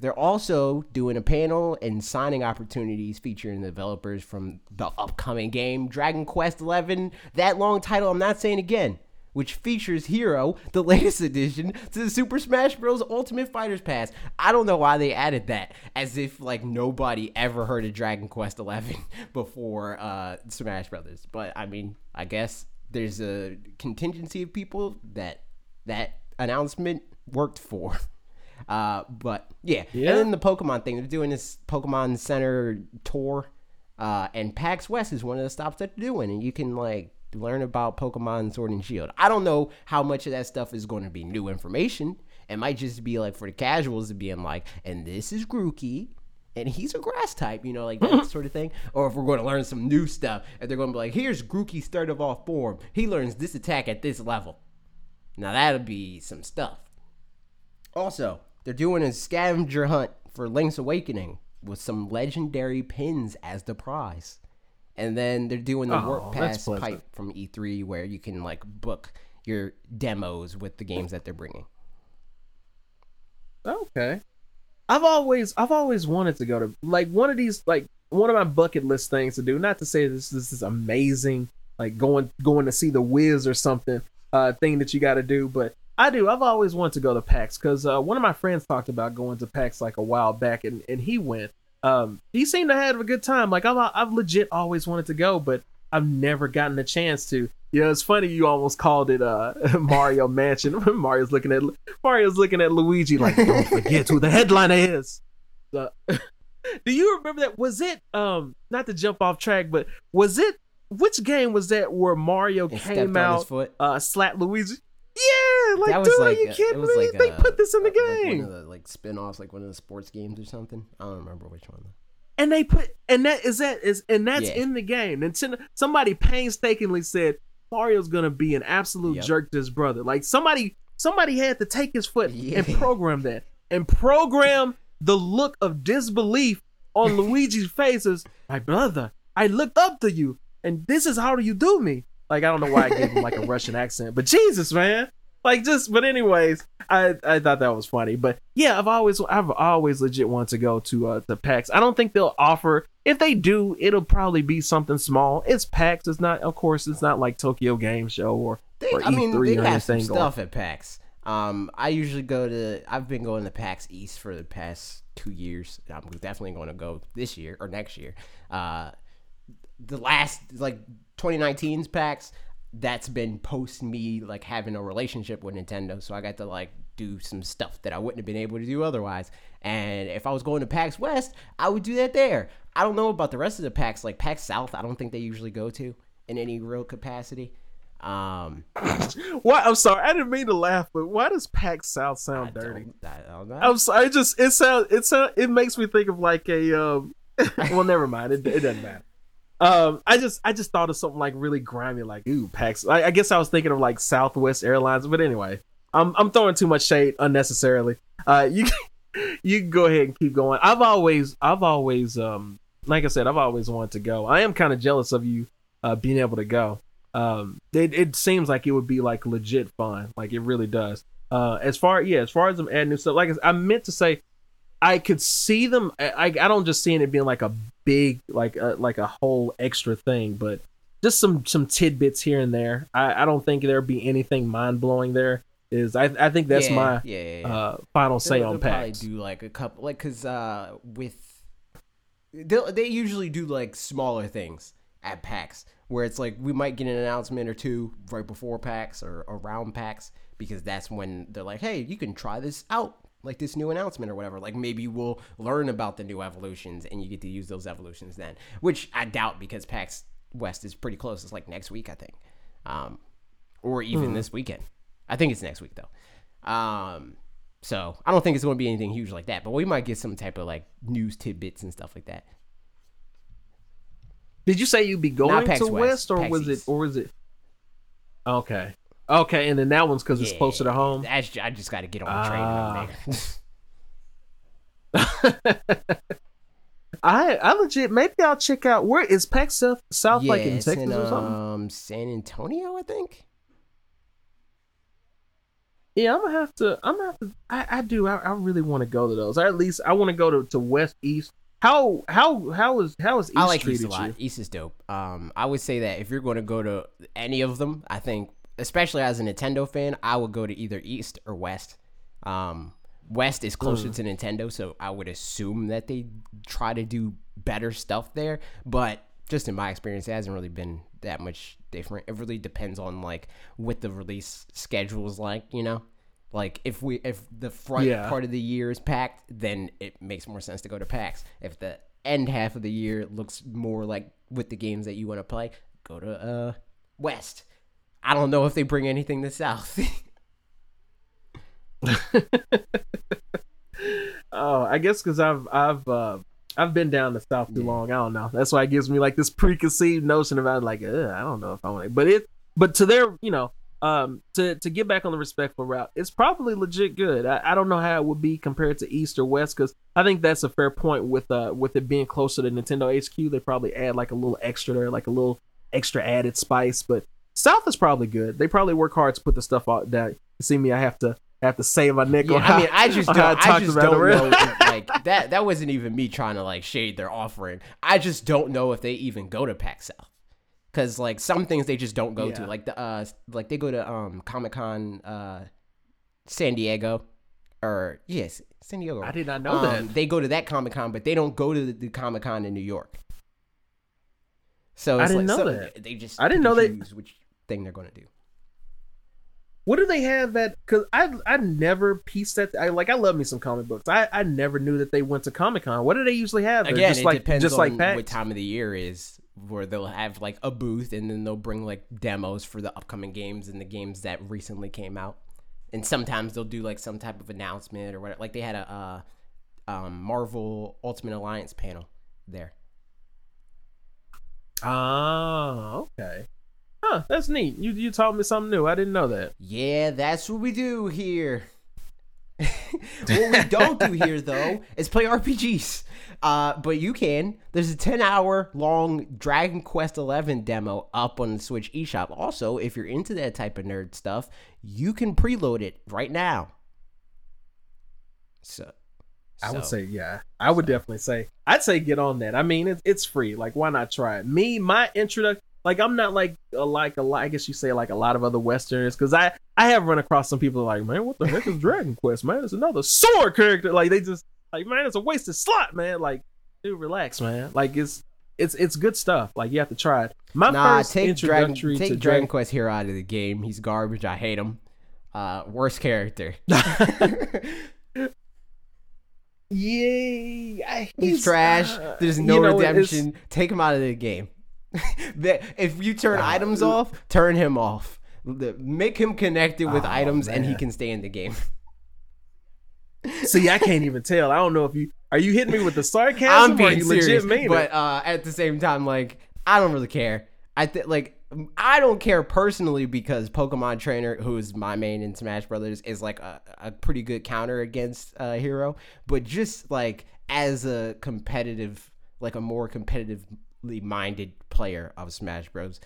Speaker 1: They're also doing a panel and signing opportunities featuring the developers from the upcoming game Dragon Quest XI. That long title, I'm not saying again which features Hero, the latest addition to the Super Smash Bros. Ultimate Fighters Pass. I don't know why they added that, as if like nobody ever heard of Dragon Quest XI before uh, Smash Brothers. But I mean, I guess there's a contingency of people that that announcement worked for. Uh, but yeah. yeah, and then the Pokemon thing, they're doing this Pokemon Center tour, uh, and PAX West is one of the stops that they're doing, and you can like learn about Pokemon Sword and Shield. I don't know how much of that stuff is going to be new information. It might just be like for the casuals to being like, and this is Grookey, and he's a grass type, you know, like that sort of thing. Or if we're going to learn some new stuff, and they're going to be like, here's Grookey's third of all form. He learns this attack at this level. Now that'll be some stuff. Also, they're doing a scavenger hunt for Link's Awakening with some legendary pins as the prize and then they're doing the oh, work pass pipe from E3 where you can like book your demos with the games that they're bringing.
Speaker 2: Okay. I've always I've always wanted to go to like one of these like one of my bucket list things to do. Not to say this this is amazing like going going to see the Wiz or something uh thing that you got to do, but I do. I've always wanted to go to PAX because uh, one of my friends talked about going to PAX like a while back, and, and he went um, he seemed to have a good time. Like I've I've legit always wanted to go, but I've never gotten a chance to. You know, it's funny you almost called it uh Mario Mansion. Mario's looking at Mario's looking at Luigi like, don't forget who the headliner is. do you remember that? Was it um not to jump off track, but was it which game was that where Mario came out uh slapped Luigi? Yeah, like, that was dude, like, are you uh, kidding me? Like they a, put uh, this in the game.
Speaker 1: Like one of the like spin-offs, like one of the sports games or something. I don't remember which one.
Speaker 2: And they put and that is that is and that's yeah. in the game. And somebody painstakingly said Mario's gonna be an absolute yep. jerk to his brother. Like somebody somebody had to take his foot yeah. and program that and program the look of disbelief on Luigi's face as my brother. I looked up to you, and this is how you do me. Like I don't know why I gave him like a Russian accent, but Jesus, man. Like just, but anyways, I I thought that was funny. But yeah, I've always I've always legit wanted to go to uh the PAX. I don't think they'll offer. If they do, it'll probably be something small. It's PAX. It's not, of course, it's not like Tokyo Game Show or,
Speaker 1: they,
Speaker 2: or
Speaker 1: I mean, E3 they or have some stuff at PAX. Um, I usually go to. I've been going to PAX East for the past two years. I'm definitely going to go this year or next year. Uh, the last like 2019's PAX that's been post me like having a relationship with Nintendo. So I got to like do some stuff that I wouldn't have been able to do otherwise. And if I was going to PAX West, I would do that there. I don't know about the rest of the PAX, like PAX South, I don't think they usually go to in any real capacity. Um,
Speaker 2: what? I'm sorry, I didn't mean to laugh, but why does PAX South sound I dirty? Don't, I, am sorry, it just it sounds it sound it makes me think of like a um. well, never mind. It, it doesn't matter. Um, I just I just thought of something like really grimy, like ooh, PAX. I, I, guess I was thinking of like Southwest Airlines, but anyway, I'm I'm throwing too much shade unnecessarily. Uh, you you can go ahead and keep going. I've always I've always um like I said I've always wanted to go. I am kind of jealous of you uh being able to go. Um, it it seems like it would be like legit fun, like it really does. Uh, as far yeah, as far as them adding new stuff, like I meant to say, I could see them. I I don't just seeing it being like a big like a, like a whole extra thing, but just some some tidbits here and there. I, I don't think there'd be anything mind blowing there. Is I I think that's
Speaker 1: yeah,
Speaker 2: my
Speaker 1: yeah, yeah,
Speaker 2: uh, final say
Speaker 1: They'll-
Speaker 2: on
Speaker 1: they'll probably
Speaker 2: PAX.
Speaker 1: do like a couple, like because uh, with they they usually do like smaller things at PAX where it's like we might get an announcement or two right before PAX or around PAX because that's when they're like, hey, you can try this out. Like this new announcement or whatever. Like maybe we'll learn about the new evolutions and you get to use those evolutions then. Which I doubt because PAX West is pretty close. It's like next week, I think. Um, or even this weekend. I think it's next week though. Um, so I don't think it's going to be anything huge like that, but we might get some type of like news tidbits and stuff like that.
Speaker 2: Did you say you'd be going to
Speaker 1: West,
Speaker 2: West, or
Speaker 1: PAX
Speaker 2: was
Speaker 1: East.
Speaker 2: it or was it? Okay, okay, and then that one's because it's closer to home.
Speaker 1: That's, I just got to get on the train
Speaker 2: Ah. I I legit maybe I'll check out where is PAX South South like in Texas or something.
Speaker 1: um San Antonio, I think.
Speaker 2: Yeah, I'm gonna have to. I'm gonna have to. I, I do. I, I really want to go to those. Or at least I want to go to, to West East. How how how is how is East
Speaker 1: I like East a lot.
Speaker 2: you?
Speaker 1: East is dope. Um, I would say that if you're going to go to any of them, I think, especially as a Nintendo fan, I would go to either East or West. Um, West is closer to Nintendo, so I would assume that they try to do better stuff there. But just in my experience, it hasn't really been that much different. It really depends on like what the release schedule is like, you know. Like if we if the front
Speaker 2: Yeah.
Speaker 1: part of the year is packed, then it makes more sense to go to PAX. If the end half of the year looks more like with the games that you want to play, go to uh West. I don't know if they bring anything to South.
Speaker 2: Oh, I guess because I've I've uh, I've been down the south too
Speaker 1: Yeah.
Speaker 2: long. I don't know. That's why it gives me like this preconceived notion about like, I don't know if I want to. But it, but to their, you know, um, to to get back on the respectful route, it's probably legit good. I, I don't know how it would be compared to East or West because I think that's a fair point with uh with it being closer to Nintendo HQ. They probably add like a little extra there, like a little extra added spice. But South is probably good. They probably work hard to put the stuff out. You see me, I have to have to save my nickel.
Speaker 1: yeah, I mean, I just don't, I just don't know. like that, that wasn't even me trying to like shade their offering. I just don't know if they even go to PAX South. Cause like some things they just don't go to. Like the uh, like they go to um Comic Con uh, San Diego, or yes, San Diego.
Speaker 2: I did not know
Speaker 1: Um,
Speaker 2: that.
Speaker 1: They go to that Comic Con, but they don't go to the, the Comic Con in New York. So
Speaker 2: I didn't
Speaker 1: like
Speaker 2: know
Speaker 1: so
Speaker 2: that.
Speaker 1: They just
Speaker 2: I didn't know they-
Speaker 1: which thing they're going to do.
Speaker 2: What do they have that? Because I I never pieced that. I like I love me some comic books. I I never knew that they went to Comic Con. What do they usually have? there?
Speaker 1: Again,
Speaker 2: just
Speaker 1: it
Speaker 2: like
Speaker 1: depends
Speaker 2: just
Speaker 1: on
Speaker 2: like PAX.
Speaker 1: what time of the year is, where they'll have like a booth and then they'll bring like demos for the upcoming games and the games that recently came out. And sometimes they'll do like some type of announcement or whatever. Like they had a uh, um, Marvel Ultimate Alliance panel there.
Speaker 2: Oh, okay. Huh, that's neat. You you taught me something new. I didn't know that.
Speaker 1: Yeah, that's what we do here. what we don't do here, though, is play RPGs. Uh, but you can. There's a 10 hour long Dragon Quest XI demo up on the Switch eShop. Also, if you're into that type of nerd stuff, you can preload it right now. So,
Speaker 2: I would
Speaker 1: so-
Speaker 2: say yeah. I would definitely say I'd say get on that. I mean, it's it's free. Like why not try it? Me, my introduction. Like I'm not like a, like a lot. I guess you say like a lot of other Westerners because I I have run across some people like man, what the heck is Dragon Quest? Man, it's another sword character. Like they just like man, it's a wasted slot, man. Like dude, relax, man. Like it's it's it's good stuff. Like you have to try it. My
Speaker 1: Nah,
Speaker 2: first
Speaker 1: take Dragon, take
Speaker 2: to
Speaker 1: Dragon
Speaker 2: Dragon
Speaker 1: Quest Hero out of the game. He's garbage. I hate him. Uh, worst character.
Speaker 2: Yay! I,
Speaker 1: He's, trash. There's no
Speaker 2: you know,
Speaker 1: redemption. Take him out of the game. That- if you turn items off, turn him off. Make him connected with
Speaker 2: Oh,
Speaker 1: items, and he can stay in the game.
Speaker 2: See, I can't even tell. I don't know if you are you hitting me with the sarcasm
Speaker 1: I'm being serious, but uh, at the same time, like I don't really care. I think like I don't care personally because Pokemon Trainer, who is my main in Smash Brothers, is like a, a pretty good counter against uh, Hero. But just like as a competitive, like a more competitively minded player of Smash Bros,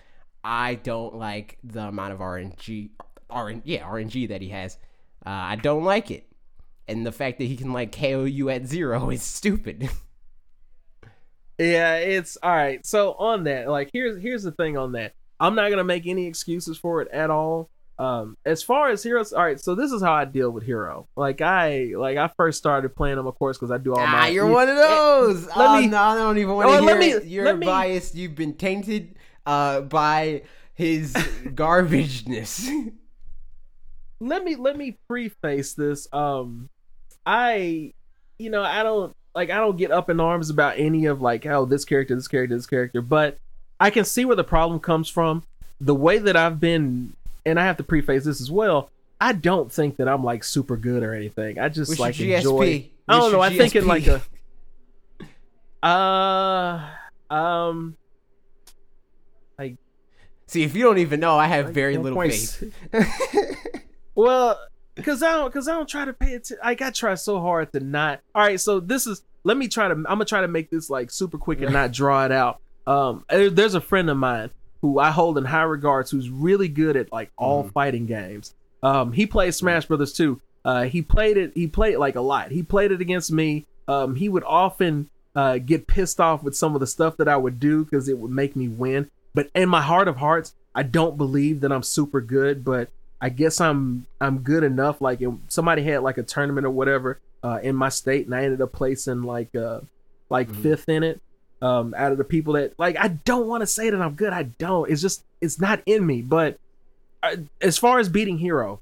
Speaker 1: I don't like the amount of RNG, RN, yeah RNG that he has. Uh, I don't like it, and the fact that he can like KO you at zero is stupid.
Speaker 2: Yeah, it's all right. So on that, like here's here's the thing on that. I'm not gonna make any excuses for it at all. Um, as far as heroes, all right. So this is how I deal with hero. Like I, like I first started playing them, of course, because I do all
Speaker 1: ah,
Speaker 2: my.
Speaker 1: you're one of those. Let oh, me, no, I don't even want to oh, hear let me, You're biased. You've been tainted uh, by his garbageness.
Speaker 2: let me let me preface this. Um, I, you know, I don't like I don't get up in arms about any of like oh, this character, this character, this character, but I can see where the problem comes from. The way that I've been and I have to preface this as well. I don't think that I'm like super good or anything. I just like enjoy. I don't know. I think in like a. Uh, um, like.
Speaker 1: See, if you don't even know, I have very little faith.
Speaker 2: well, because I don't, because I don't try to pay attention. Like I try so hard to not. All right, so this is. Let me try to. I'm gonna try to make this like super quick and not draw it out. Um, there's a friend of mine who I hold in high regards, who's really good at like all mm-hmm. fighting games. Um, he plays Smash Brothers too. Uh, he played it. He played it like a lot. He played it against me. Um, he would often uh, get pissed off with some of the stuff that I would do because it would make me win. But in my heart of hearts, I don't believe that I'm super good. But I guess I'm I'm good enough. Like somebody had like a tournament or whatever uh, in my state, and I ended up placing like uh, like mm-hmm. fifth in it um, out of the people that like I don't want to say that I'm good. I don't. It's just it's not in me. But uh, as far as beating hero,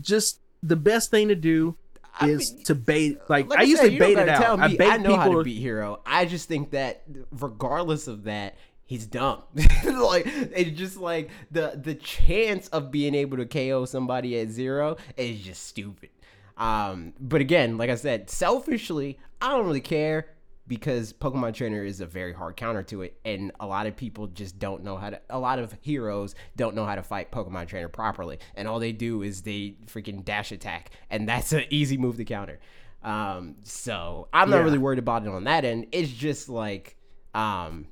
Speaker 2: just the best thing to do is I mean, to bait. Like, like I, used to bait it out.
Speaker 1: Me, I, bait I know people... how to beat hero. I just think that regardless of that, he's dumb. like it's just like the the chance of being able to KO somebody at zero is just stupid. Um, but again, like I said, selfishly, I don't really care because Pokemon Trainer is a very hard counter to it, and a lot of people just don't know how to. A lot of heroes don't know how to fight Pokemon Trainer properly, and all they do is they freaking dash attack, and that's an easy move to counter. Um, so I'm not yeah. really worried about it on that end. It's just like, um,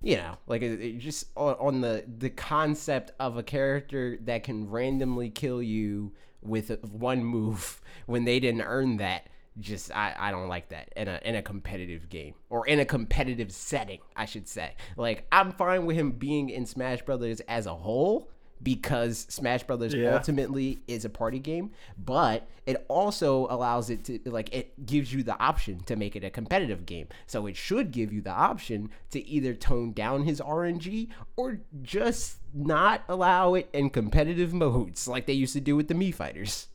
Speaker 1: you know, like it, it just on, on the the concept of a character that can randomly kill you with one move when they didn't earn that just I, I don't like that in a in a competitive game or in a competitive setting, I should say. Like I'm fine with him being in Smash Brothers as a whole because Smash Brothers yeah. ultimately is a party game, but it also allows it to like it gives you the option to make it a competitive game. So it should give you the option to either tone down his RNG or just not allow it in competitive modes like they used to do with the Mii fighters.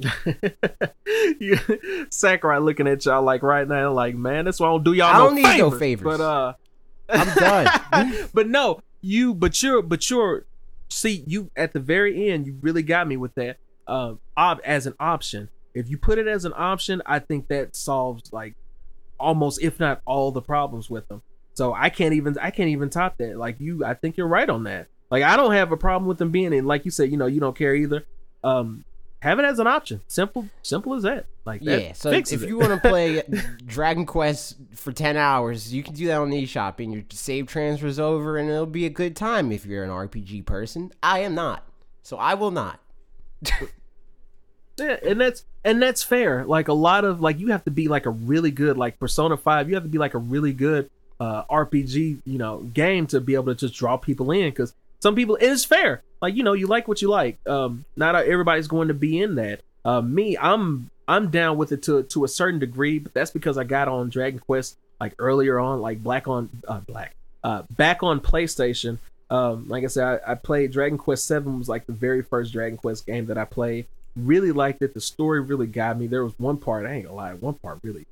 Speaker 2: Sakurai looking at y'all like right now, like man, that's why I don't do y'all. I don't no need favors. no favors. But uh,
Speaker 1: I'm done.
Speaker 2: but no, you, but you're, but you're. See, you at the very end, you really got me with that. Uh, ob- as an option. If you put it as an option, I think that solves like almost, if not all, the problems with them. So I can't even, I can't even top that. Like you, I think you're right on that. Like I don't have a problem with them being in. Like you said, you know, you don't care either. Um, have it as an option. Simple, simple as that. Like that yeah. So if
Speaker 1: it. you want to play Dragon Quest for ten hours, you can do that on eShop, and your save transfers over, and it'll be a good time if you're an RPG person. I am not, so I will not.
Speaker 2: yeah, and that's and that's fair. Like a lot of like you have to be like a really good like Persona Five. You have to be like a really good uh RPG, you know, game to be able to just draw people in because some people it is fair. Like you know you like what you like. Um not everybody's going to be in that. Uh me i'm i'm down with it to to a certain degree but that's because i got on dragon quest like earlier on like black on uh black uh back on playstation. Um like i said i, I played dragon quest 7 was like the very first dragon quest game that i played. Really liked it. The story really got me. There was one part i ain't gonna lie one part really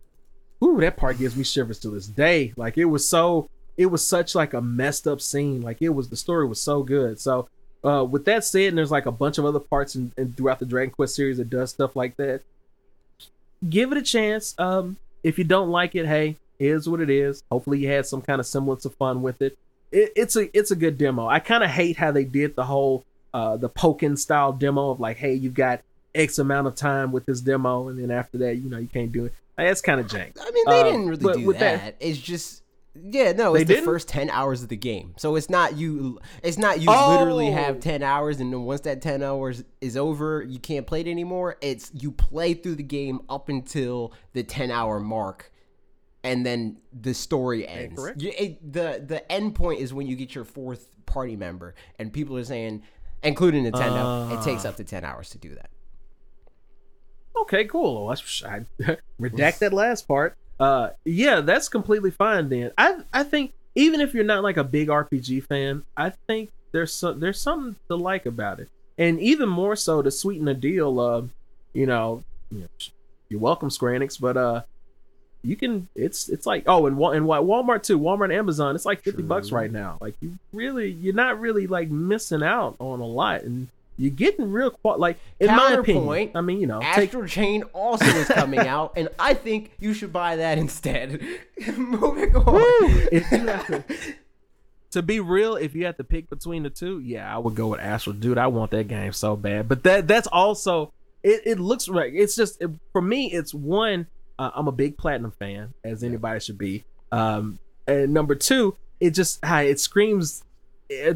Speaker 2: ooh that part gives me shivers to this day. Like it was so it was such like a messed up scene like it was the story was so good so uh, with that said, and there's like a bunch of other parts and throughout the Dragon Quest series that does stuff like that. Give it a chance. Um, if you don't like it, hey, is what it is. Hopefully, you had some kind of semblance of fun with it. it it's a it's a good demo. I kind of hate how they did the whole uh the Pokken style demo of like, hey, you've got X amount of time with this demo, and then after that, you know, you can't do it. That's kind of jank.
Speaker 1: I mean, they uh, didn't really do that. that. It's just yeah, no, it's they the didn't? first ten hours of the game. So it's not you. It's not you oh. literally have oh. ten hours, and then once that ten hours is over, you can't play it anymore. It's you play through the game up until the ten hour mark, and then the story ends. You- it- the the end point is when you get your fourth party member, and people are saying, including Nintendo, it takes up to ten hours to do that.
Speaker 2: Okay, cool. I, I redact that last part. Uh, yeah, that's completely fine. Then I I think even if you're not like a big RPG fan, I think there's so, there's something to like about it, and even more so to sweeten the deal. Uh, you know, you know, you're welcome, Square Enix, but uh, you can. It's it's like oh, and and Walmart too, Walmart and Amazon. It's like fifty bucks right now. Like you really, you're not really like missing out on a lot, and you're getting real like in my opinion. I mean, you know, take
Speaker 1: Astral Chain also is coming out, and I think you should buy that instead. Moving on.
Speaker 2: if you have to, to be real, if you have to pick between the two, yeah, I would go with Astral. Dude, I want that game so bad. But that that's also it. It looks right. It's just it, for me. It's one. Uh, I'm a big Platinum fan, as anybody should be. Um, and number two, it just it screams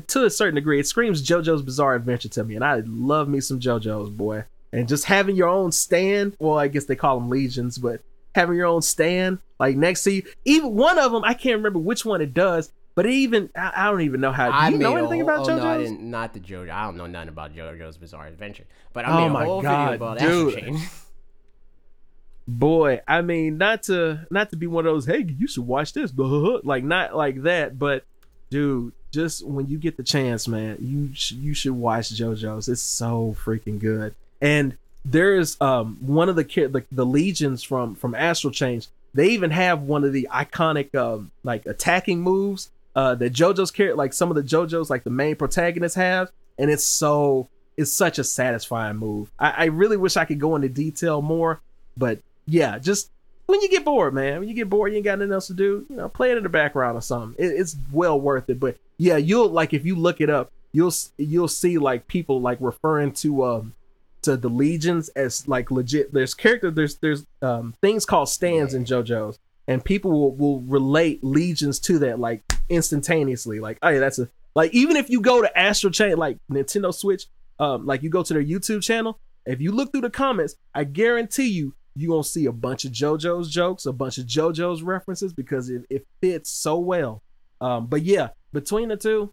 Speaker 2: to a certain degree. It screams JoJo's Bizarre Adventure to me, and I love me some JoJo's boy. And just having your own stand. Well, I guess they call them legions, but having your own stand like next to you. Even one of them, I can't remember which one it does, but even I, I don't even know how. Do
Speaker 1: I
Speaker 2: you know
Speaker 1: a
Speaker 2: anything about
Speaker 1: oh,
Speaker 2: JoJo's?
Speaker 1: No, I didn't. Not the JoJo. I don't know nothing about JoJo's Bizarre Adventure. But I
Speaker 2: Oh
Speaker 1: made a
Speaker 2: my
Speaker 1: whole
Speaker 2: God,
Speaker 1: video about
Speaker 2: dude.
Speaker 1: Chain.
Speaker 2: Boy, I mean, not to not to be one of those. Hey, you should watch this. Like not like that, but dude, just when you get the chance, man, you sh- you should watch JoJo's. It's so freaking good. And there's um one of the ki- the, the legions from from Astral Chain. They even have one of the iconic um like attacking moves uh that JoJo's character like some of the JoJo's like the main protagonists have, and it's so it's such a satisfying move. I, I really wish I could go into detail more, but yeah, just when you get bored, man, when you get bored, you ain't got nothing else to do, you know, play it in the background or something. It, it's well worth it. But yeah, you'll like if you look it up, you'll you'll see like people like referring to um to the legions as like legit. There's character. There's there's um things called stands in JoJo's, and people will will relate legions to that like instantaneously. Like, oh yeah, that's a like even if you go to Astral Chain like Nintendo Switch, um, like you go to their YouTube channel, if you look through the comments, I guarantee you you gonna see a bunch of JoJo's jokes, a bunch of JoJo's references because it, it fits so well. Um, but yeah, between the two,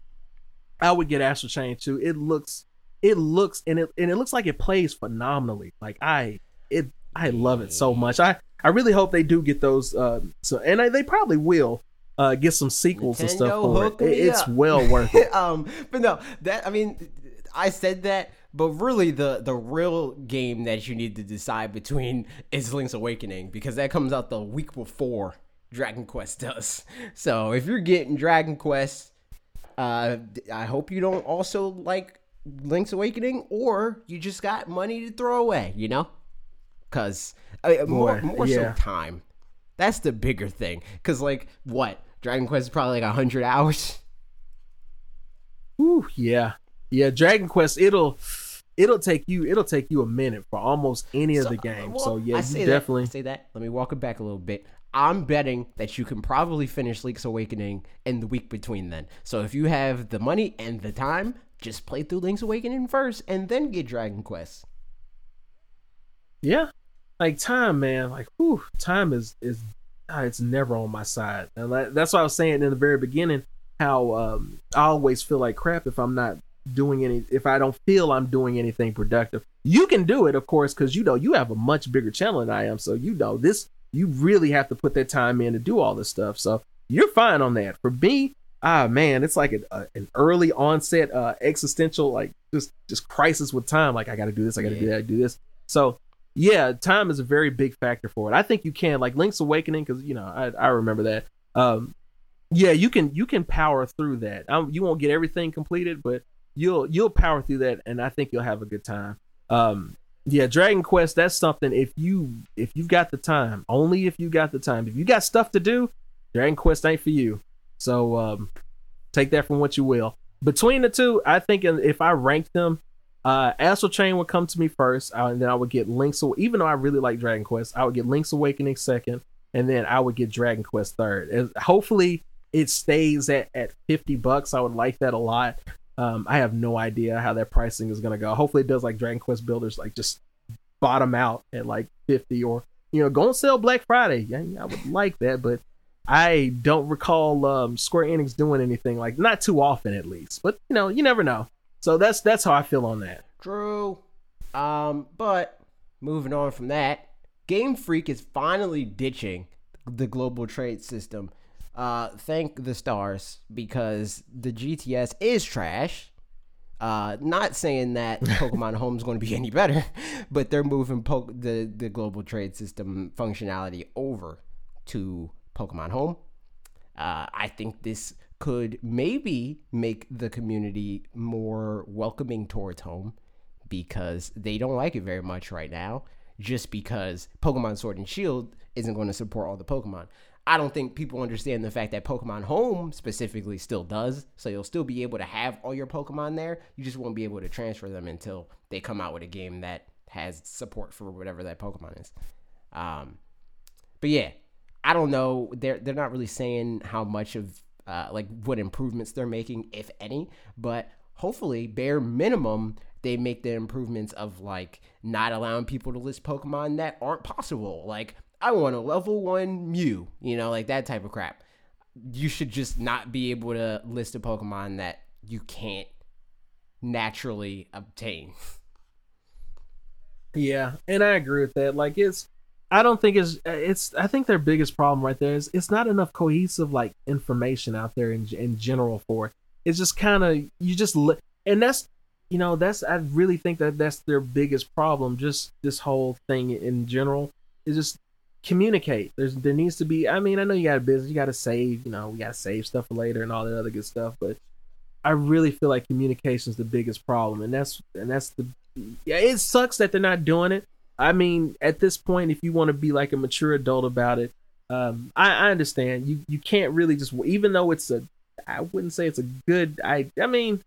Speaker 2: I would get Astral Chain too. It looks, it looks, and it and it looks like it plays phenomenally. Like I, it, I love it so much. I I really hope they do get those. Uh, so and I, they probably will uh, get some sequels and stuff
Speaker 1: Nintendo,
Speaker 2: for it. It- It's
Speaker 1: up.
Speaker 2: well worth it.
Speaker 1: um, but no, that I mean, I said that, but really, the the real game that you need to decide between is Link's Awakening because that comes out the week before Dragon Quest does. So if you're getting Dragon Quest, uh, I hope you don't also like Link's Awakening, or you just got money to throw away. You know, because I mean, more more
Speaker 2: yeah.
Speaker 1: so time. That's the bigger thing. Cause like what Dragon Quest is probably like hundred hours.
Speaker 2: Whew, yeah, yeah. Dragon Quest, it'll it'll take you it'll take you a minute for almost any of the games. so yeah, you definitely.
Speaker 1: That, say that. Let me walk it back a little bit. I'm betting that you can probably finish Link's Awakening in the week between then. So if you have the money and the time, just play through Link's Awakening first and then get Dragon Quest.
Speaker 2: Yeah, like time, man. Like, whew, time is is ah, it's never on my side, and that's what I was saying in the very beginning. How um, I always feel like crap if I'm not doing any, if I don't feel I'm doing anything productive. You can do it, of course, because you know you have a much bigger channel than I am, so you know this. You really have to put that time in to do all this stuff. So you're fine on that. For me, ah man, it's like a, a, an early onset uh, existential like just just crisis with time. Like I got to do this, I got to do
Speaker 1: Yeah.
Speaker 2: that, do this. So yeah, time is a very big factor for it. I think you can like Link's Awakening because you know I, I remember that. Um, yeah, you can you can power through that. Um, you won't get everything completed, but you'll you'll power through that, and I think you'll have a good time. Um, yeah, Dragon Quest. That's something. If you if you've got the time, only if you got the time. If you got stuff to do, Dragon Quest ain't for you. So um, take that from what you will. Between the two, I think if I ranked them, uh, Astral Chain would come to me first, and then I would get Link's. Even though I really like Dragon Quest, I would get Link's Awakening second, and then I would get Dragon Quest third. And hopefully, it stays at at fifty bucks. I would like that a lot. Um, I have no idea how that pricing is gonna go. Hopefully, it does like Dragon Quest Builders, like just bottom out at like fifty or you know, go and sell Black Friday. I, I would like that, but I don't recall um, Square Enix doing anything like not too often at least. But you know, you never know. So that's that's how I feel on that.
Speaker 1: True. Um, but moving on from that, Game Freak is finally ditching the global trade system. Uh, thank the stars because the GTS is trash. Uh, not saying that Pokemon Home is going to be any better, but they're moving po- the the global trade system functionality over to Pokemon Home. Uh, I think this could maybe make the community more welcoming towards home because they don't like it very much right now just because Pokemon Sword and Shield isn't going to support all the Pokemon. I don't think people understand the fact that Pokemon Home specifically still does. So you'll still be able to have all your Pokemon there. You just won't be able to transfer them until they come out with a game that has support for whatever that Pokemon is. Um, but yeah, I don't know. They're they're not really saying how much of uh, like what improvements they're making, if any. But hopefully, bare minimum, they make the improvements of like not allowing people to list Pokemon that aren't possible. Like I want a level one Mew, you know, like that type of crap. You should just not be able to list a Pokemon that you can't naturally obtain.
Speaker 2: Yeah, and I agree with that. Like it's I don't think it's it's I think their biggest problem right there is it's not enough cohesive like information out there in in general for it. It's just kind of you just li- and that's you know that's I really think that that's their biggest problem. Just this whole thing in general is just communicate. There's there needs to be. I mean, I know you got a business, you got to save. You know, we got to save stuff for later and all that other good stuff. But I really feel like communication is the biggest problem, and that's and that's the yeah. It sucks that they're not doing it. I mean, at this point, if you want to be like a mature adult about it, um, I, I understand. You you can't really just even though it's a I wouldn't say it's a good I I mean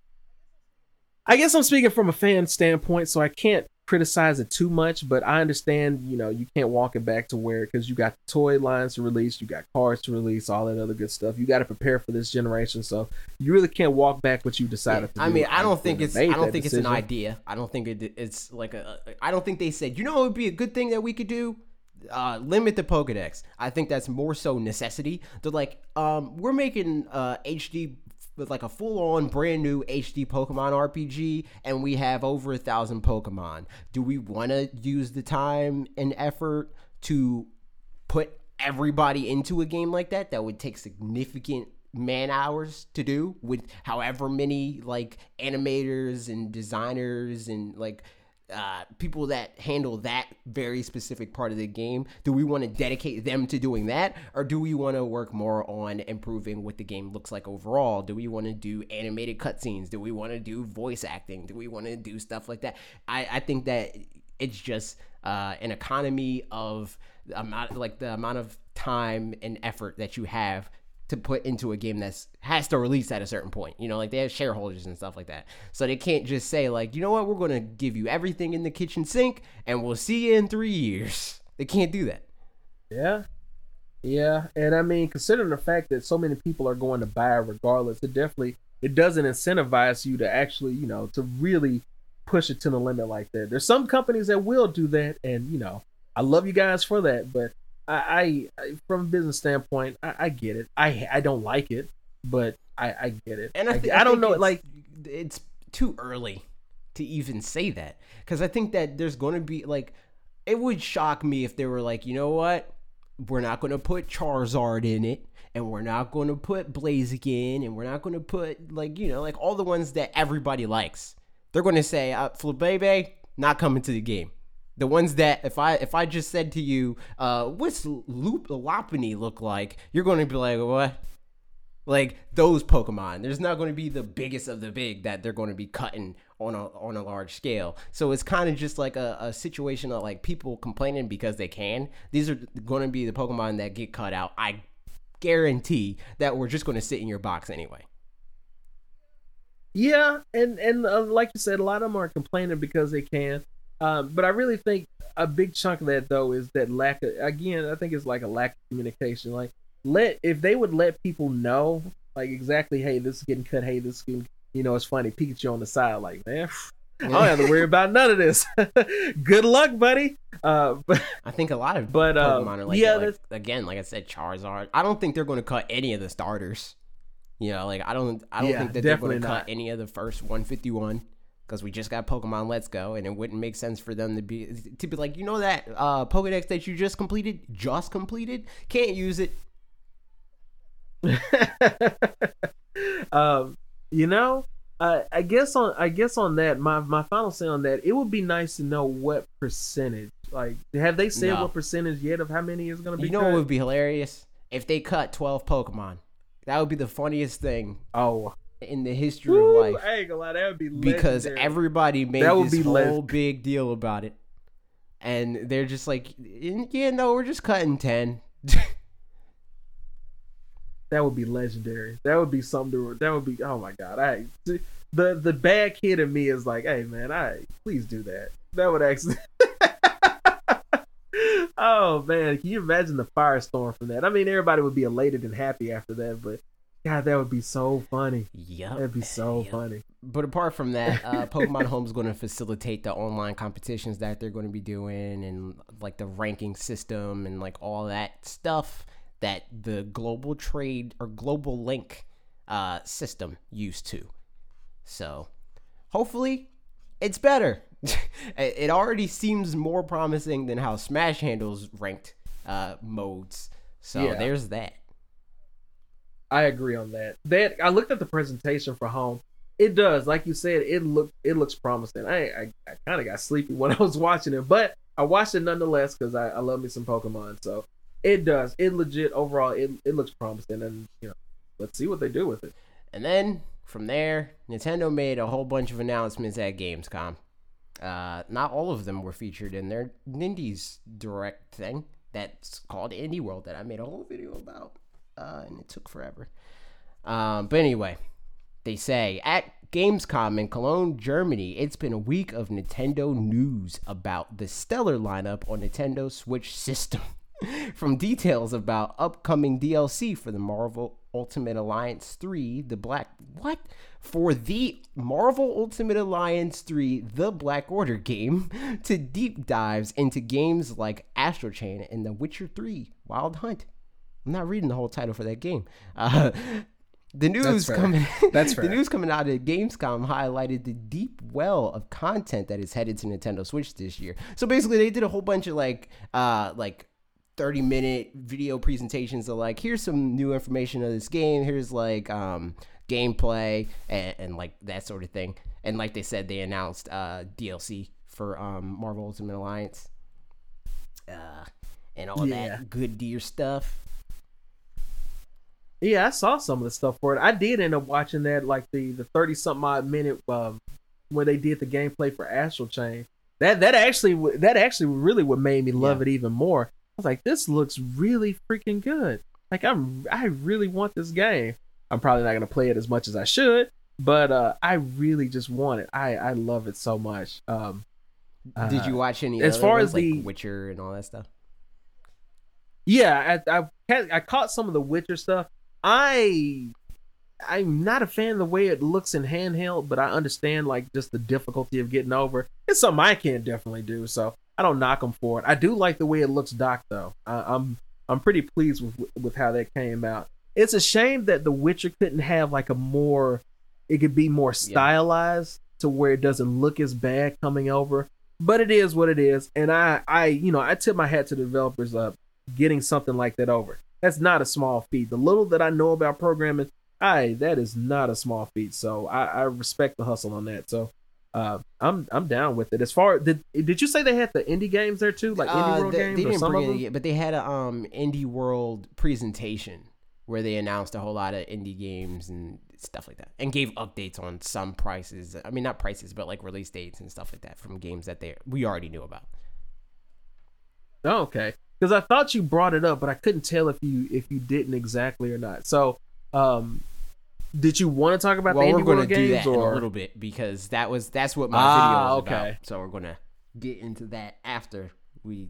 Speaker 2: I guess I'm speaking from a fan standpoint, so I can't criticize it too much, but I understand, you know, you can't walk it back to where because you got the toy lines to release, you got cars to release, all that other good stuff. You got to prepare for this generation, so you really can't walk back what you decided
Speaker 1: yeah,
Speaker 2: to
Speaker 1: I mean, I don't think it's I don't think decision. it's an idea. I don't think it, it's like a. I don't think they said, you know, it would be a good thing that we could do. Uh, limit the Pokedex. I think that's more so necessity. They're like, um, we're making uh, HD with like a full on brand new HD Pokemon RPG, and we have over a thousand Pokemon. Do we want to use the time and effort to put everybody into a game like that? That would take significant man hours to do with however many like animators and designers and like uh, people that handle that very specific part of the game do we want to dedicate them to doing that? Or do we want to work more on improving what the game looks like overall? Do we want to do animated cutscenes? Do we want to do voice acting? Do we want to do stuff like that? I, I think that it's just uh, an economy of amount like the amount of time and effort that you have to put into a game that's has to release at a certain point. You know, like they have shareholders and stuff like that. So they can't just say like, you know what, we're to give you everything in the kitchen sink and we'll see you in 3 years. They can't do that.
Speaker 2: Yeah. Yeah, and I mean, considering the fact that so many people are going to buy regardless, it definitely it doesn't incentivize you to actually, you know, to really push it to the limit like that. There's some companies that will do that, and you know, I love you guys for that, but I, I from a business standpoint, I, I, get it. I I don't like it, but I, I get it.
Speaker 1: And I, th- I, I don't know, like it's too early to even say that because I think that there's going to be like it would shock me if they were like, you know what, we're not going to put Charizard in it. And we're not going to put Blaziken, and we're not going to put like you know like all the ones that everybody likes. They're going to say, uh, Flabebe not coming to the game. The ones that if I if I just said to you, uh, what's Loop look like, you're going to be like, what? Like those Pokemon. There's not going to be the biggest of the big that they're going to be cutting on a on a large scale. So it's kind of just like a, a situation of like people complaining because they can. These are going to be the Pokemon that get cut out. I guarantee that we're just going to sit in your box anyway.
Speaker 2: Yeah, and and uh, like you said, a lot of them are complaining because they can. Um, but I really think a big chunk of that though is that lack of again, I think it's like a lack of communication. Like let if they would let people know like exactly, hey, this is getting cut, hey, this is getting you know, it's funny, Pikachu on the side, like, man, I don't have to worry about none of this. Good luck, buddy. Uh, but,
Speaker 1: I think a lot of
Speaker 2: But, uh,
Speaker 1: Pokemon are like,
Speaker 2: yeah,
Speaker 1: that. like again, like I said, Charizard. I don't think they're going to cut any of the starters. You know, like I don't, I don't
Speaker 2: Yeah,
Speaker 1: think that they're going to cut any of the first 151 because we just got Pokemon Let's Go, and it wouldn't make sense for them to be to be like, you know that uh, Pokedex that you just completed, just completed, can't use it.
Speaker 2: um, you know, uh, I guess on I guess on that, my my final say on that, it would be nice to know what percentage. Like, have they said
Speaker 1: No.
Speaker 2: what percentage yet of how many is going to be?
Speaker 1: You know
Speaker 2: cut?
Speaker 1: what would be hilarious if they cut 12 Pokemon. That would be the funniest thing
Speaker 2: Oh,
Speaker 1: in the history
Speaker 2: Woo,
Speaker 1: of life.
Speaker 2: I ain't gonna lie, that would be
Speaker 1: because
Speaker 2: legendary.
Speaker 1: everybody made
Speaker 2: That would
Speaker 1: this
Speaker 2: be
Speaker 1: whole
Speaker 2: leg-
Speaker 1: big deal about it, and they're just like, "Yeah, no, we're just cutting 10.
Speaker 2: that would be legendary. That would be something. To, that would be. Oh my god, I the the bad kid in me is like, hey man, I please do that. That would actually. oh man, can you imagine the firestorm from that? I mean, everybody would be elated and happy after that, but God, that would be so funny.
Speaker 1: Yep.
Speaker 2: That'd be so
Speaker 1: Yep.
Speaker 2: funny.
Speaker 1: But apart from that, uh, Pokemon Home is going to facilitate the online competitions that they're going to be doing, and like the ranking system and like all that stuff that the global trade or global link uh, system used to. So, hopefully, it's better. it it already seems more promising than how Smash handles ranked uh, modes. So
Speaker 2: Yeah.
Speaker 1: there's that.
Speaker 2: I agree on that. That I looked at the presentation for home. It does, like you said, it look it looks promising. I I, I kind of got sleepy when I was watching it, but I watched it nonetheless because I, I love me some Pokemon. So it does. It legit overall it it looks promising, and you know, let's see what they do with it.
Speaker 1: And then from there, Nintendo made a whole bunch of announcements at Gamescom. Uh, not all of them were featured in their Nindies Direct thing that's called Indie World that I made a whole video about, uh, and it took forever. Um, but anyway, they say at Gamescom in Cologne, Germany, it's been a week of Nintendo news about the stellar lineup on Nintendo Switch system. From details about upcoming DLC for the Marvel Ultimate Alliance 3, the Black what? For the Marvel Ultimate Alliance 3, the Black Order game, to deep dives into games like Astral Chain and The Witcher 3 Wild Hunt. I'm not reading the whole title for that game. Uh, the news
Speaker 2: fair.
Speaker 1: coming
Speaker 2: That's
Speaker 1: the news coming out of Gamescom highlighted the deep well of content that is headed to Nintendo Switch this year. So basically they did a whole bunch of like uh like 30 minute video presentations of like here's some new information of this game, here's like um gameplay and, and like that sort of thing. And like they said they announced uh DLC for um Marvel Ultimate Alliance. Uh and all
Speaker 2: Yeah.
Speaker 1: that good deer stuff.
Speaker 2: Yeah, I saw some of the stuff for it. I did end up watching that, like the the thirty something odd minute um, where they did the gameplay for Astral Chain. That that actually that actually really what made me love
Speaker 1: Yeah.
Speaker 2: it even more. I was like, this looks really freaking good. Like I'm I really want this game. I'm probably not gonna play it as much as I should, but uh, I really just want it. I I love it so much. Um,
Speaker 1: Did
Speaker 2: uh,
Speaker 1: you watch any
Speaker 2: as
Speaker 1: other
Speaker 2: far
Speaker 1: ones,
Speaker 2: as
Speaker 1: like
Speaker 2: the-
Speaker 1: Witcher and all that stuff?
Speaker 2: Yeah, I, I I caught some of the Witcher stuff. I I'm not a fan of the way it looks in handheld, but I understand like just the difficulty of getting over. It's something I can't definitely do, so I don't knock them for it. I do like the way it looks docked though. I, I'm I'm pretty pleased with with how that came out. It's a shame that the Witcher couldn't have like a more it could be more stylized to where it doesn't look as bad coming over. But it is what it is, and I I you know I tip my hat to the developers up getting something like that over. That's not a small feat. The little that I know about programming, I that is not a small feat. So I, I respect the hustle on that. So uh, I'm I'm down with it. As far did did you say they had the indie games there too, like indie
Speaker 1: Uh,
Speaker 2: world
Speaker 1: they,
Speaker 2: games
Speaker 1: they
Speaker 2: or some of them?
Speaker 1: but they had a um indie world presentation where they announced a whole lot of indie games and stuff like that, and gave updates on some prices. I mean, not prices, but like release dates and stuff like that from games that they we already knew about.
Speaker 2: Oh, okay, because I thought you brought it up, but I couldn't tell if you if you didn't exactly or not. So, um, did you want to talk about
Speaker 1: well,
Speaker 2: the
Speaker 1: we're
Speaker 2: indie
Speaker 1: gonna
Speaker 2: world
Speaker 1: do that in a little bit because that was that's what my
Speaker 2: Ah,
Speaker 1: video was
Speaker 2: okay.
Speaker 1: about. So we're gonna get into that after we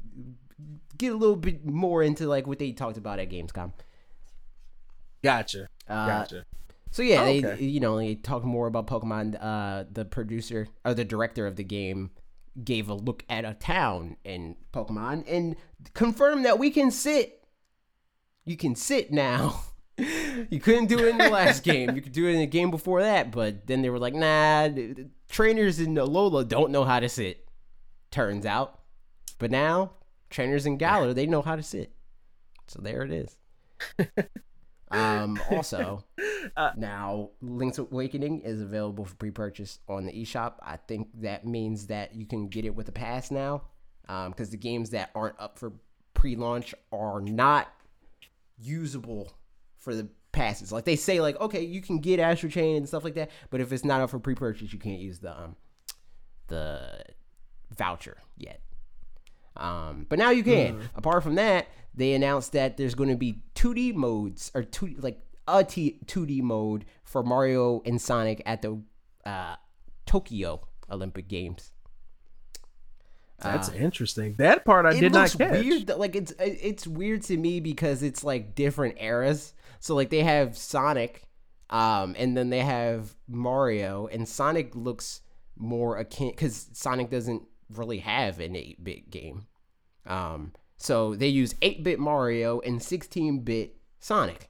Speaker 1: get a little bit more into like what they talked about at Gamescom.
Speaker 2: gotcha,
Speaker 1: Uh,
Speaker 2: gotcha.
Speaker 1: So yeah,
Speaker 2: Oh,
Speaker 1: they you know they talk more about Pokemon. Uh, the producer or the director of the game gave a look at a town in Pokemon and confirmed that we can sit. You can sit now. you couldn't do it in the last game. You could do it in the game before that, but then they were like, "Nah, trainers in Alola don't know how to sit." Turns out, but now trainers in Galar they know how to sit. So there it is. um, also,
Speaker 2: Uh,
Speaker 1: now Link's Awakening is available for pre-purchase on the eShop. I think that means that you can get it with a pass now, because the games that aren't up for pre-launch are not usable for the passes. Like they say, like okay, you can get Astral Chain and stuff like that, but if it's not up for pre-purchase, you can't use the um the voucher yet. Um, but now you can. Apart from that, they announced that there's going to be 2D modes or two like a T- 2D mode for Mario and Sonic at the uh, Tokyo Olympic Games.
Speaker 2: That's
Speaker 1: Uh,
Speaker 2: interesting. That part I did not catch.
Speaker 1: weird. Like it's it's weird to me because it's like different eras. So like they have Sonic, um, and then they have Mario, and Sonic looks more akin because Sonic doesn't really have an eight bit game. Um, so they use eight bit Mario and sixteen bit Sonic.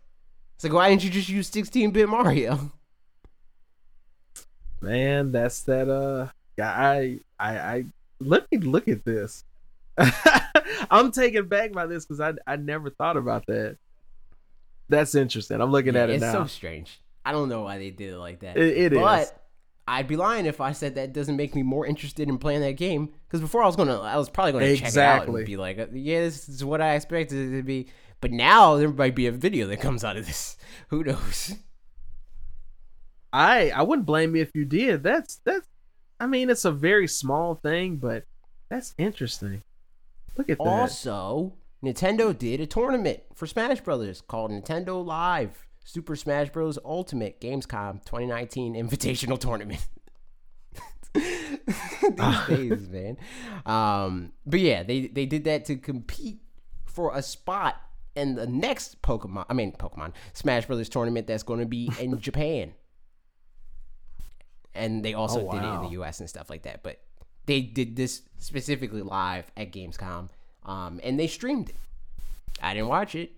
Speaker 1: It's like why didn't you just use sixteen bit Mario?
Speaker 2: Man, that's that uh I I I let me look at this. I'm taken back by this because I I never thought about that. That's interesting. I'm looking
Speaker 1: Yeah,
Speaker 2: at it
Speaker 1: it's
Speaker 2: now.
Speaker 1: so strange. I don't know why they did it like that.
Speaker 2: It- it is.
Speaker 1: I'd be lying if I said that doesn't make me more interested in playing that game. Because before I was gonna, I was probably gonna check it out and be like, uh, yeah, this is what I expected it to be. But now there might be a video that comes out of this. Who knows?
Speaker 2: I I wouldn't blame you if you did. That's that's I mean it's a very small thing, but that's interesting. Look at that.
Speaker 1: Also, Nintendo did a tournament for Smash Brothers called Nintendo Live Super Smash Bros. Ultimate Gamescom 2019 Invitational Tournament. These days, man. Um, but yeah, they they did that to compete for a spot in the next Pokemon. I mean, Pokemon Smash Brothers tournament that's going to be in Japan. And they also
Speaker 2: Oh,
Speaker 1: did it in the U.S. and stuff like that. But they did this specifically live at Gamescom, um, and they streamed it. I didn't watch it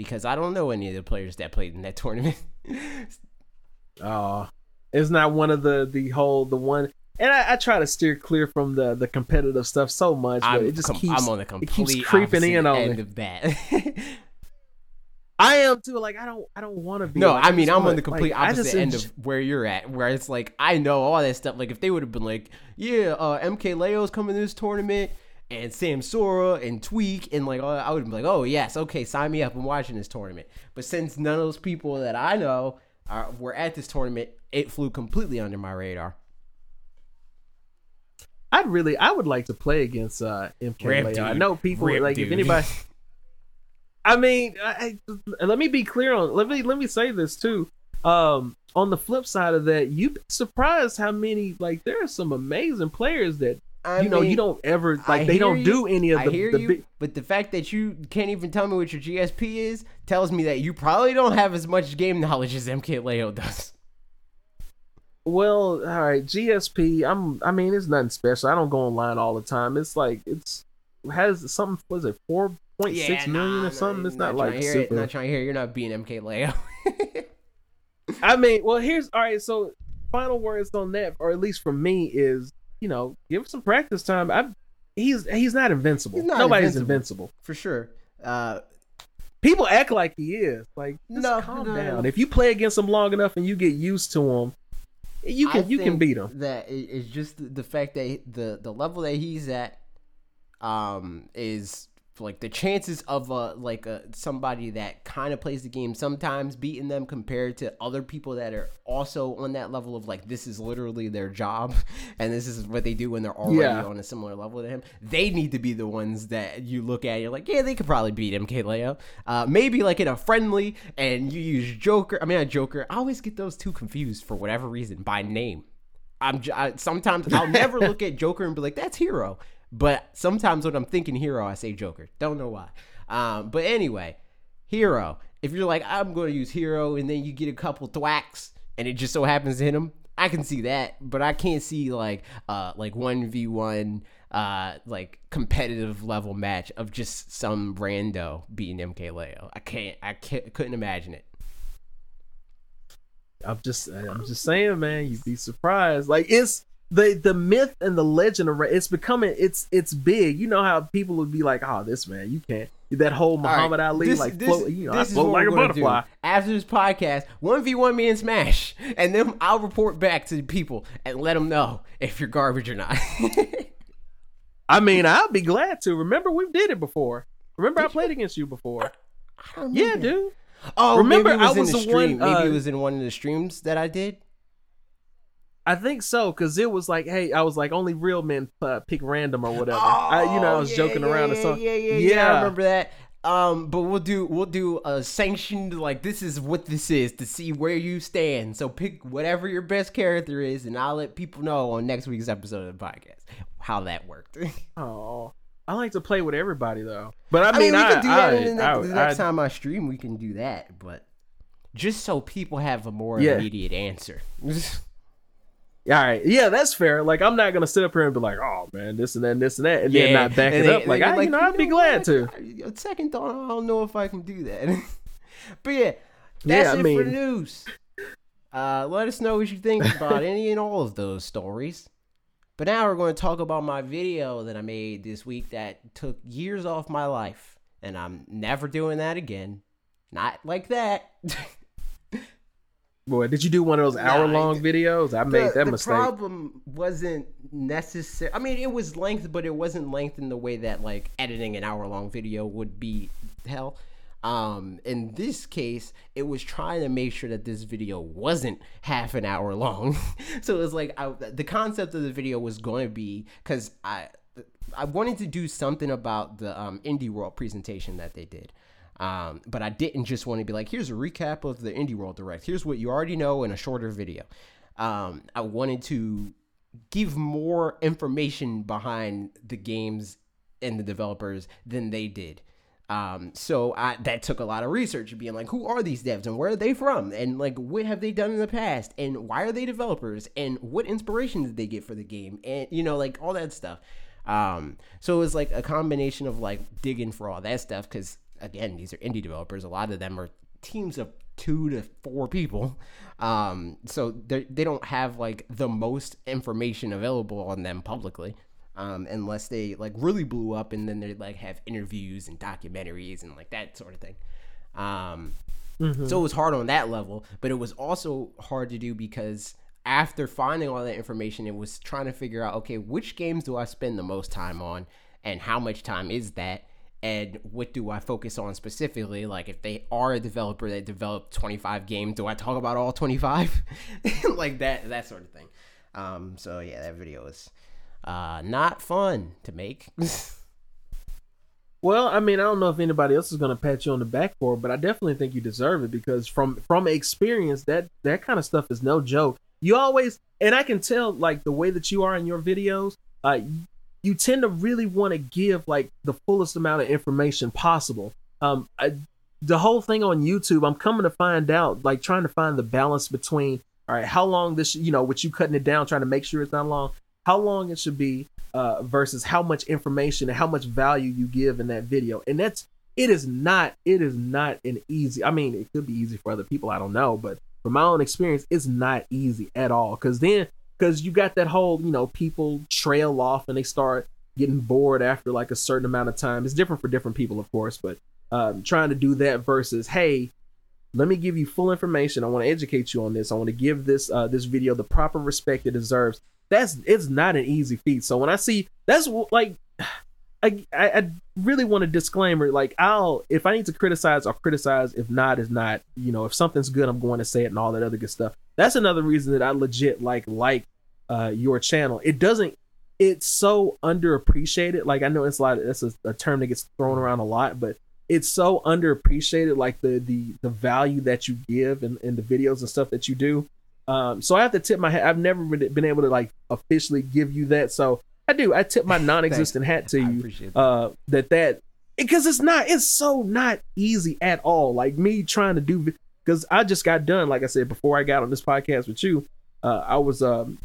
Speaker 1: because I don't know any of the players that played in that tournament.
Speaker 2: Oh, it's not one of the the whole the one. And I, I try to steer clear from the the competitive stuff so much, but
Speaker 1: I'm,
Speaker 2: it just
Speaker 1: com-
Speaker 2: keeps
Speaker 1: I'm on the
Speaker 2: it
Speaker 1: complete
Speaker 2: keeps creeping in on
Speaker 1: end
Speaker 2: me.
Speaker 1: of that.
Speaker 2: I am too. Like I don't I don't want to be.
Speaker 1: no,
Speaker 2: like,
Speaker 1: I mean I'm on the complete
Speaker 2: like,
Speaker 1: opposite end of where you're at, where it's like I know all that stuff. Like if they would have been like, yeah, uh, MK Leo's coming to this tournament, and Samsora and Tweek, and like I would be like, oh yes, okay, sign me up. I'm watching this tournament. But since none of those people that I know are were at this tournament, it flew completely under my radar.
Speaker 2: I'd really I would like to play against uh MK. I know people
Speaker 1: Rip,
Speaker 2: like if anybody. I mean, I, I- let me be clear on. Let me let me say this too. Um, on the flip side of that, you'd be surprised how many like there are some amazing players that
Speaker 1: I
Speaker 2: you know
Speaker 1: mean,
Speaker 2: you don't ever
Speaker 1: I
Speaker 2: like they don't
Speaker 1: you.
Speaker 2: do any of the,
Speaker 1: I
Speaker 2: the,
Speaker 1: hear
Speaker 2: the
Speaker 1: you,
Speaker 2: big.
Speaker 1: but the fact that you can't even tell me what your GSP is tells me that you probably don't have as much game knowledge as MK Leo does.
Speaker 2: Well, all right, GSP. I'm. I mean, it's nothing special. I don't go online all the time. It's like it's has something. Was it four point six million
Speaker 1: nah,
Speaker 2: or something? It's not,
Speaker 1: trying
Speaker 2: like
Speaker 1: to hear it,
Speaker 2: super.
Speaker 1: Not trying to hear. You're not being MK Leo.
Speaker 2: I mean, well, here's all right. So, final words on that, or at least for me, is you know, give him some practice time. I, he's he's not invincible.
Speaker 1: He's not
Speaker 2: Nobody's
Speaker 1: invincible.
Speaker 2: invincible.
Speaker 1: For sure. Uh,
Speaker 2: People act like he is. Like, just
Speaker 1: No,
Speaker 2: calm
Speaker 1: no,
Speaker 2: down. If you play against him long enough and you get used to him, you
Speaker 1: I
Speaker 2: can you can beat him.
Speaker 1: That i- is just the- the fact that the the level that he's at, um, is like the chances of uh like uh, somebody that kind of plays the game sometimes beating them compared to other people that are also on that level of like this is literally their job and this is what they do when they're already
Speaker 2: Yeah.
Speaker 1: on a similar level to him. They need to be the ones that you look at. You're like, yeah, they could probably beat MK Leo. Uh, maybe like in a friendly, and you use Joker. I mean, not Joker. I always get those two confused for whatever reason by name. I'm j- I, sometimes I'll never look at Joker and be like, that's Hero. But sometimes when I'm thinking Hero, I say Joker. Don't know why. Um, but anyway, Hero if you're like, I'm going to use hero, and then you get a couple thwacks, and it just so happens to hit him, I can see that, but I can't see like uh like one v one uh like competitive level match of just some rando beating MKLeo. I can't. I can't. Couldn't imagine it.
Speaker 2: I'm just I'm just saying, man. You'd be surprised. Like it's the the myth and the legend of it's becoming it's it's big. You know how people would be like, "Oh, this man, you can't." That whole Muhammad right, Ali, this, like, this, float, you know, I float like a butterfly.
Speaker 1: Do. After this podcast, one v one me and Smash, and then I'll report back to the people and let them know if you're garbage or not.
Speaker 2: I mean, I'll be glad to. Remember, we did it before. Remember, did I played you? against you before. yeah, dude.
Speaker 1: Oh, remember, was I was the, the one. Maybe uh, it was in one of the streams that I did.
Speaker 2: I think so, cause it was like, hey, I was like, only real men uh, pick random or whatever. Oh, I, you know, I was
Speaker 1: yeah,
Speaker 2: joking
Speaker 1: yeah,
Speaker 2: around
Speaker 1: yeah,
Speaker 2: or something.
Speaker 1: Yeah, yeah, yeah, yeah. I remember that. Um, but we'll do we'll do a sanctioned like this is what this is to see where you stand. So pick whatever your best character is, and I'll let people know on next week's episode of the podcast how that worked.
Speaker 2: oh, I like to play with everybody though. But I, I mean,
Speaker 1: we
Speaker 2: I,
Speaker 1: can do that I, the, next, the next time I stream. We can do that, but just so people have a more yeah. immediate answer.
Speaker 2: All right, yeah, that's fair. Like, I'm not gonna sit up here and be like, "Oh man, this and that, and this and that," and yeah. then not back and it they, up. Like, I, like, you know, I'd be glad to.
Speaker 1: A second thought, I don't know if I can do that. but yeah, that's yeah, it mean, for the news. Uh, let us know what you think about any and all of those stories. But now we're going to talk about my video that I made this week that took years off my life, and I'm never doing that again. Not like that.
Speaker 2: Boy, did you do one of those hour long videos? I made that
Speaker 1: the
Speaker 2: mistake.
Speaker 1: The problem wasn't necessary. I mean, it was length, but it wasn't length in the way that like editing an hour long video would be hell. Um, in this case, it was trying to make sure that this video wasn't half an hour long. so it was like I, the concept of the video was going to be because I I wanted to do something about the um, Indie World presentation that they did. Um, but I didn't just want to be like, here's a recap of the Indie World Direct. Here's what you already know in a shorter video. Um, I wanted to give more information behind the games and the developers than they did. Um, so I, that took a lot of research, being like, who are these devs and where are they from, and like what have they done in the past, and why are they developers, and what inspiration did they get for the game, and you know, like all that stuff. Um, so it was like a combination of like digging for all that stuff because again, these are indie developers. A lot of them are teams of two to four people. Um, so they they don't have like the most information available on them publicly. Um, unless they like really blew up and then they like have interviews and documentaries and like that sort of thing. Um, mm-hmm. So it was hard on that level, but it was also hard to do because after finding all that information, it was trying to figure out okay, which games do I spend the most time on and how much time is that? And what do I focus on specifically? Like, if they are a developer that developed 25 games, do I talk about all 25? like that, that sort of thing. Um, so yeah, that video was uh, not fun to make.
Speaker 2: well, I mean, I don't know if anybody else is gonna pat you on the back for but I definitely think you deserve it because from from experience, that that kind of stuff is no joke. You always, and I can tell like the way that you are in your videos. Uh, you tend to really want to give like the fullest amount of information possible. Um, I, the whole thing on YouTube, I'm coming to find out, like trying to find the balance between, all right, how long this, you know, with you cutting it down, trying to make sure it's not long, how long it should be, uh, versus how much information and how much value you give in that video. And that's, it is not, it is not an easy, I mean, it could be easy for other people, I don't know, but from my own experience, it's not easy at all. Cause then because you got that whole you know people trail off and they start getting bored after like a certain amount of time it's different for different people of course but um, trying to do that versus hey let me give you full information i want to educate you on this i want to give this uh, this video the proper respect it deserves that's it's not an easy feat so when i see that's like I, I really want a disclaimer. Like, I'll if I need to criticize, I'll criticize. If not, is not. You know, if something's good, I'm going to say it and all that other good stuff. That's another reason that I legit like like uh, your channel. It doesn't. It's so underappreciated. Like I know it's a lot. That's a, a term that gets thrown around a lot, but it's so underappreciated. Like the the the value that you give in, in the videos and stuff that you do. Um, so I have to tip my hat. I've never been able to like officially give you that. So I do. I tip my non-existent hat to you.
Speaker 1: that.
Speaker 2: Uh, that that because it's not it's so not easy at all like me trying to do because i just got done like i said before i got on this podcast with you uh, i was um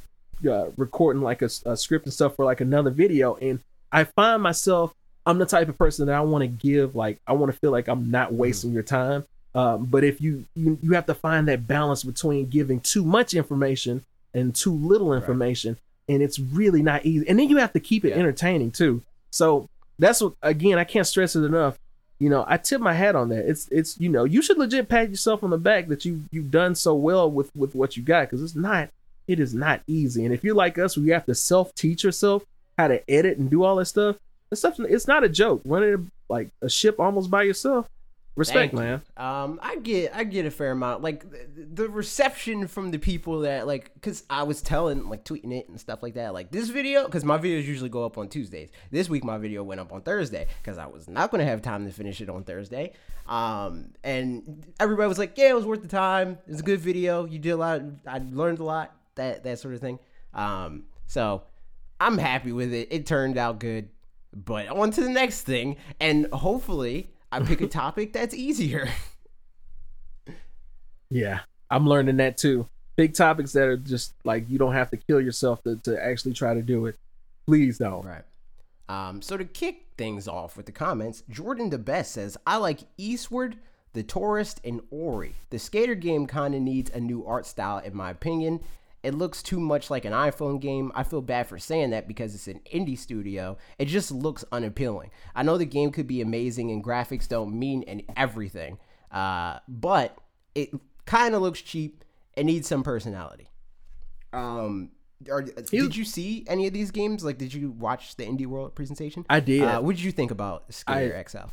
Speaker 2: uh, recording like a, a, script and stuff for like another video and i find myself i'm the type of person that i want to give like i want to feel like i'm not mm-hmm. wasting your time um, but if you, you you have to find that balance between giving too much information and too little information right. and it's really not easy and then you have to keep it yeah. entertaining too so that's what again, I can't stress it enough. You know, I tip my hat on that. It's it's you know, you should legit pat yourself on the back that you you've done so well with with what you got because it's not it is not easy. And if you're like us, where you have to self teach yourself how to edit and do all that stuff, it's stuff it's not a joke. Running like a ship almost by yourself, Respect, man.
Speaker 1: Um, I get, I get a fair amount. Like the, the reception from the people that like, cause I was telling, like, tweeting it and stuff like that. Like this video, cause my videos usually go up on Tuesdays. This week my video went up on Thursday, cause I was not gonna have time to finish it on Thursday. Um, and everybody was like, "Yeah, it was worth the time. It's a good video. You did a lot. I learned a lot. That that sort of thing." Um, so I'm happy with it. It turned out good. But on to the next thing, and hopefully I pick a topic that's easier.
Speaker 2: Yeah, I'm learning that too. Big topics that are just like you don't have to kill yourself to, to actually try to do it. Please don't.
Speaker 1: Right. Um, so to kick things off with the comments, Jordan the Best says, I like Eastward, The Touryst, and Ori. The skater game kind of needs a new art style, in my opinion it looks too much like an iPhone game. I feel bad for saying that because it's an indie studio. It just looks unappealing. I know the game could be amazing and graphics don't mean and everything, uh, but it kind of looks cheap. It needs some personality. Um, are, did you see any of these games? Like, did you watch the Indie World presentation?
Speaker 2: I did.
Speaker 1: Uh, what did you think about Skater I, XL?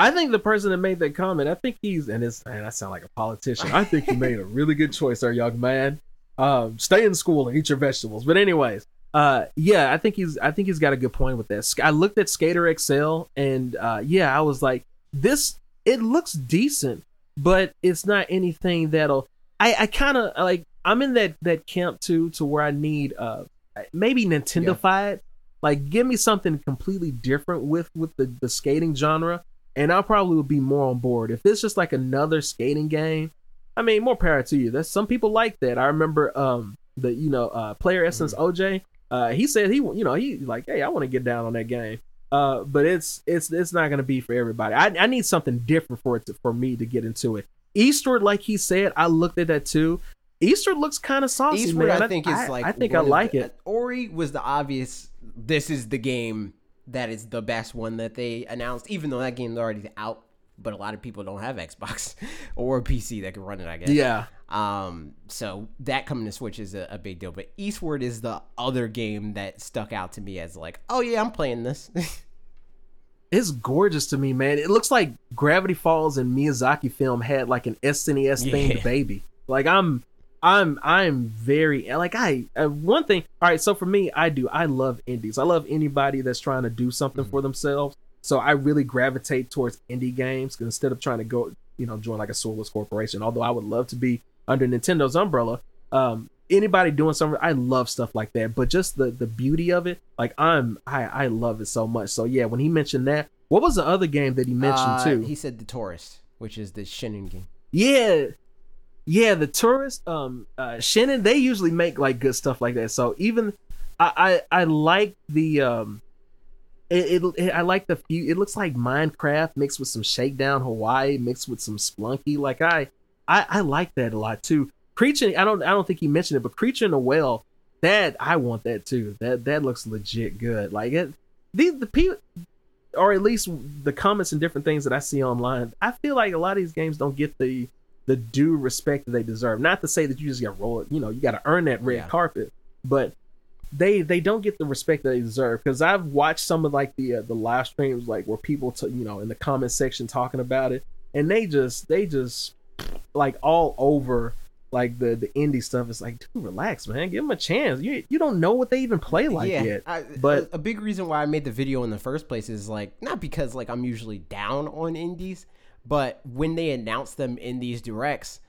Speaker 2: I think the person that made that comment, I think he's and it's man, I sound like a politician. I think he made a really good choice there, young man. Um, stay in school and eat your vegetables. But anyways, uh, yeah, I think he's I think he's got a good point with this. I looked at Skater XL and uh, yeah, I was like, this it looks decent, but it's not anything that'll. I I kind of like I'm in that that camp too, to where I need uh maybe Nintendo yeah. Like, give me something completely different with with the the skating genre and I probably would be more on board if it's just like another skating game. I mean, more power to you. There's some people like that. I remember um the you know uh player essence mm-hmm. OJ. Uh, he said he you know he like hey I want to get down on that game. Uh, but it's it's it's not gonna be for everybody. I I need something different for it to, for me to get into it. Eastward, like he said, I looked at that too. Eastward looks kind of saucy, Eastward, man. I think I, is like I think I like
Speaker 1: the,
Speaker 2: it.
Speaker 1: Ori was the obvious. This is the game that is the best one that they announced, even though that game's already out. But a lot of people don't have Xbox or a PC that can run it. I guess.
Speaker 2: Yeah.
Speaker 1: Um. So that coming to Switch is a, a big deal. But Eastward is the other game that stuck out to me as like, oh yeah, I'm playing this.
Speaker 2: it's gorgeous to me, man. It looks like Gravity Falls and Miyazaki film had like an SNES themed yeah. baby. Like I'm I'm I'm very like I uh, one thing. All right, so for me, I do I love indies. I love anybody that's trying to do something mm-hmm. for themselves. So I really gravitate towards indie games instead of trying to go, you know, join like a soulless corporation. Although I would love to be under Nintendo's umbrella. Um, anybody doing something, I love stuff like that. But just the the beauty of it, like I'm I I love it so much. So yeah, when he mentioned that, what was the other game that he mentioned uh, too?
Speaker 1: He said the Taurus, which is the Shin'en game.
Speaker 2: Yeah, yeah, the Touryst, um, uh, Shin'en, they usually make like good stuff like that. So even I, I, I like the, um, it, it, it, I like the few. It looks like Minecraft mixed with some Shakedown Hawaii mixed with some Spelunky. Like I, I, I like that a lot too. Creature, I don't, I don't think he mentioned it, but Creature in the Well, that I want that too. That that looks legit good. Like it, these the people, or at least the comments and different things that I see online. I feel like a lot of these games don't get the the due respect that they deserve. Not to say that you just got roll it, you know, you got to earn that red yeah. carpet, but they they don't get the respect that they deserve. Because I've watched some of like the uh, the live streams like where people t- you know in the comment section talking about it and they just they just like all over like the the indie stuff. It's like dude relax man. Give them a chance. You you don't know what they even play like yeah, yet. I, but
Speaker 1: a, a big reason why I made the video in the first place is like not because like I'm usually down on indies but when they announce them in these directs,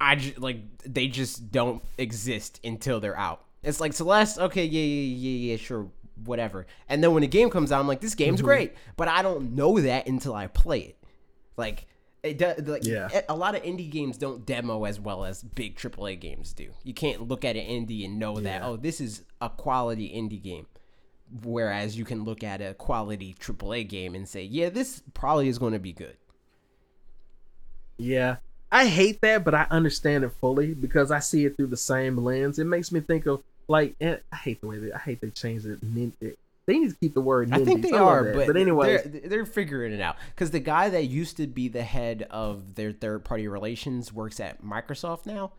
Speaker 1: I just, like they just don't exist until they're out. It's like Celeste, okay, yeah, yeah, yeah, yeah, sure, whatever. And then when the game comes out, I'm like, this game's
Speaker 2: Mhm.
Speaker 1: great, but I don't know that until I play it. Like, it does. Like,
Speaker 2: Yeah.
Speaker 1: a- a lot of indie games don't demo as well as big AAA games do. You can't look at an indie and know that oh, this is a quality indie game. Whereas you can look at a quality AAA game and say, yeah, this probably is going to be good.
Speaker 2: Yeah. I hate that, but I understand it fully because I see it through the same lens. It makes me think of like I hate the way they I hate they changed it. They need to keep the word.
Speaker 1: I think they
Speaker 2: love
Speaker 1: are,
Speaker 2: that.
Speaker 1: but,
Speaker 2: but anyway,
Speaker 1: they're, they're figuring it out because the guy that used to be the head of their third party relations works at Microsoft now.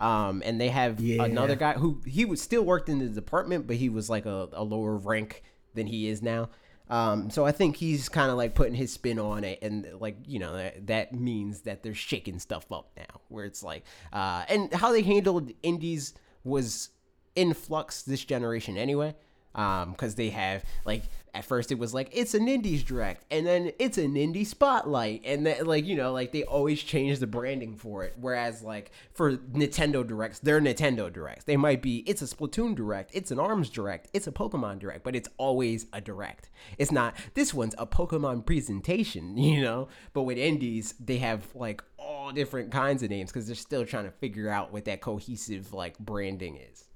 Speaker 1: Um, and they have
Speaker 2: Yeah.
Speaker 1: another guy who he was still worked in the department, but he was like a, a lower rank than he is now. Um, so I think he's kind of like putting his spin on it, and like you know that, that means that they're shaking stuff up now, where it's like, uh, and how they handled indies was in flux this generation anyway um because they have like at first it was like it's an indies direct and then it's an indie spotlight and then like you know like they always change the branding for it. Whereas like for nintendo directs they're nintendo directs. They might be it's a splatoon direct it's an arms direct it's a pokemon direct but it's always a direct. It's not this one's a pokemon presentation you know? But with indies they have like all different kinds of names because they're still trying to figure out what that cohesive like branding is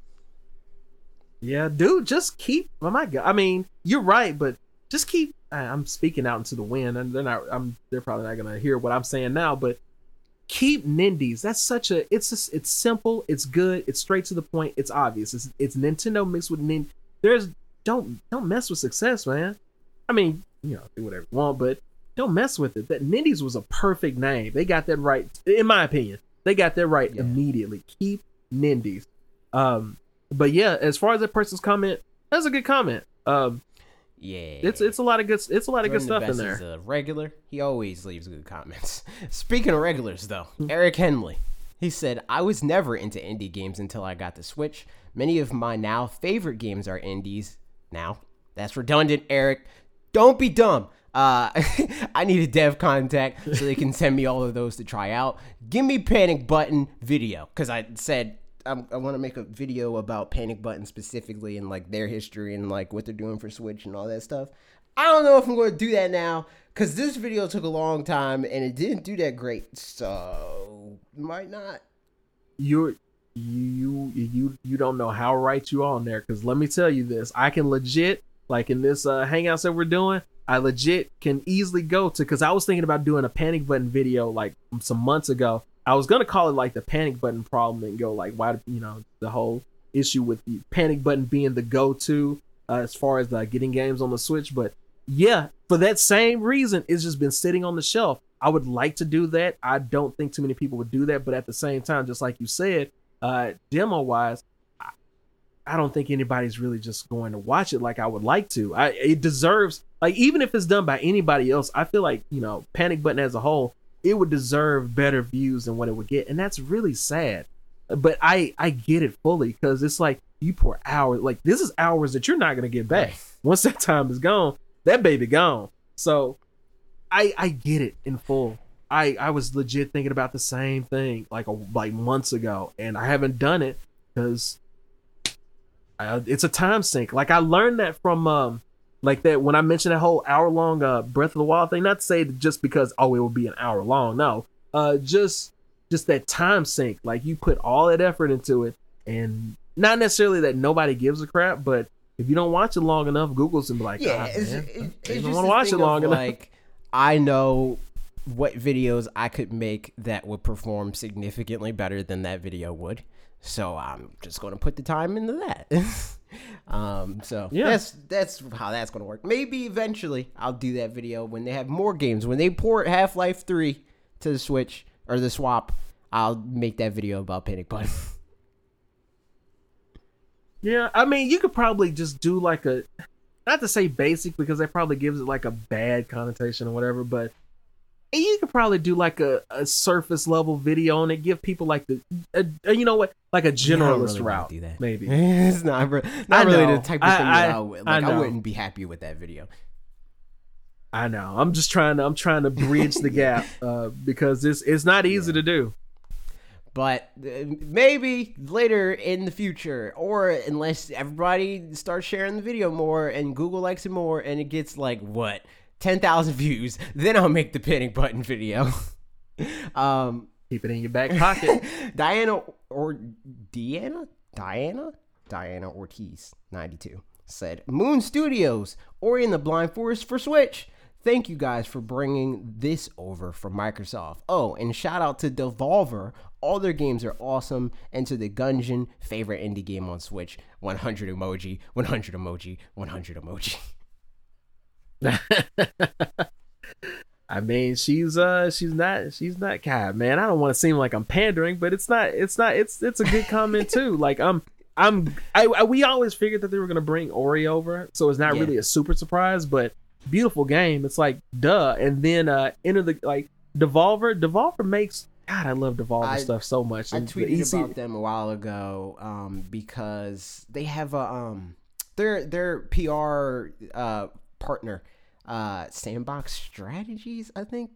Speaker 2: yeah, dude, just keep. Oh my god, I mean, you're right, but just keep. I- I'm speaking out into the wind, and they're not. I'm. They're probably not gonna hear what I'm saying now, but keep Nindies. That's such a. It's just, it's simple. It's good. It's straight to the point. It's obvious. It's it's Nintendo mixed with Nin. There's don't don't mess with success, man. I mean, you know, do whatever you want, but don't mess with it. That Nindies was a perfect name. They got that right, in my opinion. They got that right
Speaker 1: Yeah.
Speaker 2: immediately. Keep Nindies. Um, but yeah, as far as that person's comment, that's a good comment. Um,
Speaker 1: yeah
Speaker 2: it's it's a lot of good it's a lot of good
Speaker 1: Jordan the
Speaker 2: stuff in there.
Speaker 1: Is a regular. He always leaves good comments. Speaking of regulars, though. Eric Henley, he said, "I was never into indie games until I got the Switch. Many of my now favorite games are indies. Now, that's redundant, Eric. Don't be dumb. Uh, I need a dev contact so they can send me all of those to try out. Give me Panic Button video because I said." I'm, I want to make a video about Panic Button specifically and like their history and like what they're doing for Switch and all that stuff. I don't know if I'm going to do that now because this video took a long time and it didn't do that great. So might not.
Speaker 2: You're you you you don't know how right you are on there because let me tell you this i can legit like in this uh hangouts that we're doing i legit can easily go to because i was thinking about doing a panic button video like some months ago i was gonna call it like the panic button problem and go like why you know the whole issue with the panic button being the go-to uh, as far as uh, getting games on the switch. But yeah for that same reason it's just been sitting on the shelf. I would like to do that. I don't think too many people would do that. But at the same time just like you said uh demo wise I, I don't think anybody's really just going to watch it like i would like to. I it deserves like even if it's done by anybody else i feel like you know panic button as a whole it would deserve better views than what it would get and that's really sad. But i i get it fully because it's like you pour hours like this is hours that you're not going to get back. Once that time is gone that baby gone. So i i get it in full. I I was legit thinking about the same thing like a, like months ago, and I haven't done it because it's a time sink. Like I learned that from um like that when I mentioned that whole hour long uh Breath of the Wild thing. Not to say just because oh it will be an hour long, no, uh just just that time sink. Like you put all that effort into it, and not necessarily that nobody gives a crap, but if you don't watch it long enough, Google's gonna be like,
Speaker 1: Yeah,
Speaker 2: "Ah,
Speaker 1: it's,
Speaker 2: man,
Speaker 1: it- it's
Speaker 2: don't want to watch it long enough.
Speaker 1: Like I know what videos I could make that would perform significantly better than that video would. So I'm just going to put the time into that. um, so
Speaker 2: Yeah.
Speaker 1: that's that's how that's going to work. Maybe eventually I'll do that video when they have more games. When they port Half Life Three to the Switch or the swap, I'll make that video about Panic Button.
Speaker 2: Yeah, I mean, you could probably just do like a, not to say basic because that probably gives it like a bad connotation or whatever, but you could probably do like a, a surface level video on it, give people like the, a, a- you know what, like a
Speaker 1: Yeah, I
Speaker 2: generalist
Speaker 1: really wanna
Speaker 2: route,
Speaker 1: do that.
Speaker 2: maybe.
Speaker 1: it's not re- not really the type of
Speaker 2: I-
Speaker 1: thing that
Speaker 2: I-
Speaker 1: I, would
Speaker 2: I
Speaker 1: like. I,
Speaker 2: know.
Speaker 1: wouldn't be happy with that video.
Speaker 2: I know. I'm just trying to, I'm trying to bridge the gap uh, because it's it's not easy to do.
Speaker 1: But uh, maybe later in the future, or unless everybody starts sharing the video more and Google likes it more and it gets like what 10,000 views, then I'll make the pinning button video. um,
Speaker 2: Keep it in your back pocket.
Speaker 1: Diana or Deanna? Diana? Diana Ortiz, 92, said Moon Studios, Ori and the Blind Forest for Switch. Thank you guys for bringing this over from Microsoft. Oh, and shout out to Devolver. All their games are awesome. And to the Gungeon, favorite indie game on Switch. 100 emoji, 100 emoji, 100 emoji.
Speaker 2: I mean, she's uh, she's not, she's not. God, man, I don't want to seem like I'm pandering, but it's not, it's not, it's, it's a good comment too. like I'm, I'm, I, I, we always figured that they were gonna bring Ori over, so it's not
Speaker 1: Yeah.
Speaker 2: really a super surprise, but beautiful game. It's like duh, and then uh, enter the like Devolver. Devolver makes. God, I love Devolver
Speaker 1: I-
Speaker 2: stuff so much.
Speaker 1: I
Speaker 2: And
Speaker 1: tweeted about them a while ago um, because they have a um, their their PR uh, partner, uh, Sandbox Strategies, I think,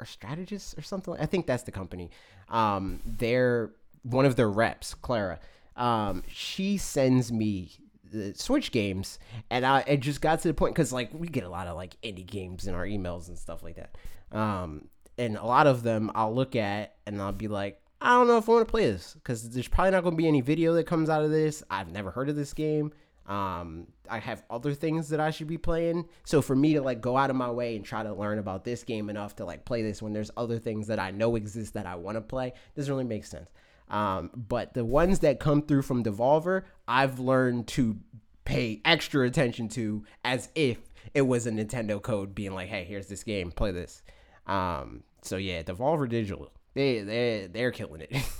Speaker 1: or Strategists or something. I think that's the company. Um, they're one of their reps, Clara. Um, she sends me the Switch games, and I it just got to the point because like we get a lot of like indie games in our emails and stuff like that. Um, and a lot of them I'll look at and I'll be like, I don't know if I want to play this because there's probably not going to be any video that comes out of this. I've never heard of this game. Um, I have other things that I should be playing. So for me to like go out of my way and try to learn about this game enough to like play this when there's other things that I know exist that I want to play doesn't really make sense. Um, but the ones that come through from Devolver, I've learned to pay extra attention to as if it was a Nintendo code being like, "Hey, here's this game, play this." Um, so yeah, Devolver Digital, they they they're killing it.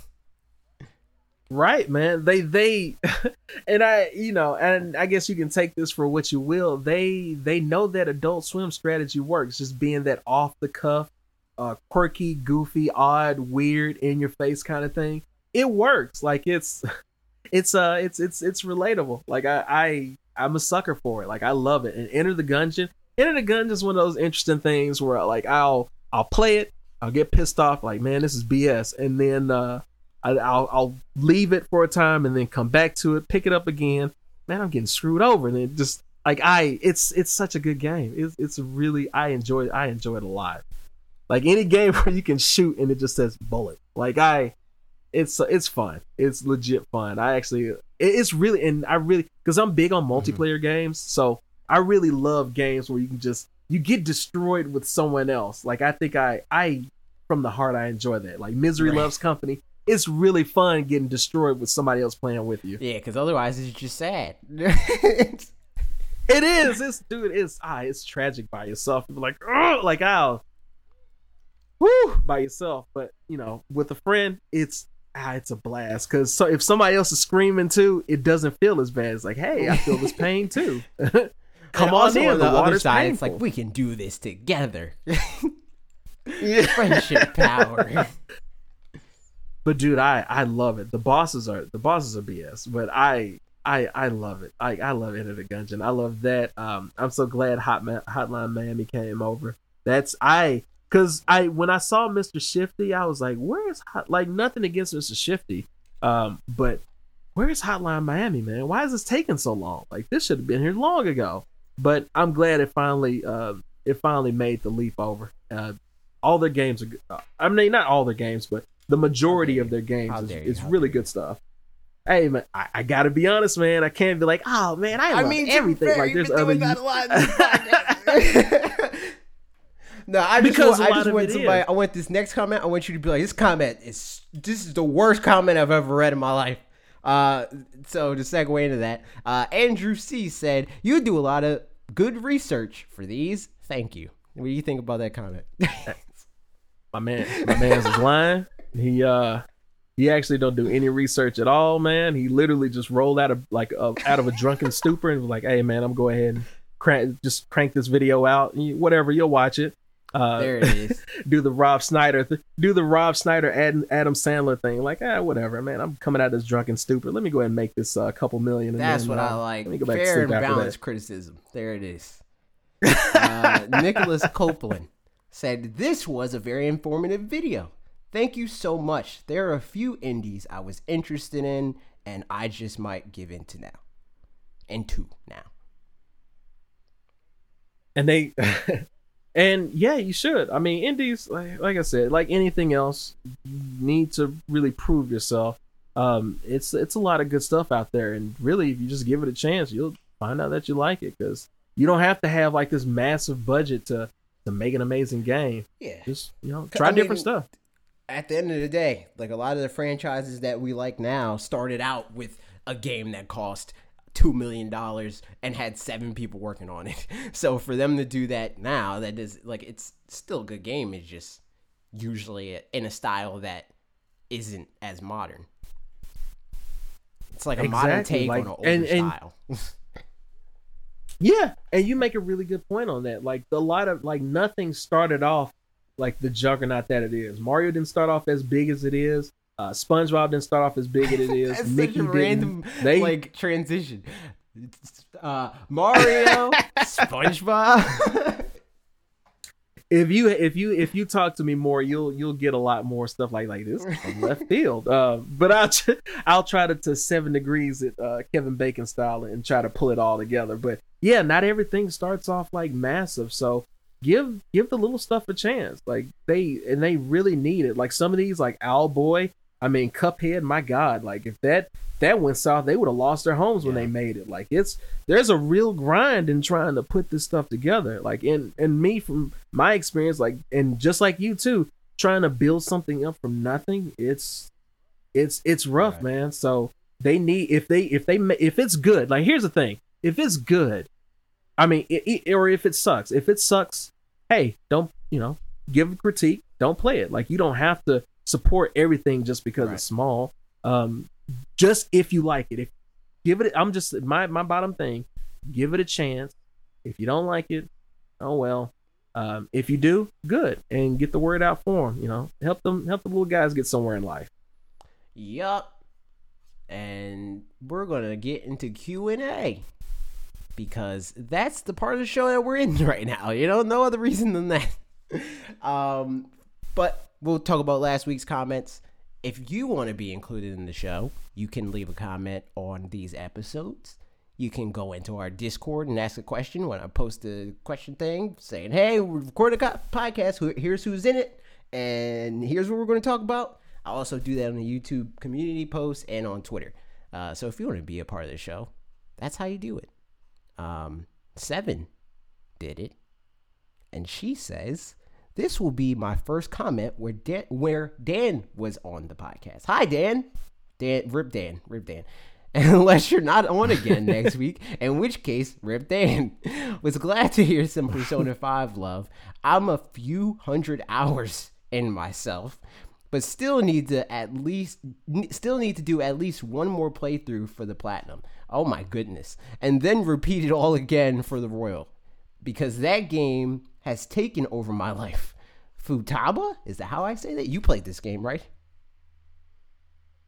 Speaker 2: Right, man. They they and I, you know, and I guess you can take this for what you will. They they know that Adult Swim strategy works, just being that off the cuff, uh quirky, goofy, odd, weird, in your face kind of thing. It works. Like it's it's uh it's it's it's relatable. Like I I I'm a sucker for it. Like I love it. And Enter the Gungeon. Enter the Gungeon is one of those interesting things where like I'll I'll play it, I'll get pissed off, like man, this is BS, and then uh I, I'll I'll leave it for a time and then come back to it, pick it up again. Man, I'm getting screwed over, and it just like I, it's it's such a good game. It's it's really I enjoy I enjoy it a lot. Like any game where you can shoot and it just says bullet. Like I, it's it's fun. It's legit fun. I actually it's really and I really because I'm big on mm-hmm. multiplayer games, so I really love games where you can just you get destroyed with someone else. Like I think I I from the heart I enjoy that. Like Misery
Speaker 1: Right.
Speaker 2: Loves Company. It's really fun getting destroyed with somebody else playing with you.
Speaker 1: yeah, because otherwise it's just sad.
Speaker 2: It is. It's dude. It's ah. It's tragic by yourself. You're like, oh, like I'll, woo, by yourself. But you know, with a friend, it's ah, it's a blast. Cause so if somebody else is screaming too, it doesn't feel as bad. It's like, hey, I feel this pain too. Come
Speaker 1: And
Speaker 2: on in.
Speaker 1: on
Speaker 2: The,
Speaker 1: the other side,
Speaker 2: painful.
Speaker 1: it's like we can do this together.
Speaker 2: Yeah.
Speaker 1: Friendship power.
Speaker 2: But dude, I I love it. The bosses are the bosses are BS, but I I I love it. I I love Enter the Gungeon. I love that. Um, I'm so glad Hot Ma- Hotline Miami came over. That's I because I when I saw Mr. Shifty, I was like, where's Hot? Like nothing against Mr. Shifty, um, but where's Hotline Miami, man? Why is this taking so long? Like this should have been here long ago. But I'm glad it finally uh, it finally made the leap over. Uh, all their games are. good. Uh, I mean, not all their games, but the majority of their games
Speaker 1: How
Speaker 2: is,
Speaker 1: dare you,
Speaker 2: is
Speaker 1: how
Speaker 2: really good stuff. Hey man, I, I gotta be honest, man. I can't be like, oh man, I, love
Speaker 1: to be
Speaker 2: everything.
Speaker 1: fair,
Speaker 2: like
Speaker 1: you've
Speaker 2: there's
Speaker 1: been
Speaker 2: other
Speaker 1: doing that
Speaker 2: you-
Speaker 1: a lot in this no, I just
Speaker 2: Because
Speaker 1: want,
Speaker 2: a
Speaker 1: I
Speaker 2: lot
Speaker 1: just
Speaker 2: of
Speaker 1: want
Speaker 2: it
Speaker 1: somebody.
Speaker 2: is.
Speaker 1: I want this next comment. I want you to be like, this comment is this is the worst comment I've ever read in my life. Uh, so to segue into that, uh, Andrew C said, "You do a lot of good research for these. Thank you." What do you think about that comment?
Speaker 2: my man, my man's is lying. He uh, he actually don't do any research at all, man. He literally just rolled out of like a, out of a drunken stupor and was like, hey man, I'm going ahead and crank just crank this video out. Whatever, you'll watch it. Uh,
Speaker 1: there it is.
Speaker 2: do the Rob Schneider, th- do the Rob Schneider Adam, Adam Sandler thing. Like, ah, whatever, man. I'm coming out of this drunken stupor. Let me go ahead and make this uh, couple million. And
Speaker 1: That's
Speaker 2: then,
Speaker 1: what
Speaker 2: uh,
Speaker 1: I like.
Speaker 2: Let me go back to
Speaker 1: Fair
Speaker 2: sleep
Speaker 1: and balanced criticism. There it is. Uh, Nicholas Copeland said this was a very informative video. Thank you so much. There are a few indies I was interested in, and I just might give in to now. and Into now.
Speaker 2: And they and yeah, you should. I mean, indies like, like I said, like anything else, you need to really prove yourself. Um it's it's a lot of good stuff out there and really if you just give it a chance, you'll find out that you like it cuz you don't have to have like this massive budget to to make an amazing game.
Speaker 1: Yeah.
Speaker 2: Just, you know, try I different mean, stuff
Speaker 1: at the end of the day, like a lot of the franchises that we like now started out with a game that cost two million dollars and had seven people working on it. So for them to do that now, that is like it's still a good game. It's just usually in a style that isn't as modern. It's like a exactly. modern take like, on an older and, and, style.
Speaker 2: yeah, and you make a really good point on that. Like a lot of like nothing started off like the juggernaut that it is. Mario didn't start off as big as it is. Uh, SpongeBob didn't start off as big as it is. Mickey random
Speaker 1: they, like transition. Uh, Mario, SpongeBob.
Speaker 2: if you if you if you talk to me more, you'll you'll get a lot more stuff like like this from left field. Uh, but I'll I'll try to to seven degrees at uh, Kevin Bacon style and try to pull it all together. But yeah, not everything starts off like massive. So give give the little stuff a chance. Like they and they really need it. Like some of these, like Owlboy, I mean Cuphead, my God, like if that that went south, they would have lost their homes when they made it. Like it's there's a real grind in trying to put this stuff together. Like and and me from my experience, like and just like you too, trying to build something up from nothing, it's it's it's rough, right. man. So they need if they if they if it's good. Like here's the thing, if it's good, I mean, it, it, or if it sucks, if it sucks, hey, don't you know, give a critique, don't play it. Like you don't have to support everything just because right. it's small. Um, just if you like it, if give it, I'm just my my bottom thing, give it a chance. If you don't like it, oh well. Um, if you do, good, and get the word out for them. You know, help them, help the little guys get somewhere in life.
Speaker 1: Yup. And we're gonna get into Q and A because that's the part of the show that we're in right now. You know, no other reason than that. um, but we'll talk about last week's comments. If you want to be included in the show, you can leave a comment on these episodes. You can go into our Discord and ask a question when I post the question thing saying, hey, we recorded a podcast. Here's who's in it. And here's what we're going to talk about. I also do that on the YouTube community post and on Twitter. Uh, so if you want to be a part of the show, that's how you do it um, Seven did it, and she says this will be my first comment where Dan, where Dan was on the podcast. Hi, Dan. Dan, rip Dan, rip Dan. Unless you're not on again next week, in which case, rip Dan. Was glad to hear some Persona 5 love. I'm a few hundred hours in myself, but still need to at least still need to do at least one more playthrough for the platinum. Oh my goodness. And then repeat it all again for the Royal. Because that game has taken over my life. Futaba? Is that how I say that? You played this game, right?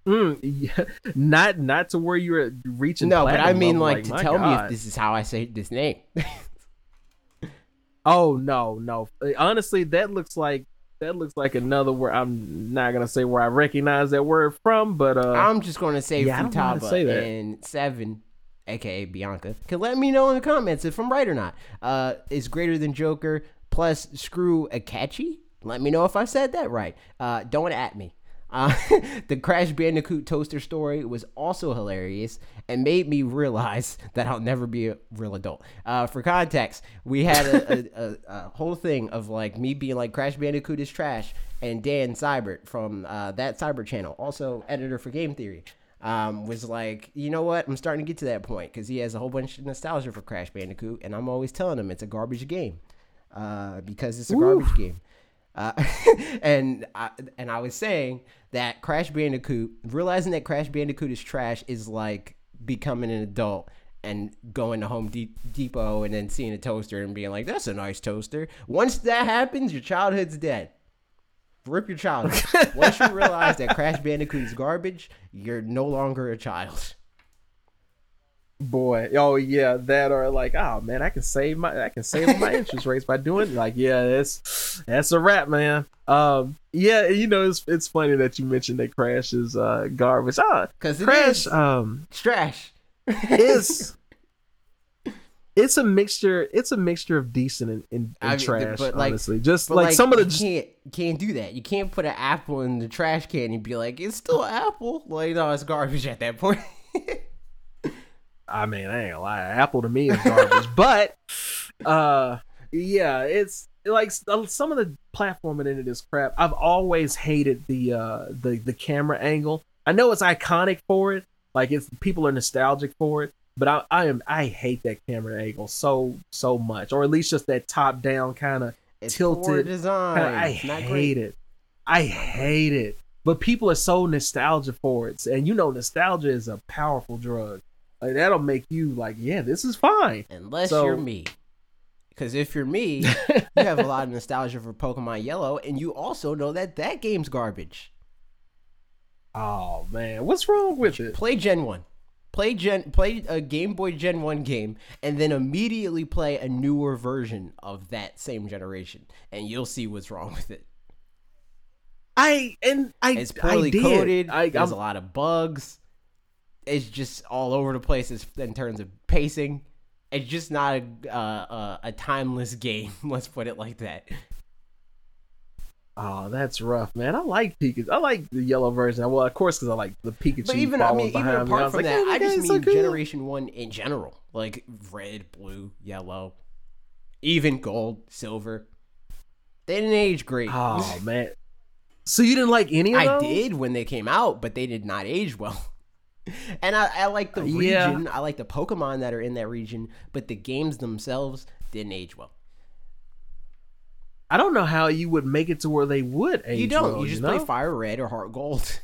Speaker 2: Mm, yeah. Not not to where you're reaching.
Speaker 1: No, but I mean like, like to tell God. me if this is how I say this name.
Speaker 2: oh no, no. Honestly, that looks like that looks like another word. I'm not gonna say where I recognize that word from, but uh,
Speaker 1: I'm just gonna say yeah, Futaba say and Seven, aka Bianca, can let me know in the comments if I'm right or not. Uh, is greater than Joker plus screw Akechi. Let me know if I said that right. Uh, don't at me. Uh, the Crash Bandicoot toaster story was also hilarious and made me realize that I'll never be a real adult. Uh, for context, we had a, a, a, whole thing of like me being like Crash Bandicoot is trash, and Dan Seibert from uh, that Cyber channel, also editor for Game Theory, um, was like, you know what? I'm starting to get to that point because he has a whole bunch of nostalgia for Crash Bandicoot, and I'm always telling him it's a garbage game uh, because it's a Ooh. garbage game. Uh, and I, and I was saying that Crash Bandicoot, realizing that Crash Bandicoot is trash, is like becoming an adult and going to Home Depot and then seeing a toaster and being like, "That's a nice toaster." Once that happens, your childhood's dead. Rip your childhood. Once you realize that Crash Bandicoot is garbage, you're no longer a child.
Speaker 2: Boy, oh yeah, that are like, oh man, I can save my I can save my interest rates by doing it. Like, yeah, that's that's a wrap, man. Um, yeah, you know, it's it's funny that you mentioned that Crash is uh garbage. Ah,
Speaker 1: Because
Speaker 2: Crash, um,
Speaker 1: it's trash.
Speaker 2: is it's a mixture. It's a mixture of decent and, and, and
Speaker 1: I mean,
Speaker 2: trash.
Speaker 1: but, like-
Speaker 2: honestly, just like,
Speaker 1: like,
Speaker 2: some of the
Speaker 1: you can't can't do that. You can't put an apple in the trash can and be like, it's still apple. Like no, it's garbage at that point.
Speaker 2: I mean, I ain't gonna lie, Apple to me is garbage. but uh yeah, it's like some of the platforming into this crap. I've always hated the uh the the camera angle. I know it's iconic for it, like it's people are nostalgic for it, but I I am I hate that camera angle so so much, or at least just that top down kind of Tilted.
Speaker 1: design.
Speaker 2: I
Speaker 1: It's not
Speaker 2: hate
Speaker 1: great.
Speaker 2: it. I hate it. But people are so nostalgic for it, and you know, nostalgia is a powerful drug. Like that'll make you like, yeah, this is fine.
Speaker 1: Unless
Speaker 2: So-
Speaker 1: you're me. Because if you're me, you have a lot of nostalgia for Pokemon Yellow, and you also know that that game's garbage.
Speaker 2: Oh man, what's wrong with it?
Speaker 1: Play Gen One, play Gen, play a Game Boy Gen One game, and then immediately play a newer version of that same generation, and you'll see what's wrong with it.
Speaker 2: I and I
Speaker 1: It's poorly
Speaker 2: I did.
Speaker 1: coded.
Speaker 2: I,
Speaker 1: There's
Speaker 2: I'm,
Speaker 1: a lot of bugs. It's just all over the place in terms of pacing. It's just not a uh, a timeless game. Let's put it like that.
Speaker 2: oh, that's rough, man. I like Pikachu. I like the yellow version. Well, of course, because I like the Pikachu.
Speaker 1: But even I mean, even
Speaker 2: behind me.
Speaker 1: apart
Speaker 2: was
Speaker 1: from
Speaker 2: like,
Speaker 1: that,
Speaker 2: "Oh,
Speaker 1: I just
Speaker 2: game's so
Speaker 1: mean. Generation One in general, like red, blue, yellow, even gold, silver. They didn't age great.
Speaker 2: Oh man. So you didn't like any of
Speaker 1: I
Speaker 2: those?
Speaker 1: did when they came out, but they did not age well. And I, I like the
Speaker 2: Uh, yeah.
Speaker 1: region. I like the Pokemon that are in that region, but the games themselves didn't age well.
Speaker 2: I don't know how you would make it to where they would age.
Speaker 1: you don't.
Speaker 2: well,
Speaker 1: you just
Speaker 2: know?
Speaker 1: play Fire Red or Heart Gold.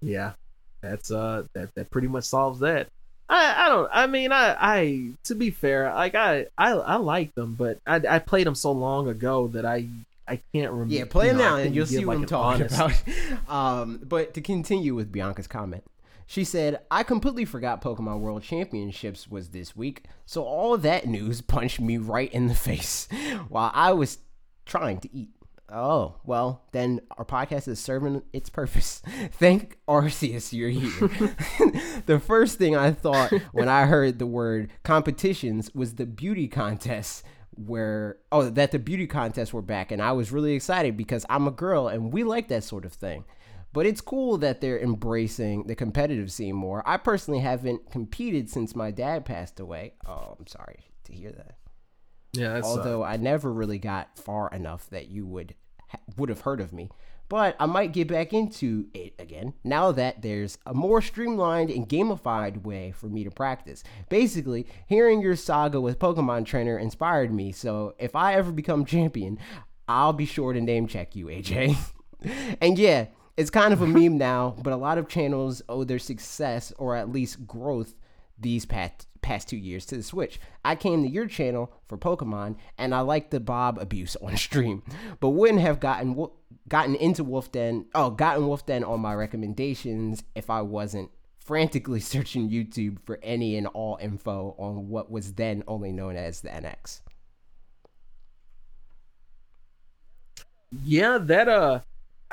Speaker 2: Yeah, that's uh that that pretty much solves that. I I don't. I mean, I I to be fair, like I I I like them, but I I played them so long ago that I I can't remember.
Speaker 1: Yeah, play
Speaker 2: you know,
Speaker 1: now and you'll see what
Speaker 2: like,
Speaker 1: I'm talking
Speaker 2: honest-
Speaker 1: about. Um, but to continue with Bianca's comment, she said, I completely forgot Pokemon World Championships was this week, so all that news punched me right in the face while I was trying to eat. Oh, well, then our podcast is serving its purpose. Thank Arceus you're here. the first thing I thought when I heard the word competitions was the beauty contests where oh that the beauty contests were back and I was really excited because I'm a girl and we like that sort of thing. But it's cool that they're embracing the competitive scene more. I personally haven't competed since my dad passed away. Oh, I'm sorry to hear that.
Speaker 2: Yeah, uh,
Speaker 1: Although I never really got far enough that you would ha- would have heard of me. But I might get back into it again now that there's a more streamlined and gamified way for me to practice. Basically, hearing your saga with Pokemon Trainer inspired me, so if I ever become champion, I'll be sure to name check you, AJ. and yeah, it's kind of a meme now, but a lot of channels owe their success or at least growth these past past two years to the Switch. I came to your channel for Pokemon, and I like the Bob abuse on stream, but wouldn't have gotten gotten into Wulff Den. Oh, gotten Wulff Den on my recommendations if I wasn't frantically searching YouTube for any and all info on what was then only known as the NX.
Speaker 2: yeah that uh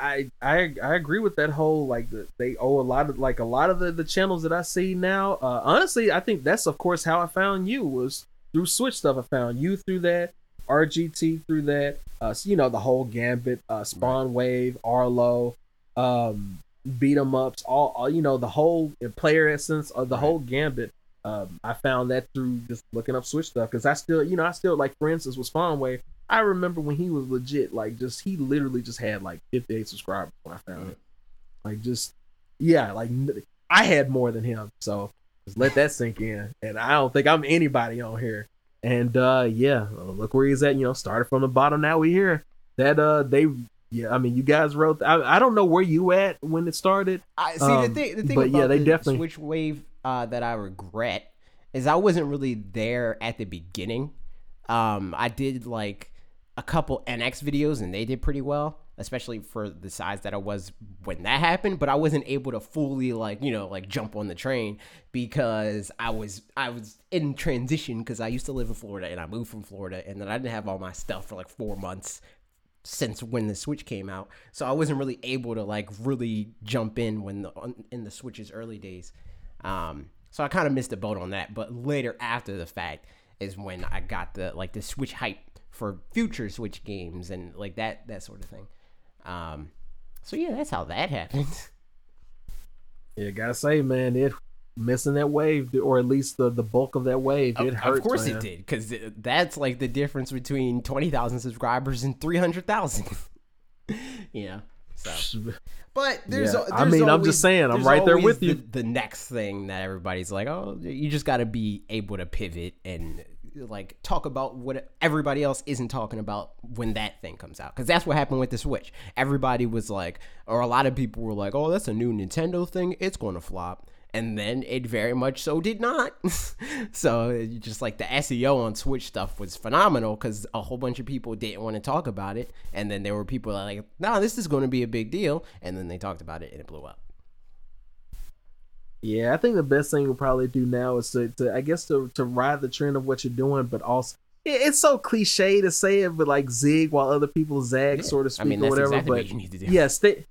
Speaker 2: I, I I agree with that whole like the, they owe a lot of like a lot of the, the channels that I see now. Uh, honestly, I think that's of course how I found you was through Switch stuff. I found you through that, RGT through that. Uh, you know the whole gambit, uh, Spawn Wave, Arlo, um, beat 'em ups, all, all you know the whole player essence of the whole gambit. Um, I found that through just looking up Switch stuff because I still, you know, I still like for instance with Spawn Wave. I remember when he was legit, like just he literally just had like 58 subscribers when I found it. Like just yeah, like I had more than him. So just let that sink in. And I don't think I'm anybody on here. And uh yeah, look where he's at. You know, started from the bottom. Now we here. That uh they yeah, I mean you guys wrote. I, I don't know where you at when it started.
Speaker 1: I see
Speaker 2: Um,
Speaker 1: the thing. The thing
Speaker 2: but yeah, they
Speaker 1: the
Speaker 2: definitely-
Speaker 1: Switch Wave uh, that I regret is I wasn't really there at the beginning. Um, I did like a couple NX videos and they did pretty well. especially for the size that I was when that happened. But I wasn't able to fully like you know like jump on the train because I was I was in transition because I used to live in Florida and I moved from Florida and then I didn't have all my stuff for like four months since when the Switch came out. So I wasn't really able to like really jump in when the in the Switch's early days. Um, so I kind of missed the boat on that. But later after the fact is when I got the like the Switch hype for future Switch games and like that that sort of thing. Um, so yeah, that's how that happened.
Speaker 2: Yeah, gotta say, man, it missing that wave, or at least the, the bulk of that wave, it
Speaker 1: of,
Speaker 2: hurts.
Speaker 1: Of course
Speaker 2: man.
Speaker 1: it did, because that's like the difference between twenty thousand subscribers and three hundred thousand. yeah. So, but there's,
Speaker 2: Yeah.
Speaker 1: there's
Speaker 2: I mean, I'm just saying, I'm right there
Speaker 1: always
Speaker 2: with you.
Speaker 1: The, the next thing that everybody's like, oh, you just got to be able to pivot and like talk about what everybody else isn't talking about when that thing comes out. Because that's what happened with the Switch. Everybody was like, or a lot of people were like, oh, that's a new Nintendo thing. It's going to flop. And then it very much so did not. so just like the SEO on Switch stuff was phenomenal because a whole bunch of people didn't want to talk about it. And then there were people like, nah, this is going to be a big deal. And then they talked about it and it blew up.
Speaker 2: Yeah, I think the best thing we'll probably do now is to, to I guess to to ride the trend of what you're doing, but also it- it's so cliche to say it, but like zig while other people zag,
Speaker 1: Yeah.
Speaker 2: so to speak,
Speaker 1: I mean,
Speaker 2: or whatever.
Speaker 1: exactly
Speaker 2: but
Speaker 1: what you need to do.
Speaker 2: yeah, stay.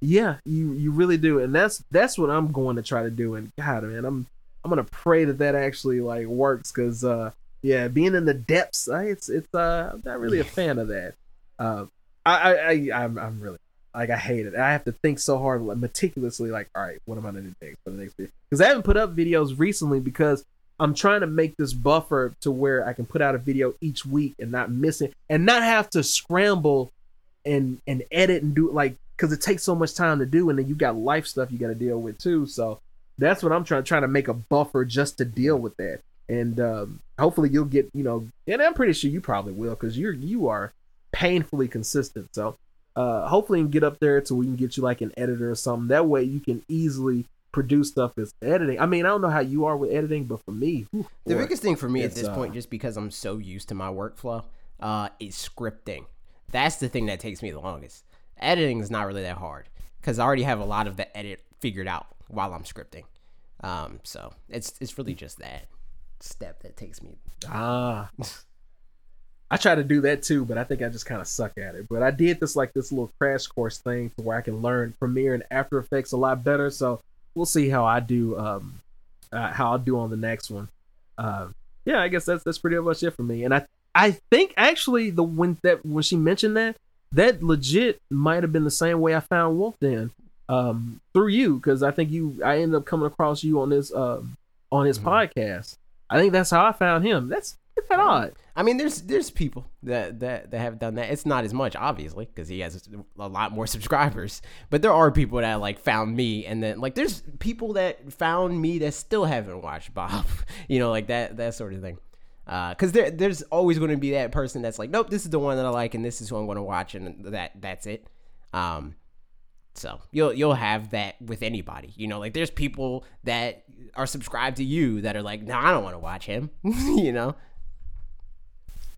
Speaker 2: Yeah, you you really do, and that's that's what I'm going to try to do. And God, man, I'm I'm gonna pray that that actually like works, because uh, yeah, being in the depths, I, it's it's uh, I'm not really a fan of that. Uh, I I, I I'm I'm really like I hate it. I have to think so hard, like, meticulously. Like, all right, what am I gonna do next for the next video? Because I haven't put up videos recently because I'm trying to make this buffer to where I can put out a video each week and not miss it, and not have to scramble and and edit and do like because it takes so much time to do, and then you got life stuff you got to deal with too. So that's what I'm trying trying to make a buffer just to deal with that. And um, hopefully you'll get you know, and I'm pretty sure you probably will because you're you are painfully consistent. So uh, hopefully you can get up there to we can get you like an editor or something. That way you can easily produce stuff as editing. I mean, I don't know how you are with editing, but for me, whew,
Speaker 1: The
Speaker 2: boy,
Speaker 1: biggest thing for me at this
Speaker 2: uh,
Speaker 1: point, just because I'm so used to my workflow, uh, is scripting. That's the thing that takes me the longest. Editing is not really that hard because I already have a lot of the edit figured out while I'm scripting. Um, so it's it's really just that step that takes me.
Speaker 2: Ah. I try to do that too, but I think I just kind of suck at it. But I did this like this little crash course thing to where I can learn Premiere and After Effects a lot better. So we'll see how I do, um, uh, how I'll do on the next one. Uh, yeah, I guess that's that's pretty much it for me. And I I think actually the when that when she mentioned that that legit might have been the same way I found Wulff Den um, through you because I think you I ended up coming across you on this um, on his
Speaker 1: Mhm.
Speaker 2: podcast. I think that's how I found him. That's that's that odd.
Speaker 1: I mean, there's there's people that that, that have done that. It's not as much, obviously, because he has a lot more subscribers. But there are people that like found me, and then like there's people that found me that still haven't watched Bob. You know, like that that sort of thing. Because there there's always going to be that person that's like, nope, this is the one that I like, and this is who I'm going to watch, and that that's it. Um, so you'll you'll have that with anybody. You know, like there's people that are subscribed to you that are like, no, I don't want to watch him. you know.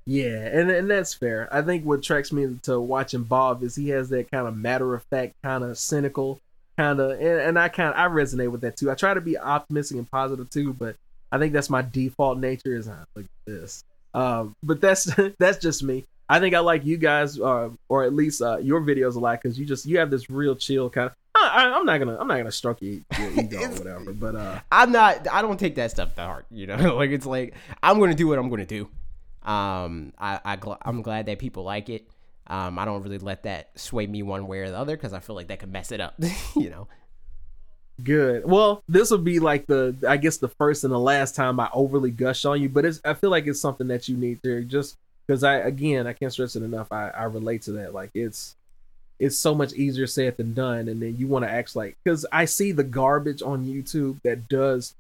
Speaker 2: Yeah, and and that's fair. I think what attracts me to watching Bob is he has that kind of matter of fact, kind of cynical, kind of, and, and I kind of I resonate with that too. I try to be optimistic and positive too, but I think that's my default nature. Is ah, look at this. Um, but that's that's just me. I think I like you guys, uh, or at least uh, your videos a lot because you just you have this real chill kind of. I, I'm not gonna I'm not gonna stroke your, your ego or whatever, but uh,
Speaker 1: I'm not. I don't take that stuff to heart. You know, like it's like I'm gonna do what I'm gonna do. Um, I, I gl- I'm glad that people like it. Um, I don't really let that sway me one way or the other because I feel like that could mess it up. you know.
Speaker 2: Good. Well, this will be like the I guess the first and the last time I overly gush on you, but it's I feel like it's something that you need to just because I again I can't stress it enough. I I relate to that. Like it's it's so much easier said than done, and then you want to act like because I see the garbage on YouTube that does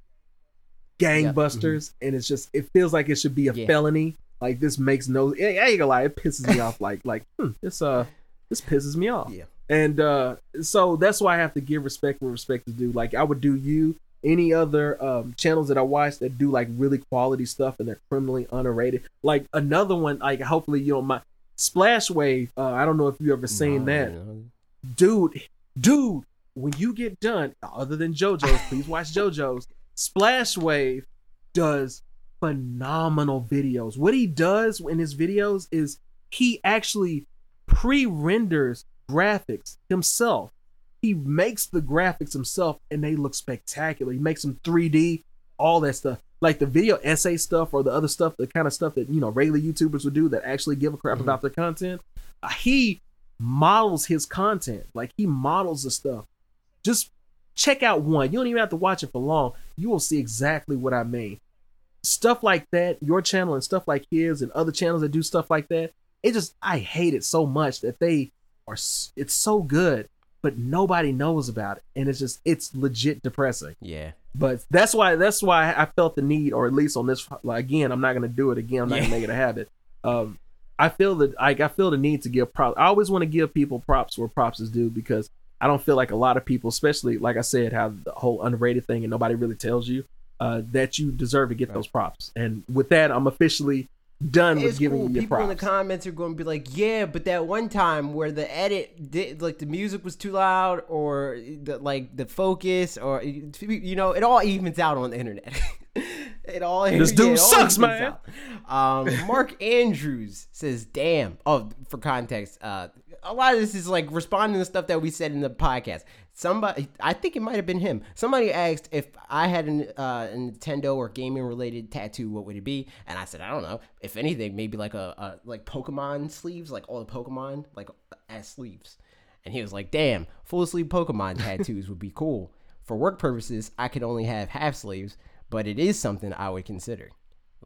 Speaker 2: gangbusters, and it's just it feels like it should be a
Speaker 1: Yeah.
Speaker 2: felony. Like this makes no. I ain't gonna lie, it pisses me off. Like like hmm, this uh this pisses me off.
Speaker 1: Yeah.
Speaker 2: And uh so that's why I have to give respect where respect is due. Like I would do you any other um channels that I watch that do like really quality stuff and they're criminally underrated. Like another one, like hopefully you don't mind. Splash Wave. Uh, I don't know if you ever seen
Speaker 1: No,
Speaker 2: that,
Speaker 1: no.
Speaker 2: dude. Dude, when you get done, other than JoJo's, please watch JoJo's. Splash Wave does phenomenal videos. What he does in his videos is he actually pre-renders graphics himself. He makes the graphics himself and they look spectacular. He makes them 3D, all that stuff. Like the video essay stuff or the other stuff, the kind of stuff that, you know, regular YouTubers would do that actually give a crap
Speaker 1: Mhm.
Speaker 2: about their content. Uh, he models his content. Like he models the stuff. Just check out one. You don't even have to watch it for long. You will see exactly what I mean. Stuff like that, your channel and stuff like his and other channels that do stuff like that. It just I hate it so much that they are it's so good, but nobody knows about it. And it's just it's legit depressing.
Speaker 1: Yeah.
Speaker 2: But that's why that's why I felt the need, or at least on this like, again, I'm not gonna do it again. I'm not
Speaker 1: Yeah.
Speaker 2: gonna make it a habit. Um, I feel that I, I feel the need to give props. I always want to give people props where props is due because I don't feel like a lot of people, especially like I said, have the whole underrated thing and nobody really tells you uh, that you deserve to get
Speaker 1: Right.
Speaker 2: those props. And with that, I'm officially done with giving
Speaker 1: cool.
Speaker 2: you
Speaker 1: People in the comments are going to be like, "Yeah, but that one time where the edit did like the music was too loud, or the like the focus, or you know, it all evens out on the internet. it all
Speaker 2: This dude sucks, man.
Speaker 1: Um, Mark Andrews says, "Damn." Oh, for context, uh, a lot of this is like responding to stuff that we said in the podcast. Somebody, I think it might have been him. Somebody asked if I had an, uh, a Nintendo or gaming related tattoo, what would it be? And I said, I don't know. If anything, maybe like a, a like Pokemon sleeves, like all the Pokemon, like as sleeves. And he was like, "Damn, full sleeve Pokemon tattoos would be cool. For work purposes, I could only have half sleeves, but it is something I would consider.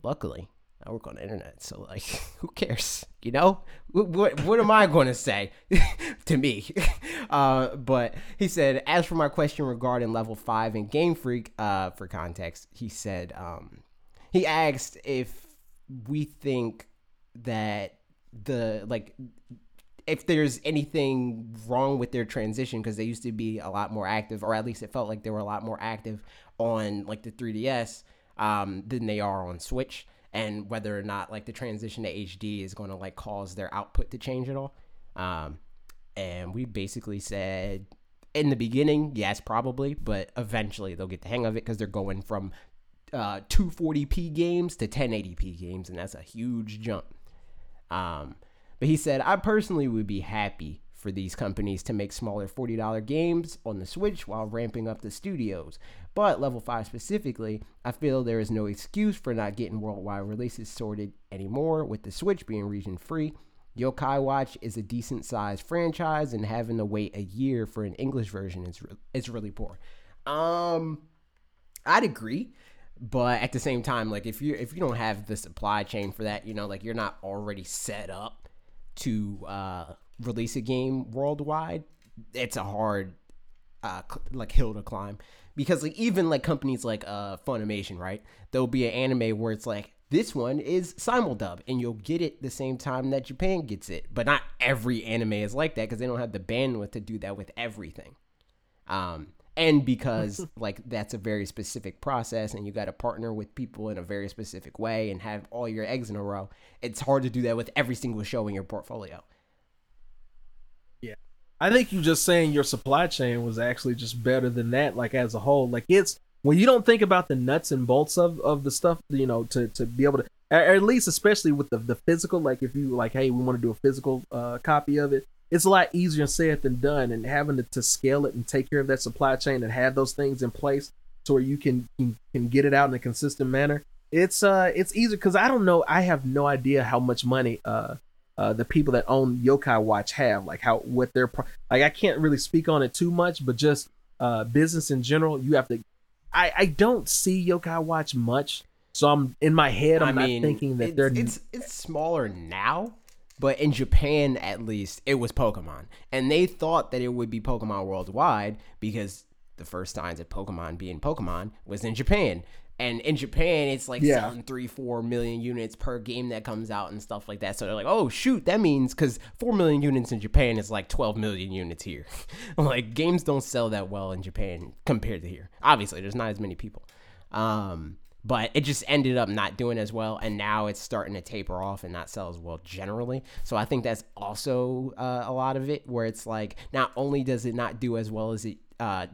Speaker 1: Luckily, I work on the internet, so like, who cares? You know, what what, what am I going to say to me? Uh, but he said, as for my question regarding level five and Game Freak, uh, for context, he said, um, he asked if we think that the like if there's anything wrong with their transition because they used to be a lot more active or at least it felt like they were a lot more active on like the 3ds um, than they are on switch and whether or not like the transition to hd is going to like cause their output to change at all. Um, and we basically said in the beginning yes probably but eventually they'll get the hang of it because they're going from uh, 240p games to 1080p games and that's a huge jump. Um, but he said, I personally would be happy for these companies to make smaller $40 games on the Switch while ramping up the studios. But level 5 specifically, I feel there is no excuse for not getting worldwide releases sorted anymore, with the Switch being region free. Yokai Watch is a decent sized franchise, and having to wait a year for an English version is, re- is really poor. Um, I'd agree but at the same time like if you if you don't have the supply chain for that you know like you're not already set up to uh release a game worldwide it's a hard uh like hill to climb. Because like even like companies like uh funimation right there'll be an anime where it's like this one is simuldub and you'll get it the same time that japan gets it. But not every anime is like that because they don't have the bandwidth to do that with everything. Um, and because like that's a very specific process and you got to partner with people in a very specific way and have all your eggs in a row it's hard to do that with every single show in your portfolio
Speaker 2: I think you just saying your supply chain was actually just better than that, like as a whole. Like it's when you don't think about the nuts and bolts of, of the stuff, you know, to, to be able to or at least especially with the, the physical, like if you like, hey, we want to do a physical uh, copy of it, it's a lot easier said than done. And having to, to scale it and take care of that supply chain and have those things in place to where you can can, can get it out in a consistent manner. It's uh it's easier because I don't know, I have no idea how much money uh uh, the people that own Yokai Watch have, like how what their pro- like I can't really speak on it too much, but just uh, business in general, you have to. I I don't see Yokai Watch much, so I'm in my head. I'm
Speaker 1: I
Speaker 2: not
Speaker 1: mean,
Speaker 2: thinking that
Speaker 1: it's,
Speaker 2: they're.
Speaker 1: it's it's smaller now, but in Japan at least it was Pokemon, and they thought that it would be Pokemon worldwide because the first signs of Pokemon being Pokemon was in Japan. And in Japan, it's like
Speaker 2: Yeah.
Speaker 1: selling three, four million units per game that comes out and stuff like that. So they're like, oh, shoot, that means because four million units in Japan is like 12 million units here. like, games don't sell that well in Japan compared to here. Obviously, there's not as many people. Um, but it just ended up not doing as well and now it's starting to taper off and not sell as well generally so i think that's also uh, a lot of it where it's like not only does it not do as well as it uh,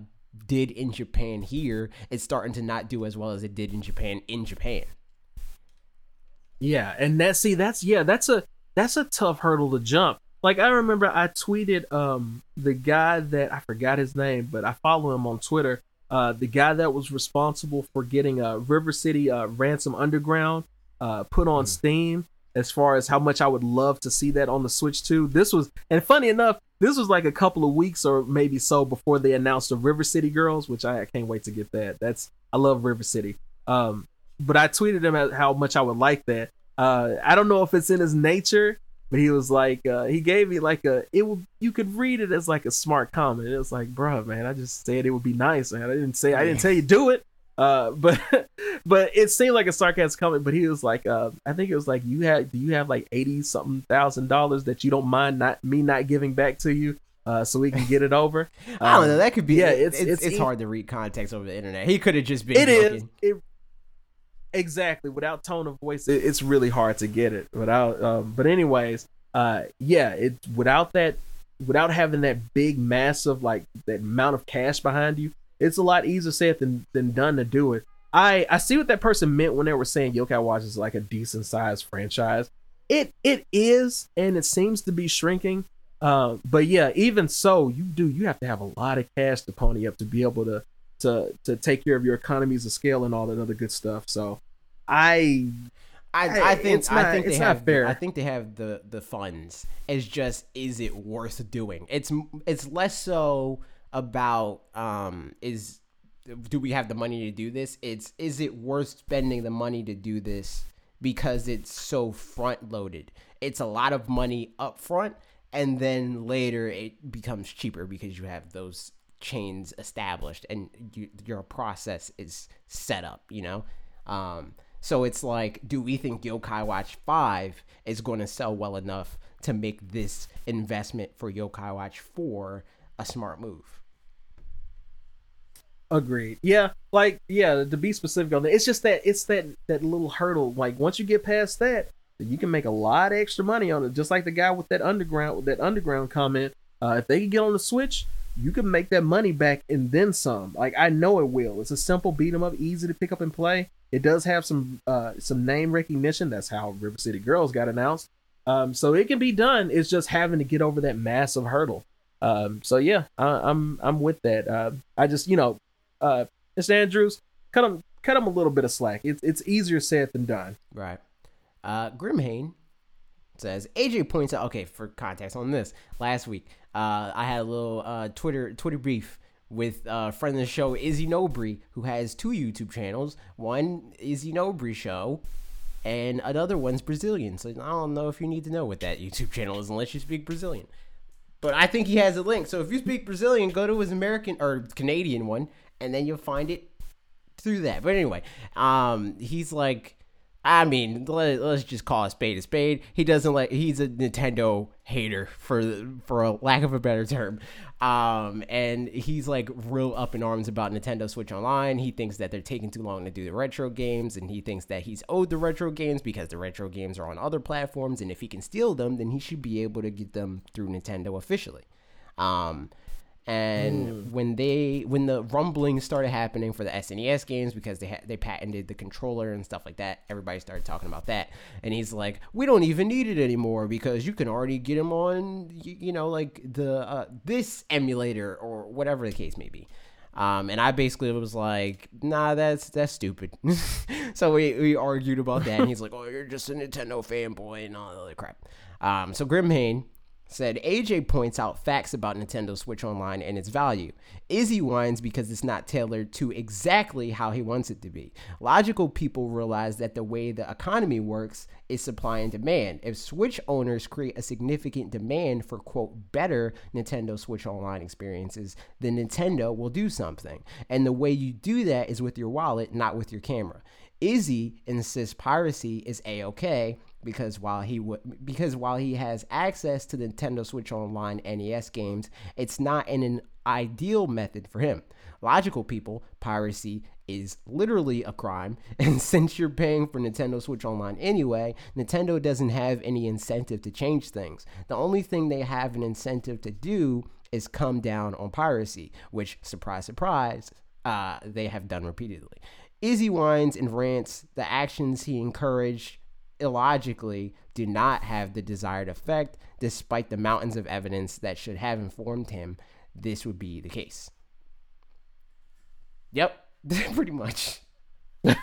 Speaker 1: did in japan here it's starting to not do as well as it did in japan in japan
Speaker 2: yeah and that see that's yeah that's a that's a tough hurdle to jump like i remember i tweeted um the guy that i forgot his name but i follow him on twitter uh, the guy that was responsible for getting uh, River City uh, Ransom Underground uh, put on mm. Steam. As far as how much I would love to see that on the Switch too. This was, and funny enough, this was like a couple of weeks or maybe so before they announced the River City Girls, which I, I can't wait to get that. That's I love River City. Um, but I tweeted him how much I would like that. Uh, I don't know if it's in his nature but he was like, uh, he gave me like a, it would, you could read it as like a smart comment. It was like, bro, man, I just said it would be nice, man. I didn't say, I didn't tell you do it. Uh, but, but it seemed like a sarcastic comment. But he was like, uh, I think it was like, you had, do you have like eighty something thousand dollars that you don't mind not me not giving back to you? Uh, so we can get it over.
Speaker 1: I don't know. That could be. Yeah, it's it's, it's, it's hard to read context over the internet. He could have just been. It is.
Speaker 2: It, exactly without tone of voice it, it's really hard to get it without um, but anyways uh yeah it without that without having that big massive like that amount of cash behind you it's a lot easier said than than done to do it i i see what that person meant when they were saying yokai watch is like a decent sized franchise it it is and it seems to be shrinking uh, but yeah even so you do you have to have a lot of cash to pony up to be able to to to take care of your economies of scale and all that other good stuff. So I
Speaker 1: I, I think not, I think they have fair. I think they have the the funds. It's just is it worth doing? It's it's less so about um is do we have the money to do this? It's is it worth spending the money to do this because it's so front loaded. It's a lot of money up front and then later it becomes cheaper because you have those chains established and you, your process is set up, you know? Um, so it's like, do we think Yokai Watch 5 is going to sell well enough to make this investment for Yokai Watch 4 a smart move?
Speaker 2: Agreed. Yeah, like yeah, to be specific on that, it's just that it's that that little hurdle. Like once you get past that, you can make a lot of extra money on it. Just like the guy with that underground with that underground comment. Uh, if they can get on the Switch, you can make that money back and then some. Like I know it will. It's a simple beat 'em up, easy to pick up and play. It does have some uh, some name recognition. That's how River City Girls got announced. Um, so it can be done. It's just having to get over that massive hurdle. Um, so yeah, I, am I'm, I'm with that. Uh, I just you know, uh, Mr. Andrews, cut him cut him a little bit of slack. It's it's easier said than done.
Speaker 1: Right. Uh, Grimhane says AJ points out. Okay, for context on this, last week uh, I had a little uh, Twitter Twitter brief with a friend of the show Izzy Nobre, who has two YouTube channels. One Izzy Nobre show, and another one's Brazilian. So I don't know if you need to know what that YouTube channel is unless you speak Brazilian. But I think he has a link. So if you speak Brazilian, go to his American or Canadian one, and then you'll find it through that. But anyway, um, he's like I mean, let, us just call a spade a spade. He doesn't like he's a Nintendo hater for for a lack of a better term. Um, and he's like real up in arms about Nintendo Switch Online. He thinks that they're taking too long to do the retro games, and he thinks that he's owed the retro games because the retro games are on other platforms, and if he can steal them, then he should be able to get them through Nintendo officially. Um, and mm. when they when the rumblings started happening for the SNES games because they ha- they patented the controller and stuff like that, everybody started talking about that. And he's like, "We don't even need it anymore because you can already get them on you, you know like the uh, this emulator or whatever the case may be." Um, and I basically was like, "Nah, that's that's stupid." so we, we argued about that, and he's like, "Oh, you're just a Nintendo fanboy and all that other crap." Um, so Grimhane said AJ points out facts about Nintendo Switch Online and its value. Izzy whines because it's not tailored to exactly how he wants it to be. Logical people realize that the way the economy works is supply and demand. If Switch owners create a significant demand for quote better Nintendo Switch Online experiences, then Nintendo will do something. And the way you do that is with your wallet, not with your camera. Izzy insists piracy is a okay because while he would because while he has access to Nintendo Switch Online NES games, it's not in an ideal method for him. Logical people, piracy is literally a crime, and since you're paying for Nintendo Switch Online anyway, Nintendo doesn't have any incentive to change things. The only thing they have an incentive to do is come down on piracy, which surprise surprise, uh, they have done repeatedly. Izzy whines and rants, the actions he encouraged illogically do not have the desired effect, despite the mountains of evidence that should have informed him this would be the case. Yep, pretty much.
Speaker 2: uh,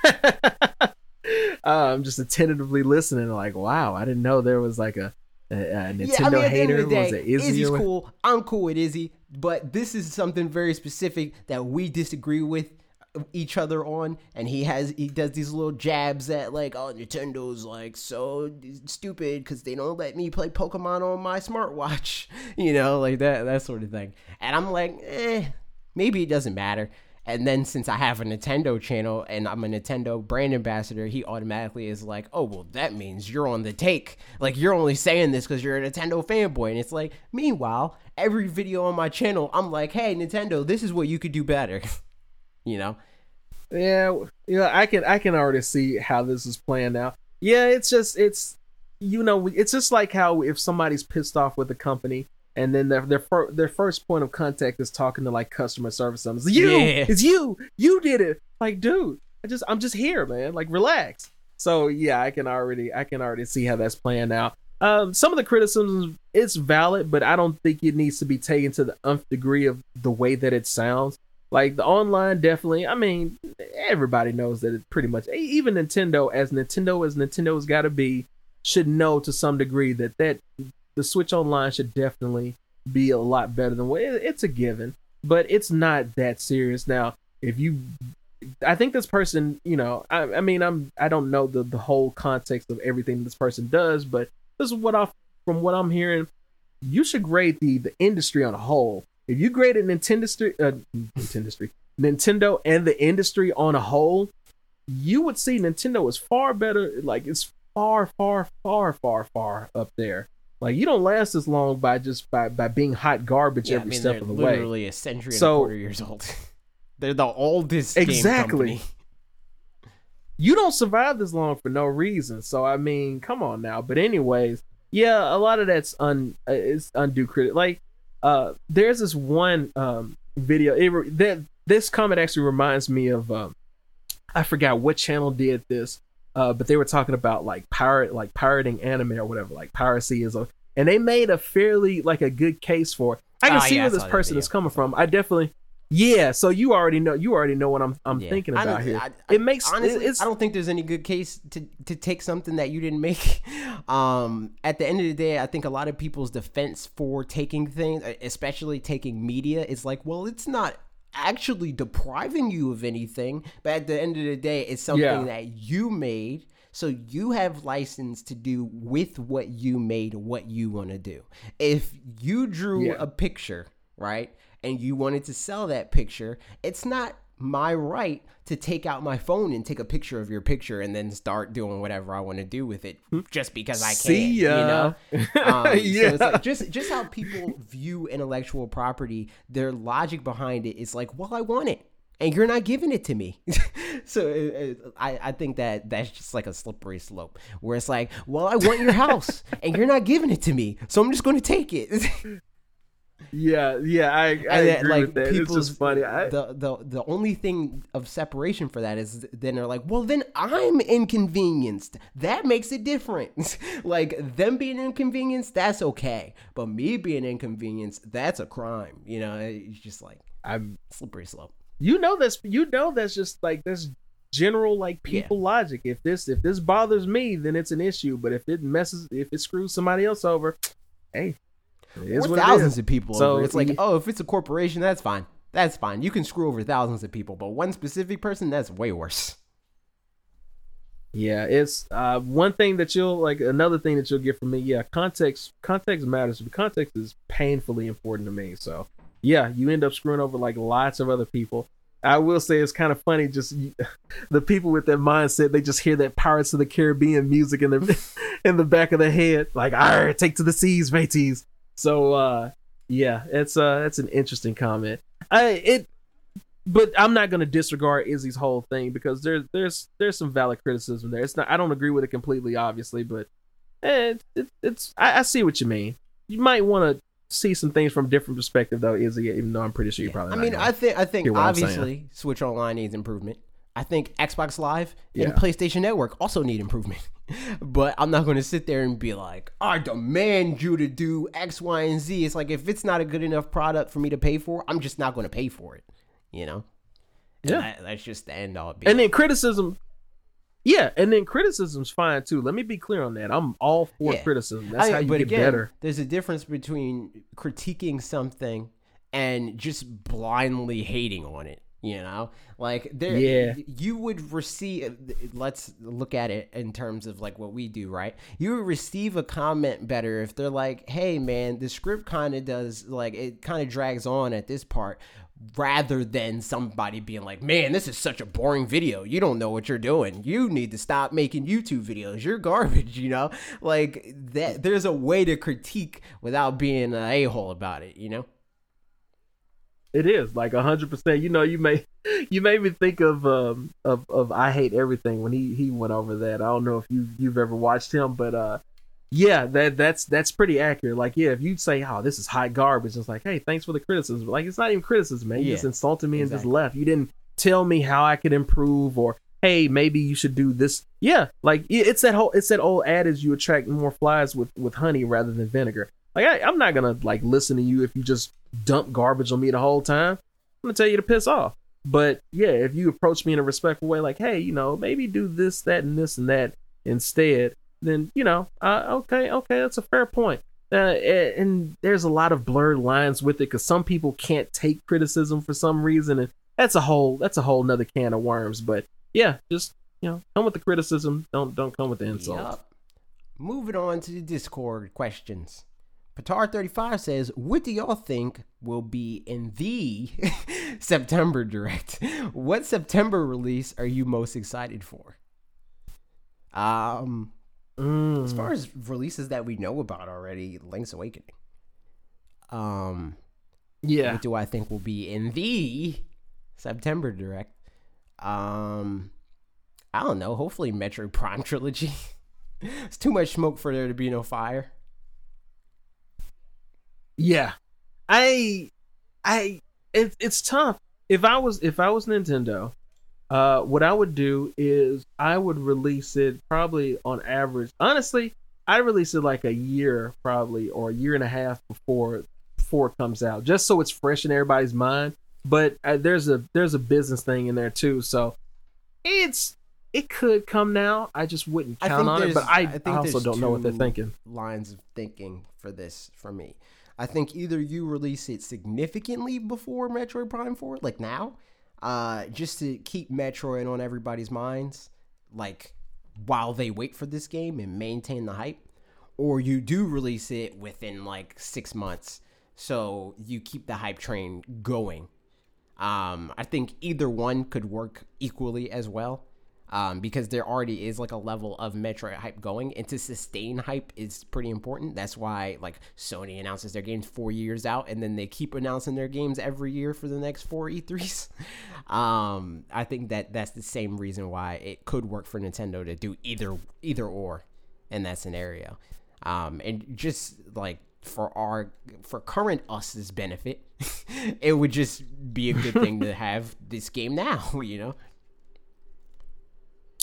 Speaker 2: I'm just attentively listening, like, wow, I didn't know there was like a, a, a Nintendo
Speaker 1: yeah, I mean,
Speaker 2: hater.
Speaker 1: end of the day,
Speaker 2: was it Izzy
Speaker 1: Izzy's cool. I'm cool with Izzy, but this is something very specific that we disagree with each other on and he has he does these little jabs at like oh nintendo's like so stupid because they don't let me play pokemon on my smartwatch you know like that that sort of thing and i'm like eh maybe it doesn't matter and then since I have a Nintendo channel and I'm a Nintendo brand ambassador, he automatically is like, "Oh, well, that means you're on the take. Like you're only saying this because you're a Nintendo fanboy." And it's like, meanwhile, every video on my channel, I'm like, "Hey, Nintendo, this is what you could do better." you know?
Speaker 2: Yeah, yeah, I can I can already see how this is playing out. Yeah, it's just it's you know it's just like how if somebody's pissed off with a company and then their their, fir- their first point of contact is talking to like customer service. It's you,
Speaker 1: Yeah.
Speaker 2: it's you, you did it. Like, dude, I just I'm just here, man. Like, relax. So yeah, I can already I can already see how that's playing out. Um, some of the criticisms it's valid, but I don't think it needs to be taken to the nth degree of the way that it sounds. Like the online, definitely. I mean, everybody knows that it's pretty much. Even Nintendo, as Nintendo as Nintendo's got to be, should know to some degree that that the Switch Online should definitely be a lot better than what it's a given, but it's not that serious. Now, if you, I think this person, you know, I, I mean, I'm I don't know the the whole context of everything this person does, but this is what I from what I'm hearing, you should grade the the industry on a whole. If you graded Nintendo, uh, Nintendo, Nintendo and the industry on a whole, you would see Nintendo is far better. Like it's far, far, far, far, far up there. Like you don't last as long by just by by being hot garbage
Speaker 1: Yeah, I
Speaker 2: every
Speaker 1: mean,
Speaker 2: step of the way.
Speaker 1: literally a century and a
Speaker 2: So-
Speaker 1: quarter years old. they're the oldest
Speaker 2: Exactly. you don't survive this long for no reason. So I mean, come on now. But anyways, yeah, a lot of that's un uh, it's undue credit. Like, uh, there's this one um video. It re- that this comment actually reminds me of um, I forgot what channel did this. Uh, but they were talking about like pirate, like pirating anime or whatever. Like piracy is a, and they made a fairly like a good case for. I can
Speaker 1: Oh,
Speaker 2: see
Speaker 1: yeah,
Speaker 2: where this person is coming from. I definitely, yeah. So you already know, you already know what I'm, I'm
Speaker 1: Yeah.
Speaker 2: thinking about
Speaker 1: don't-
Speaker 2: here.
Speaker 1: I- I-
Speaker 2: it makes
Speaker 1: honestly,
Speaker 2: it's
Speaker 1: I don't think there's any good case to to take something that you didn't make. Um, at the end of the day, I think a lot of people's defense for taking things, especially taking media, is like, well, it's not actually depriving you of anything, but at the end of the day, it's something
Speaker 2: Yeah.
Speaker 1: that you made. So you have license to do with what you made what you want to do. If you drew
Speaker 2: Yeah.
Speaker 1: a picture, right, and you wanted to sell that picture, it's not my right to take out my phone and take a picture of your picture and then start doing whatever I want to do with it just because I can.
Speaker 2: See
Speaker 1: You know? Um, So
Speaker 2: Yeah.
Speaker 1: it's like just just how people view intellectual property, their logic behind it is like, well, I want it, and you're not giving it to me. so it, it- I I think that that's just like a slippery slope where it's like, well, I want your house, and you're not giving it to me, so I'm just going to take it.
Speaker 2: yeah, yeah. I, I
Speaker 1: that,
Speaker 2: agree
Speaker 1: like
Speaker 2: with that. It's
Speaker 1: people's
Speaker 2: just funny. I,
Speaker 1: the the the only thing of separation for that is then they're like, well, then I'm inconvenienced. That makes a difference. like them being inconvenienced, that's okay, but me being inconvenienced, that's a crime. You know, it's just like
Speaker 2: I'm,
Speaker 1: slippery slope.
Speaker 2: you know that's you know that's just like that's general like
Speaker 1: Yeah.
Speaker 2: people logic. If this if this bothers me, then it's an issue. But if it messes, if it screws somebody else over, hey, it is
Speaker 1: or
Speaker 2: it
Speaker 1: thousands of people
Speaker 2: So,
Speaker 1: over. It's like, oh, if it's a corporation, that's fine. That's fine. You can screw over thousands of people, but one specific person, that's way worse.
Speaker 2: Yeah, it's uh one thing that you'll like another thing that you'll get from me. Yeah, context context matters. But context is painfully important to me. So yeah, you end up screwing over like lots of other people. I will say it's kind of funny. Just the people with that mindset, they just hear that Pirates of the Caribbean music in the in the back of the head, like "All right, take to the seas, mateys." So, uh, yeah, it's uh, it's an interesting comment. I it, but I'm not gonna disregard Izzy's whole thing because there's there's there's some valid criticism there. It's not I don't agree with it completely, obviously, but eh, it, it, it's I, I see what you mean. You might want to see some things from a different perspective though, Izzy. Even though I'm pretty sure you probably.
Speaker 1: I mean, I think I think
Speaker 2: hear what I'm
Speaker 1: obviously Switch Online needs improvement. I think Xbox Live and
Speaker 2: Yeah.
Speaker 1: PlayStation Network also need improvement. but I'm not going to sit there and be like, I demand you to do X, Y, and Z. It's like if it's not a good enough product for me to pay for, I'm just not going to pay for it. You know? And
Speaker 2: Yeah.
Speaker 1: that- that's just the end all. Be
Speaker 2: and then criticism. Yeah, and then criticism's fine too. Let me be clear on that. I'm all for
Speaker 1: Yeah.
Speaker 2: criticism. That's
Speaker 1: I-
Speaker 2: how you
Speaker 1: but
Speaker 2: get
Speaker 1: again,
Speaker 2: better.
Speaker 1: There's a difference between critiquing something and just blindly hating on it. You know, like there,
Speaker 2: Yeah.
Speaker 1: you would receive. Uh, let's look at it in terms of like what we do, right? You would receive a comment better if they're like, "Hey, man, the script kind of does like it kind of drags on at this part." Rather than somebody being like, man, this is such a boring video. You don't know what you're doing. You need to stop making YouTube videos. You're garbage, you know? Like that there's a way to critique without being an a-hole about it, you know?
Speaker 2: It is like hundred percent. You know, you may you made me think of um of of I hate everything when he he went over that. I don't know if you you've ever watched him, but uh yeah, that that's that's pretty accurate. Like yeah, if you say oh this is hot garbage, it's like hey thanks for the criticism. Like it's not even criticism, man. You just insulted me and just left. You didn't tell me how I could improve or hey maybe you should do this. Yeah, like it's that whole it's that old adage you attract more flies with with honey rather than vinegar. Like I, I'm not gonna like listen to you if you just dump garbage on me the whole time. I'm gonna tell you to piss off. But yeah, if you approach me in a respectful way, like, hey, you know, maybe do this, that, and this and that instead, then you know, uh, okay, okay, that's a fair point. Uh, a- and there's a lot of blurred lines with it because some people can't take criticism for some reason, and that's a whole that's a whole nother can of worms. But yeah, just you know, come with the criticism. Don't don't come with the insult.
Speaker 1: Yup. Moving on to the Discord questions. Patar35 says, What do y'all think will be in the September Direct? What September release are you most excited for? Um,
Speaker 2: Mm.
Speaker 1: as far as releases that we know about already, Link's Awakening. Um,
Speaker 2: yeah,
Speaker 1: what do I think will be in the September Direct? Um, I don't know. Hopefully, Metroid Prime trilogy. it's too much smoke for there to be no fire.
Speaker 2: Yeah, I, I, it, it's tough. If I was if I was Nintendo, uh, what I would do is I would release it probably on average. Honestly, I release it like a year probably or a year and a half before before it comes out, just so it's fresh in everybody's mind. But uh, there's a there's a business thing in there too, so it's it could come now. I just wouldn't count on it, but I,
Speaker 1: I think
Speaker 2: I also don't know what they're thinking.
Speaker 1: Lines of thinking for this for me. I think either you release it significantly before Metroid Prime 4, like now, uh, just to keep Metroid on everybody's minds, like while they wait for this game and maintain the hype, or you do release it within like six months, so you keep the hype train going. Um, I think either one could work equally as well. Um, because there already is like a level of Metroid hype going, and to sustain hype is pretty important. That's why like Sony announces their games four years out, and then they keep announcing their games every year for the next four E3s. Um, I think that that's the same reason why it could work for Nintendo to do either either or in that scenario. Um, and just like for our for current us's benefit, it would just be a good thing to have this game now. You know.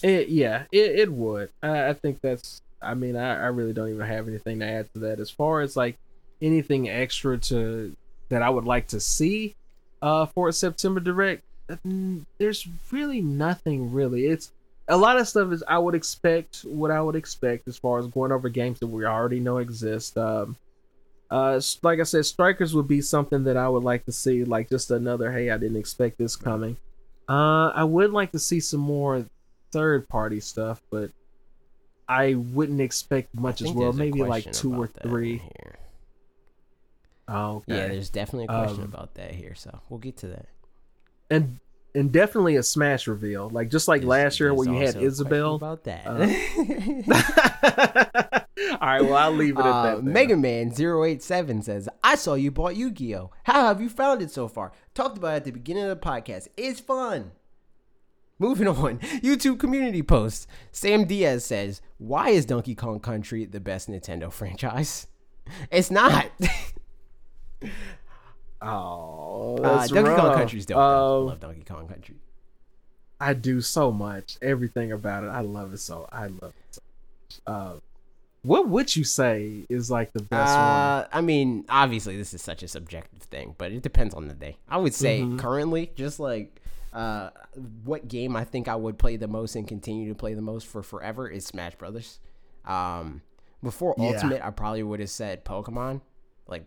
Speaker 2: It, yeah, it, it would. I, I think that's. I mean, I, I really don't even have anything to add to that. As far as like anything extra to that I would like to see uh, for a September Direct, there's really nothing. Really, it's a lot of stuff is I would expect what I would expect as far as going over games that we already know exist. Um, uh, like I said, Strikers would be something that I would like to see, like just another. Hey, I didn't expect this coming. Uh, I would like to see some more third party stuff, but I wouldn't expect much as well. Maybe like two or
Speaker 1: about that in
Speaker 2: three. Oh, okay.
Speaker 1: Yeah, there's definitely a question
Speaker 2: Um,
Speaker 1: about that here, so we'll get to that.
Speaker 2: and and definitely a Smash reveal. Like just like
Speaker 1: There's-
Speaker 2: last year where you had Isabelle.
Speaker 1: about that.
Speaker 2: All right, well I'll leave it at
Speaker 1: Uh,
Speaker 2: that. then.
Speaker 1: Mega Man 087 says, I saw you bought Yu Gi Oh! How have you found it so far? Talked about it at the beginning of the podcast. It's fun. Moving on, YouTube community post. Sam Diaz says, Why is Donkey Kong Country the best Nintendo franchise? It's not.
Speaker 2: Oh,
Speaker 1: Uh, Donkey Kong
Speaker 2: rough.
Speaker 1: Country's dope. I
Speaker 2: Um,
Speaker 1: love Donkey Kong Country.
Speaker 2: I do so much. Everything about it. I love it so. I love it. So. Uh, what would you say is like the best one?
Speaker 1: Uh, I mean, obviously, this is such a subjective thing, but it depends on the day. I would say
Speaker 2: Mhm.
Speaker 1: currently, just like uh, what game I think I would play the most and continue to play the most for forever is Smash Brothers. Um, before
Speaker 2: Yeah.
Speaker 1: Ultimate, I probably would have said Pokemon, like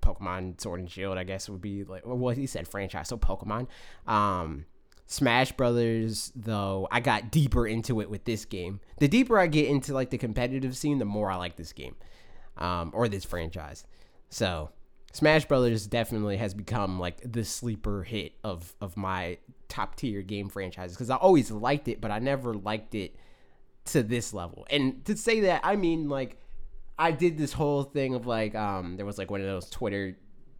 Speaker 1: Pokemon Sword and Shield. I guess would be like well, he said franchise, so Pokemon. Um, Smash Brothers, though, I got deeper into it with this game. The deeper I get into like the competitive scene, the more I like this game, um, or this franchise. So, Smash Brothers definitely has become like the sleeper hit of of my top tier game franchises because I always liked it, but I never liked it to this level. And to say that, I mean like I did this whole thing of like um there was like one of those Twitter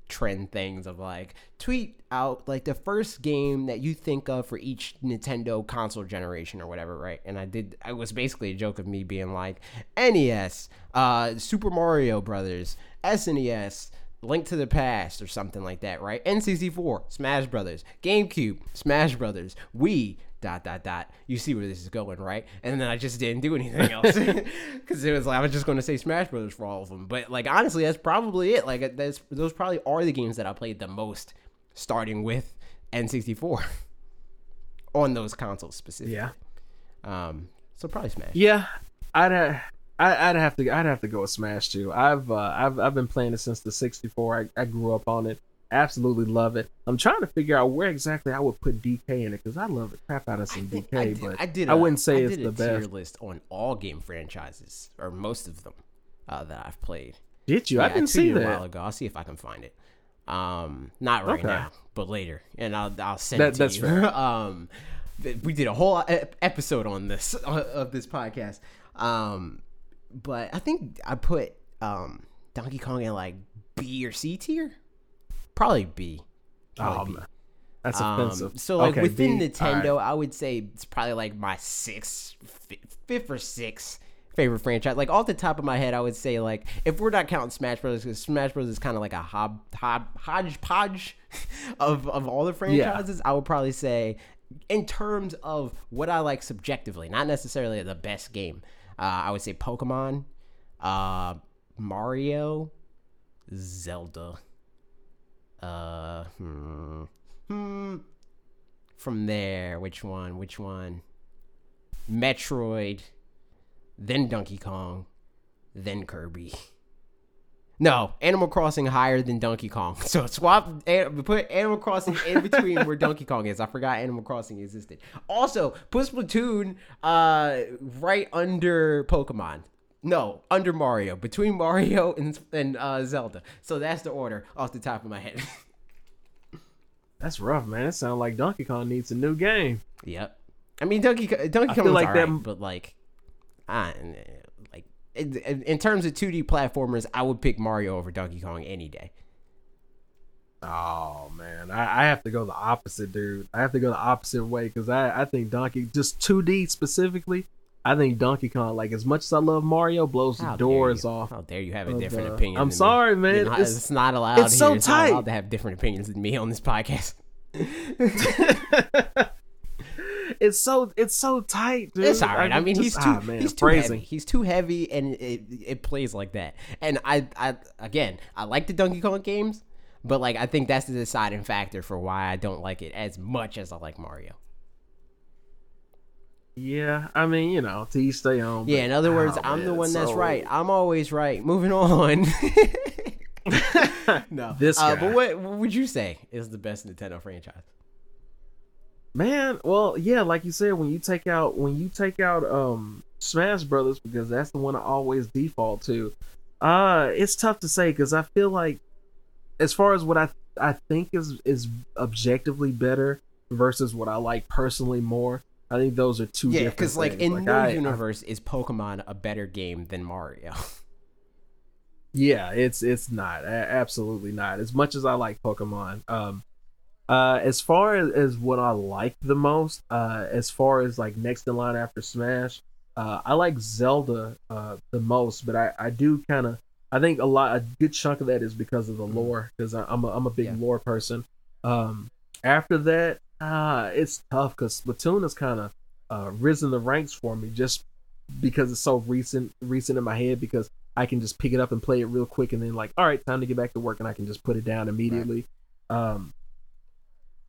Speaker 1: trend things of like tweet out like the first game that you think of for each Nintendo console generation or whatever, right? And I did I was basically a joke of me being like NES, uh Super Mario Brothers, SNES, Link to the Past or something like that, right? N64, Smash Brothers, GameCube, Smash Brothers, Wii, dot dot dot. You see where this is going, right? And then I just didn't do anything else because it was like I was just going to say Smash Brothers for all of them. But like honestly, that's probably it. Like that's those probably are the games that I played the most, starting with N64 on those consoles specifically.
Speaker 2: yeah,
Speaker 1: Um. So probably Smash.
Speaker 2: yeah. I'd uh, I, I'd have to I'd have to go with Smash too. I've uh, I've I've been playing it since the 64. I, I grew up on it. Absolutely love it. I'm trying to figure out where exactly I would put DK in it because I love the crap out of some DK.
Speaker 1: I did,
Speaker 2: but
Speaker 1: I, did
Speaker 2: I
Speaker 1: a-
Speaker 2: wouldn't say
Speaker 1: I
Speaker 2: it's the best.
Speaker 1: list on all game franchises or most of them uh, that I've played.
Speaker 2: Did you? I
Speaker 1: Yeah,
Speaker 2: didn't
Speaker 1: tweeted
Speaker 2: see
Speaker 1: it a while ago. I'll see if I can find it. Um, not right
Speaker 2: Okay.
Speaker 1: now, but later, and I'll I'll send
Speaker 2: That-
Speaker 1: it to
Speaker 2: that's
Speaker 1: you.
Speaker 2: fair.
Speaker 1: um, we did a whole e- episode on this of this podcast. Um, but I think I put um Donkey Kong in like B or C tier. Probably B. Probably
Speaker 2: Oh,
Speaker 1: B.
Speaker 2: man. That's
Speaker 1: Um,
Speaker 2: offensive.
Speaker 1: so like
Speaker 2: Okay,
Speaker 1: within
Speaker 2: B.
Speaker 1: Nintendo,
Speaker 2: right.
Speaker 1: I would say it's probably like my sixth, fi- fifth or sixth favorite franchise. Like off the top of my head, I would say like if we're not counting Smash Bros. because Smash Bros. is kind of like a hob, hob hodgepodge of of all the franchises. I would probably say in terms of what I like subjectively, not necessarily the best game. Uh, I would say Pokemon, uh, Mario, Zelda. Uh, hmm, hmm. From there, which one? Which one? Metroid, then Donkey Kong, then Kirby. No, Animal Crossing higher than Donkey Kong. So swap, put Animal Crossing in between where Donkey Kong is. I forgot Animal Crossing existed. Also, put Splatoon uh, right under Pokemon. No, under Mario, between Mario and and uh, Zelda. So that's the order off the top of my head.
Speaker 2: That's rough, man. It sounds like Donkey Kong needs a new game.
Speaker 1: Yep. I mean, Donkey Donkey Kong
Speaker 2: like
Speaker 1: alright,
Speaker 2: that-
Speaker 1: but like, I like in, terms of 2D platformers, I would pick Mario over Donkey Kong any day.
Speaker 2: Oh man, I, I have to go the opposite, dude. I have to go the opposite way because I, I think Donkey just 2D specifically. I think Donkey Kong, like as much as I love Mario, blows the
Speaker 1: How dare
Speaker 2: doors off.
Speaker 1: How dare you have a different
Speaker 2: uh,
Speaker 1: opinion?
Speaker 2: I'm
Speaker 1: than me.
Speaker 2: sorry, man.
Speaker 1: You're not-
Speaker 2: It's-
Speaker 1: it's, not allowed.
Speaker 2: it's so
Speaker 1: here. It's not
Speaker 2: tight.
Speaker 1: allowed to have different opinions than me on this podcast.
Speaker 2: it's so it's so tight, dude.
Speaker 1: It's all right. I, mean,
Speaker 2: just-
Speaker 1: he's too
Speaker 2: ah, man,
Speaker 1: he's too
Speaker 2: phrasing.
Speaker 1: heavy. He's too heavy, and it it plays like that. And I I again, I like the Donkey Kong games, but like I think that's the deciding factor for why I don't like it as much as I like Mario.
Speaker 2: Yeah, I mean, you know, to each stay on.
Speaker 1: Yeah, in other words, I'm the one that's
Speaker 2: so-
Speaker 1: right. I'm always right. Moving on. no,
Speaker 2: This
Speaker 1: Uh, but what, what would you say is the best Nintendo franchise?
Speaker 2: Man, well, yeah, like you said, when you take out when you take out um Smash Brothers because that's the one I always default to. Uh, it's tough to say because I feel like, as far as what I I think is is objectively better, versus what I like personally more. I think those are two.
Speaker 1: Yeah,
Speaker 2: because
Speaker 1: like in
Speaker 2: like,
Speaker 1: no
Speaker 2: I- I-
Speaker 1: universe is Pokemon a better game than Mario.
Speaker 2: Yeah, it's it's not A- absolutely not. As much as I like Pokemon, um, uh, as far as, as what I like the most, uh, as far as like next in line after Smash, uh, I like Zelda uh the most. But I I do kind of I think a lot a good chunk of that is because of the lore because I'm a I'm a big
Speaker 1: Yeah.
Speaker 2: lore person. Um, after that, uh, it's tough because Splatoon has kind of uh risen the ranks for me just because it's so recent recent in my head because I can just pick it up and play it real quick and then like all right time to get back to work and I can just put it down immediately. Um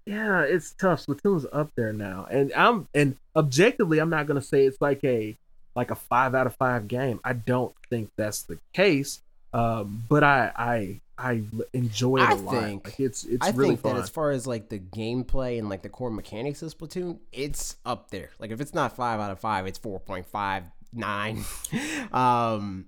Speaker 2: yeah, it's tough. Splatoon's up there now. And I'm and objectively I'm not gonna say it's like a like a five out of five game. I don't think that's the case. Um but I I I enjoy it a
Speaker 1: I
Speaker 2: lot.
Speaker 1: think-
Speaker 2: like it's it's
Speaker 1: I
Speaker 2: really
Speaker 1: think
Speaker 2: fun.
Speaker 1: that as far as like the gameplay and like the core mechanics of Splatoon, it's up there. Like if it's not five out of five, it's four point five nine. um,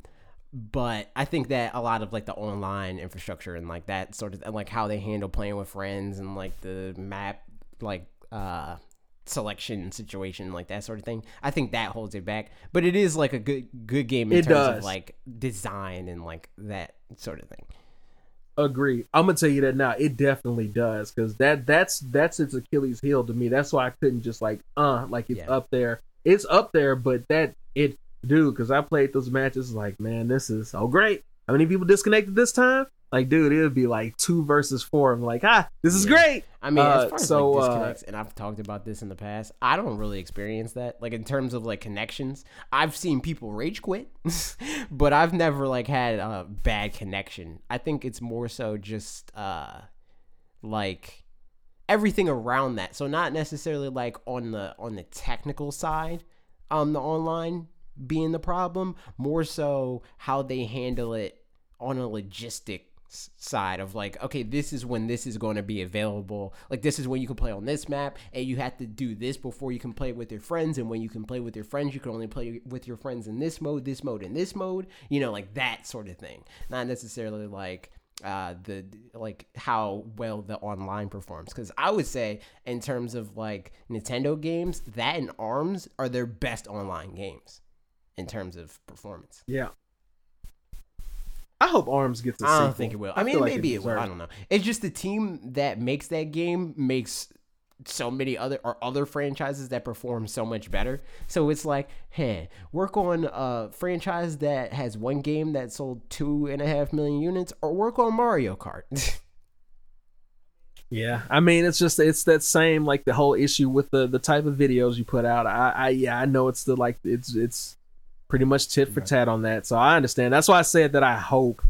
Speaker 1: but I think that a lot of like the online infrastructure and like that sort of and like how they handle playing with friends and like the map like uh selection situation like that sort of thing i think that holds it back but it is like a good good game in
Speaker 2: It
Speaker 1: terms
Speaker 2: does.
Speaker 1: of like design and like that sort of thing
Speaker 2: Agree. I'm gonna tell you that now. It definitely does because that that's that's its Achilles heel to me. That's why I couldn't just like uh like it's
Speaker 1: Yeah.
Speaker 2: up there. It's up there, but that it dude because I played those matches like man, this is so great. How many people disconnected this time? Like dude, it would be like two versus four. I'm like ah, this is
Speaker 1: Yeah.
Speaker 2: great.
Speaker 1: I mean,
Speaker 2: Uh,
Speaker 1: as far as
Speaker 2: so,
Speaker 1: like
Speaker 2: uh,
Speaker 1: disconnects, and I've talked about this in the past, I don't really experience that. Like in terms of like connections, I've seen people rage quit, but I've never like had a bad connection. I think it's more so just uh like everything around that. So not necessarily like on the on the technical side, um, the online being the problem, more so how they handle it on a logistic side of like okay this is when this is going to be available. Like this is when you can play on this map and you have to do this before you can play with your friends and when you can play with your friends you can only play with your friends in this mode this mode and this mode you know like that sort of thing. Not necessarily like uh the like how well the online performs. Because i would say in terms of like nintendo games that and arms are their best online games in terms of performance
Speaker 2: Yeah. I hope Arms gets a
Speaker 1: I don't
Speaker 2: sequel.
Speaker 1: think it will. I,
Speaker 2: feel
Speaker 1: mean,
Speaker 2: like
Speaker 1: maybe it, will. I don't know. It's just the team that makes that game makes so many other or other franchises that perform so much better. So it's like, hey, work on a franchise that has one game that sold two and a half million units, or work on Mario Kart.
Speaker 2: Yeah, I mean it's just it's that same like the whole issue with the the type of videos you put out. I, I yeah I know it's the like it's it's pretty much tit for tat on that. So I understand. That's why I said that I hope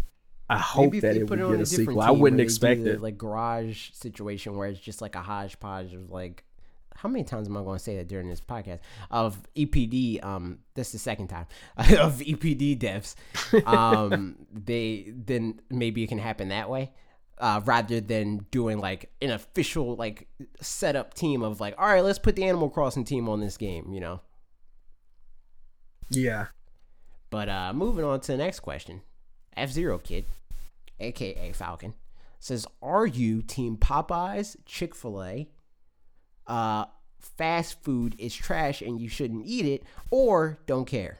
Speaker 2: I hope that it
Speaker 1: put
Speaker 2: would
Speaker 1: it
Speaker 2: get
Speaker 1: a
Speaker 2: a sequel. I wouldn't
Speaker 1: where they do
Speaker 2: expect
Speaker 1: the,
Speaker 2: it.
Speaker 1: Like garage situation where it's just like a hodgepodge of like. How many times am I going to say that during this podcast of EPD? Um, this is the second time of EPD devs. Um, they then maybe it can happen that way, uh, rather than doing like an official like setup team of like, all right, let's put the Animal Crossing team on this game, you know.
Speaker 2: Yeah.
Speaker 1: But uh, moving on to the next question, F Zero Kid, aka Falcon, says, "Are you Team Popeyes, Chick Fil A, uh, fast food is trash and you shouldn't eat it, or don't care?"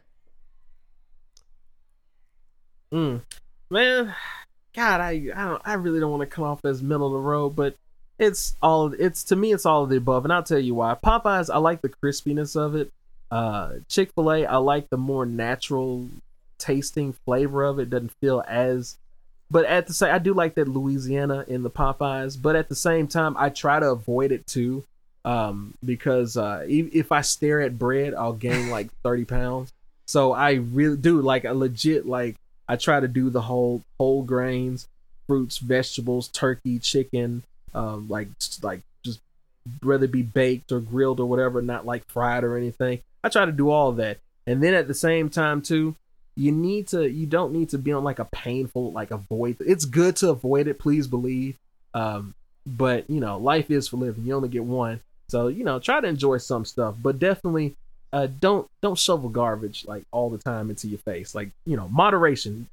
Speaker 2: Mm. Man, God, I I don't I really don't want to come off as middle of the road, but it's all it's to me it's all of the above, and I'll tell you why. Popeyes, I like the crispiness of it. Uh, Chick Fil A, I like the more natural tasting flavor of it. Doesn't feel as, but at the same, I do like that Louisiana in the Popeyes. But at the same time, I try to avoid it too, um, because uh, if, I stare at bread, I'll gain like thirty pounds. So I really do like a legit like I try to do the whole whole grains, fruits, vegetables, turkey, chicken, um, like like just whether it be baked or grilled or whatever, not like fried or anything. I try to do all that, and then at the same time too, you need to you don't need to be on like a painful like avoid. It's good to avoid it, please believe. Um, but you know, life is for living. You only get one, so you know, try to enjoy some stuff, but definitely uh, don't don't shovel garbage like all the time into your face. Like you know, moderation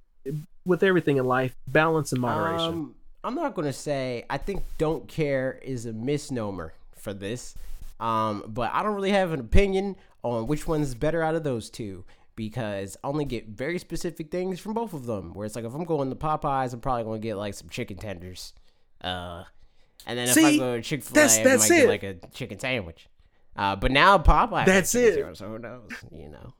Speaker 2: with everything in life, balance and moderation.
Speaker 1: Um, I'm not gonna say. I think "don't care" is a misnomer for this. Um, but I don't really have an opinion on which one's better out of those two because I only get very specific things from both of them. Where it's like if I'm going to Popeyes, I'm probably going to get like some chicken tenders. Uh, and then if I go to Chick Fil A, I might
Speaker 2: it.
Speaker 1: get like a chicken sandwich. Uh, but now Popeyes,
Speaker 2: That's it.
Speaker 1: sandwich, So who knows? You know,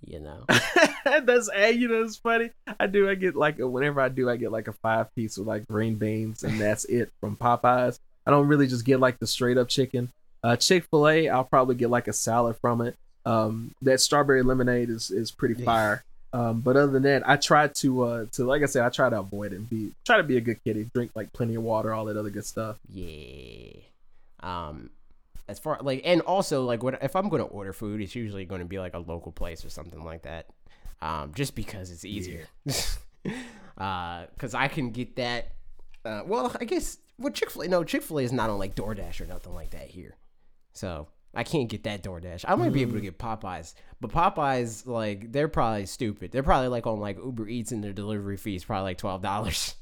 Speaker 1: you know.
Speaker 2: that's hey, you know it's funny. I do. I get like a, whenever I do, I get like a five piece with like green beans, and that's it from Popeyes. I don't really just get like the straight up chicken. Uh, Chick Fil A, I'll probably get like a salad from it. Um, that strawberry lemonade is is pretty
Speaker 1: Yeah.
Speaker 2: fire. Um, but other than that, I try to uh to like I said, I try to avoid it and be try to be a good kitty, drink like plenty of water, all that other good stuff.
Speaker 1: Yeah. Um, as far like, and also like, what if I'm gonna order food? It's usually going to be like a local place or something like that. Um, just because it's easier. uh, because I can get that. Uh, well, I guess well Chick Fil A. No, Chick Fil A is not on like DoorDash or nothing like that here, so I can't get that DoorDash. I might be able to get Popeyes, but Popeyes like they're probably stupid. They're probably like on like Uber Eats and their delivery fees probably like twelve dollars.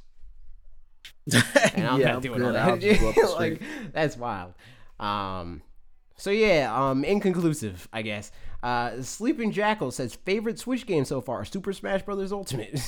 Speaker 1: and I'm
Speaker 2: Yeah,
Speaker 1: not doing all that.
Speaker 2: just go up the
Speaker 1: like that's wild. Um, so yeah, um, inconclusive, I guess. Uh, Sleeping Jackal says favorite Switch game so far: Super Smash Brothers Ultimate.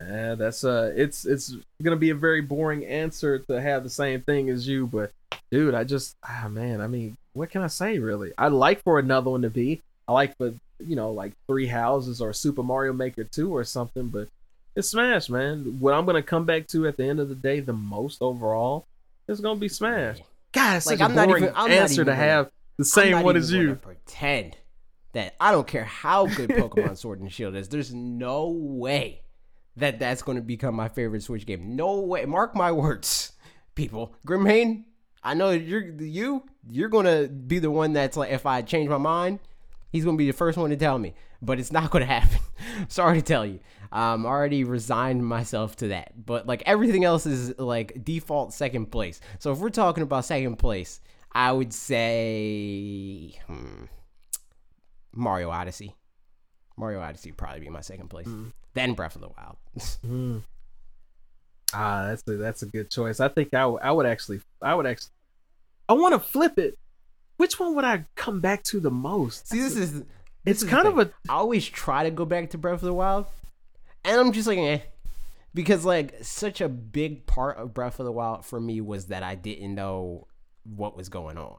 Speaker 2: Yeah, that's uh, it's it's gonna be a very boring answer to have the same thing as you, but dude, I just ah man, I mean, what can I say really? I'd like for another one to be. I like for you know like Three Houses or Super Mario Maker Two or something, but it's Smash, man. What I'm gonna come back to at the end of the day, the most overall, is gonna be Smash. God, it's
Speaker 1: Like,
Speaker 2: such
Speaker 1: I'm
Speaker 2: a
Speaker 1: not
Speaker 2: boring
Speaker 1: even- I'm not
Speaker 2: answer to
Speaker 1: gonna-
Speaker 2: have the
Speaker 1: I'm
Speaker 2: same one as you.
Speaker 1: Pretend that I don't care how good Pokemon Sword and Shield is. There's no way that that's going to become my favorite Switch game. No way. Mark my words, people. Grimhane, I know you're you. You're to be the one that's like, if I change my mind, he's to be the first one to tell me. But it's not to happen. Sorry to tell you. I'm already resigned myself to that. But like everything else is like default second place. So if we're talking about second place, I would say hmm, Mario Odyssey. Mario Odyssey would probably be my second place. Then Breath of the Wild.
Speaker 2: Hmm. Ah, that's a that's a good choice. I think I, w- I would actually I would actually I want to flip it. Which one would I come back to the most?
Speaker 1: See, this is this
Speaker 2: It's
Speaker 1: is
Speaker 2: kind of a
Speaker 1: I always try to go back to Breath of the Wild, and I'm just like, eh, because like such a big part of Breath of the Wild for me was that I didn't know what was going on.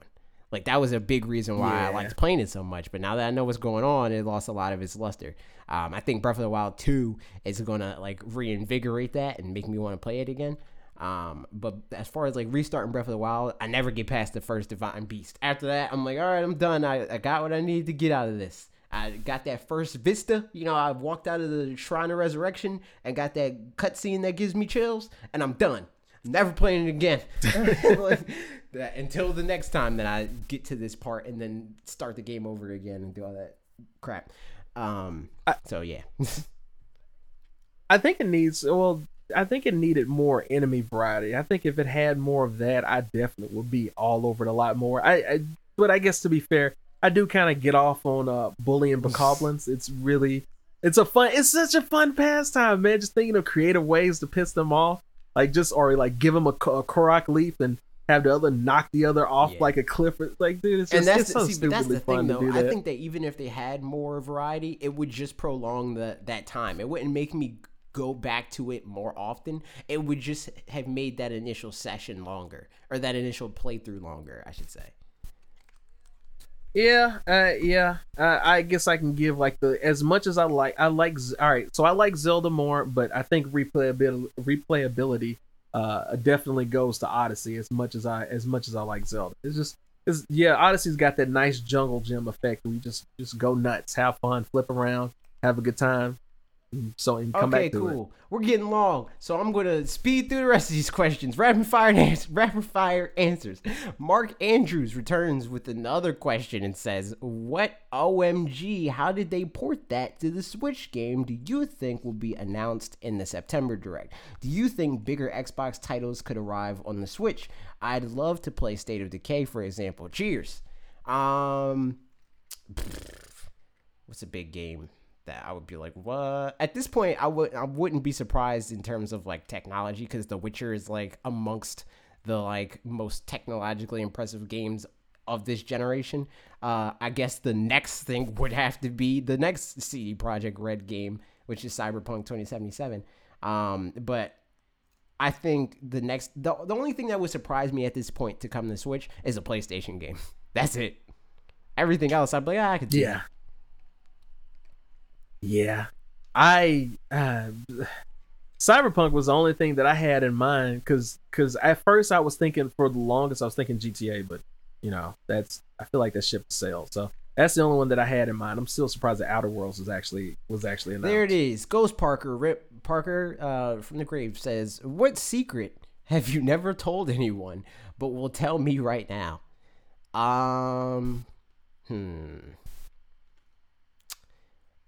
Speaker 1: Like that was a big reason why I liked playing it so much. But now that I know what's going on, it lost a lot of its luster. Um, I think Breath of the Wild Two is gonna like reinvigorate that and make me want to play it again. Um, but as far as like restarting Breath of the Wild, I never get past the first Divine Beast. After that, I'm like, all right, I'm done. I, I got what I needed to get out of this. I got that first vista. You know, I've walked out of the Shrine of Resurrection and got that cutscene that gives me chills, and I'm done. Never playing it again. Like, that- until the next time that I get to this part and then start the game over again and do all that crap. Um, so yeah.
Speaker 2: I think it needs well I think it needed more enemy variety. I think if it had more of that, I definitely would be all over it a lot more. I, I but I guess to be fair, I do kind of get off on uh bullying bokoblins. It's really it's a fun it's such a fun pastime, man. Just thinking of creative ways to piss them off. Like just or like give him a, a Korok leaf and have the other knock the other off
Speaker 1: Yeah.
Speaker 2: like a cliff. Like dude, it's just
Speaker 1: and that's
Speaker 2: it's
Speaker 1: the,
Speaker 2: so
Speaker 1: see, but that's the
Speaker 2: fun
Speaker 1: thing
Speaker 2: to
Speaker 1: though. I think that even if they had more variety, it would just prolong the that time. It wouldn't make me go back to it more often. It would just have made that initial session longer or that initial playthrough longer, I should say.
Speaker 2: Yeah, uh, yeah. Uh, I guess I can give like the as much as I like. I like. All right, so I like Zelda more, but I think replayability replayability uh definitely goes to Odyssey as much as I as much as I like Zelda. It's just it's yeah. Odyssey's got that nice jungle gym effect We just just go nuts, have fun, flip around, have a good time. So and come
Speaker 1: okay,
Speaker 2: back to it.
Speaker 1: cool. We're getting long, so I'm gonna speed through the rest of these questions. Rapid fire ans- rapid fire answers. Mark Andrews returns with another question and says, "What OMG? How did they port that to the Switch game? Do you think will be announced in the September direct? Do you think bigger Xbox titles could arrive on the Switch? I'd love to play State of Decay, for example. Cheers." Um, what's a big game that I would be like, what? At this point, I would I wouldn't be surprised in terms of like technology because The Witcher is like amongst the like most technologically impressive games of this generation. Uh, I guess the next thing would have to be the next CD Projekt Red game, which is Cyberpunk 2077. Um, but I think the next, the, the only thing that would surprise me at this point to come to Switch is a PlayStation game. That's it. Everything else, I'd be like, ah, I could. Do.
Speaker 2: Yeah. Yeah. I uh, Cyberpunk was the only thing that I had in mind because because at first I was thinking for the longest I was thinking GTA, but you know that's I feel like that ship sailed. So that's the only one that I had in mind. I'm still surprised that Outer Worlds was actually was actually announced.
Speaker 1: There it is. Ghost Parker, Rip Parker uh, from the grave says, "What secret have you never told anyone, but will tell me right now?" Um, hmm.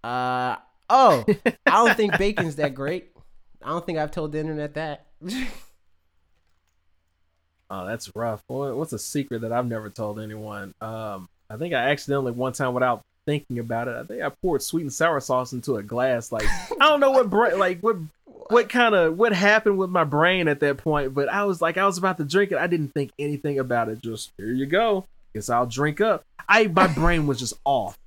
Speaker 1: Uh oh, I don't think bacon's that great. I don't think I've told the internet that.
Speaker 2: oh, that's rough. What's a secret that I've never told anyone? Um, I think I accidentally one time without thinking about it, I think I poured sweet and sour sauce into a glass. Like I don't know what bra- like what what kind of what happened with my brain at that point, but I was like I was about to drink it. I didn't think anything about it. Just here you go. Guess I'll drink up. I my brain was just off.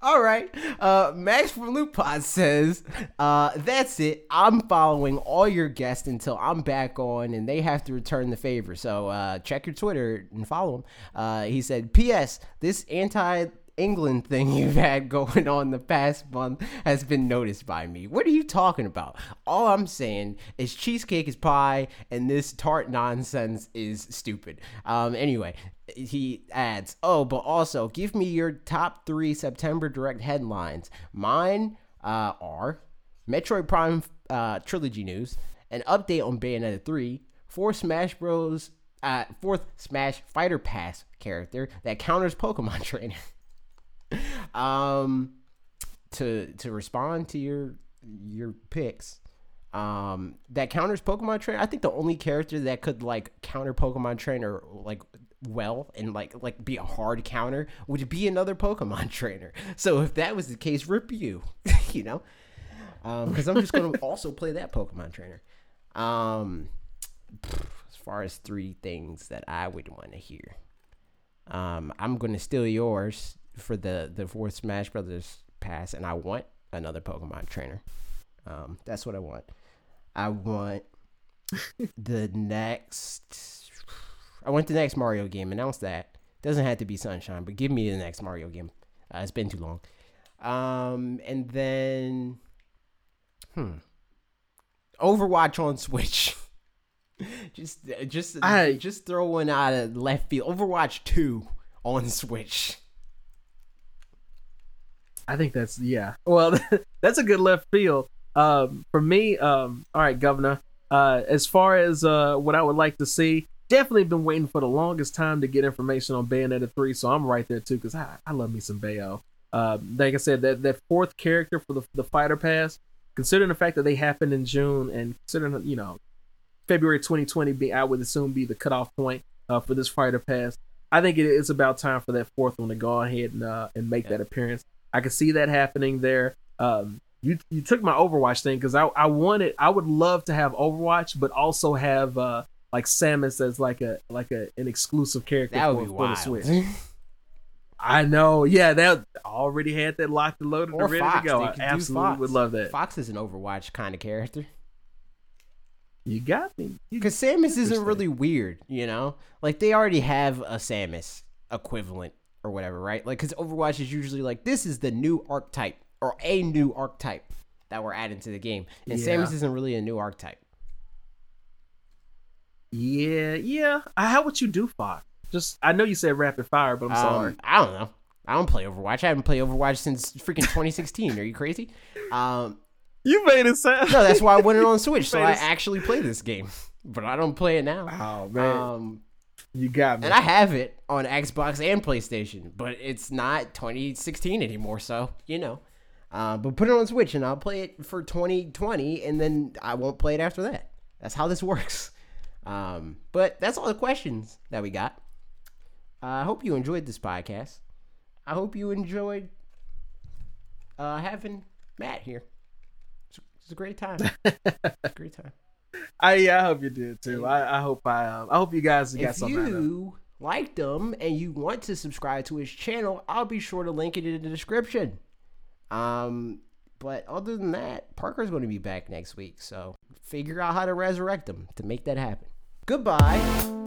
Speaker 1: All right. Uh, Max from Loop Pod says, uh, that's it. I'm following all your guests until I'm back on and they have to return the favor. So uh, check your Twitter and follow him. Uh, he said, P.S. This anti England thing you've had going on the past month has been noticed by me. What are you talking about? All I'm saying is cheesecake is pie and this tart nonsense is stupid. Um, anyway, he adds, oh, but also give me your top three September direct headlines. Mine uh, are Metroid Prime uh, trilogy news, an update on Bayonetta 3, four Smash Bros. Uh, fourth Smash Fighter Pass character that counters Pokemon Trainer. um, to to respond to your your picks, um, that counters Pokemon Trainer. I think the only character that could like counter Pokemon Trainer like well and like like be a hard counter would be another Pokemon Trainer. So if that was the case, rip you, you know, because um, I'm just gonna also play that Pokemon Trainer. Um, as far as three things that I would want to hear, um, I'm gonna steal yours for the the fourth Smash Brothers pass, and I want another Pokemon trainer. Um, that's what I want. I want the next. I want the next Mario game. Announce that. Doesn't have to be Sunshine, but give me the next Mario game. Uh, it's been too long. Um, and then, hmm, Overwatch on Switch. just, just, I, just throw one out of left field. Overwatch Two on Switch.
Speaker 2: I think that's yeah. Well, that's a good left field. Um, for me, um, all right, Governor. Uh, as far as uh, what I would like to see, definitely been waiting for the longest time to get information on Bayonetta three. So I'm right there too because I, I love me some Bayo. Uh, like I said, that that fourth character for the the fighter pass, considering the fact that they happened in June and considering you know February 2020 be I would assume be the cutoff point uh, for this fighter pass. I think it is about time for that fourth one to go ahead and uh, and make yeah. that appearance. I could see that happening there. Um, you you took my Overwatch thing because I I wanted I would love to have Overwatch, but also have uh like Samus as like a like a an exclusive character
Speaker 1: that would for, be for the Switch.
Speaker 2: I know, yeah, that already had that locked and loaded or and ready Fox. to go. I absolutely would love that.
Speaker 1: Fox is an Overwatch kind of character.
Speaker 2: You got me.
Speaker 1: Because Samus isn't really weird, you know. Like they already have a Samus equivalent or whatever, right? Like, because Overwatch is usually like this is the new archetype or a new archetype that we're adding to the game, and yeah. Samus isn't really a new archetype.
Speaker 2: Yeah, yeah. How would you do Fox? Just I know you said rapid fire, but I'm um, sorry.
Speaker 1: I don't know. I don't play Overwatch. I haven't played Overwatch since freaking 2016. Are you crazy? Um,
Speaker 2: you made it sound.
Speaker 1: No, that's why I went it on Switch, so I actually play this game. But I don't play it now.
Speaker 2: Oh man. Um, you got me.
Speaker 1: And I have it on Xbox and PlayStation, but it's not 2016 anymore, so you know. Uh, but put it on Switch and I'll play it for 2020, and then I won't play it after that. That's how this works. Um, but that's all the questions that we got. Uh, I hope you enjoyed this podcast. I hope you enjoyed uh, having Matt here. It's, it's a great time. it's a great time.
Speaker 2: I yeah, I hope you did too. I, I hope I uh, I hope you guys got
Speaker 1: if
Speaker 2: something. out of it.
Speaker 1: If you liked them and you want to subscribe to his channel, I'll be sure to link it in the description. Um, but other than that, Parker's going to be back next week, so figure out how to resurrect him to make that happen. Goodbye.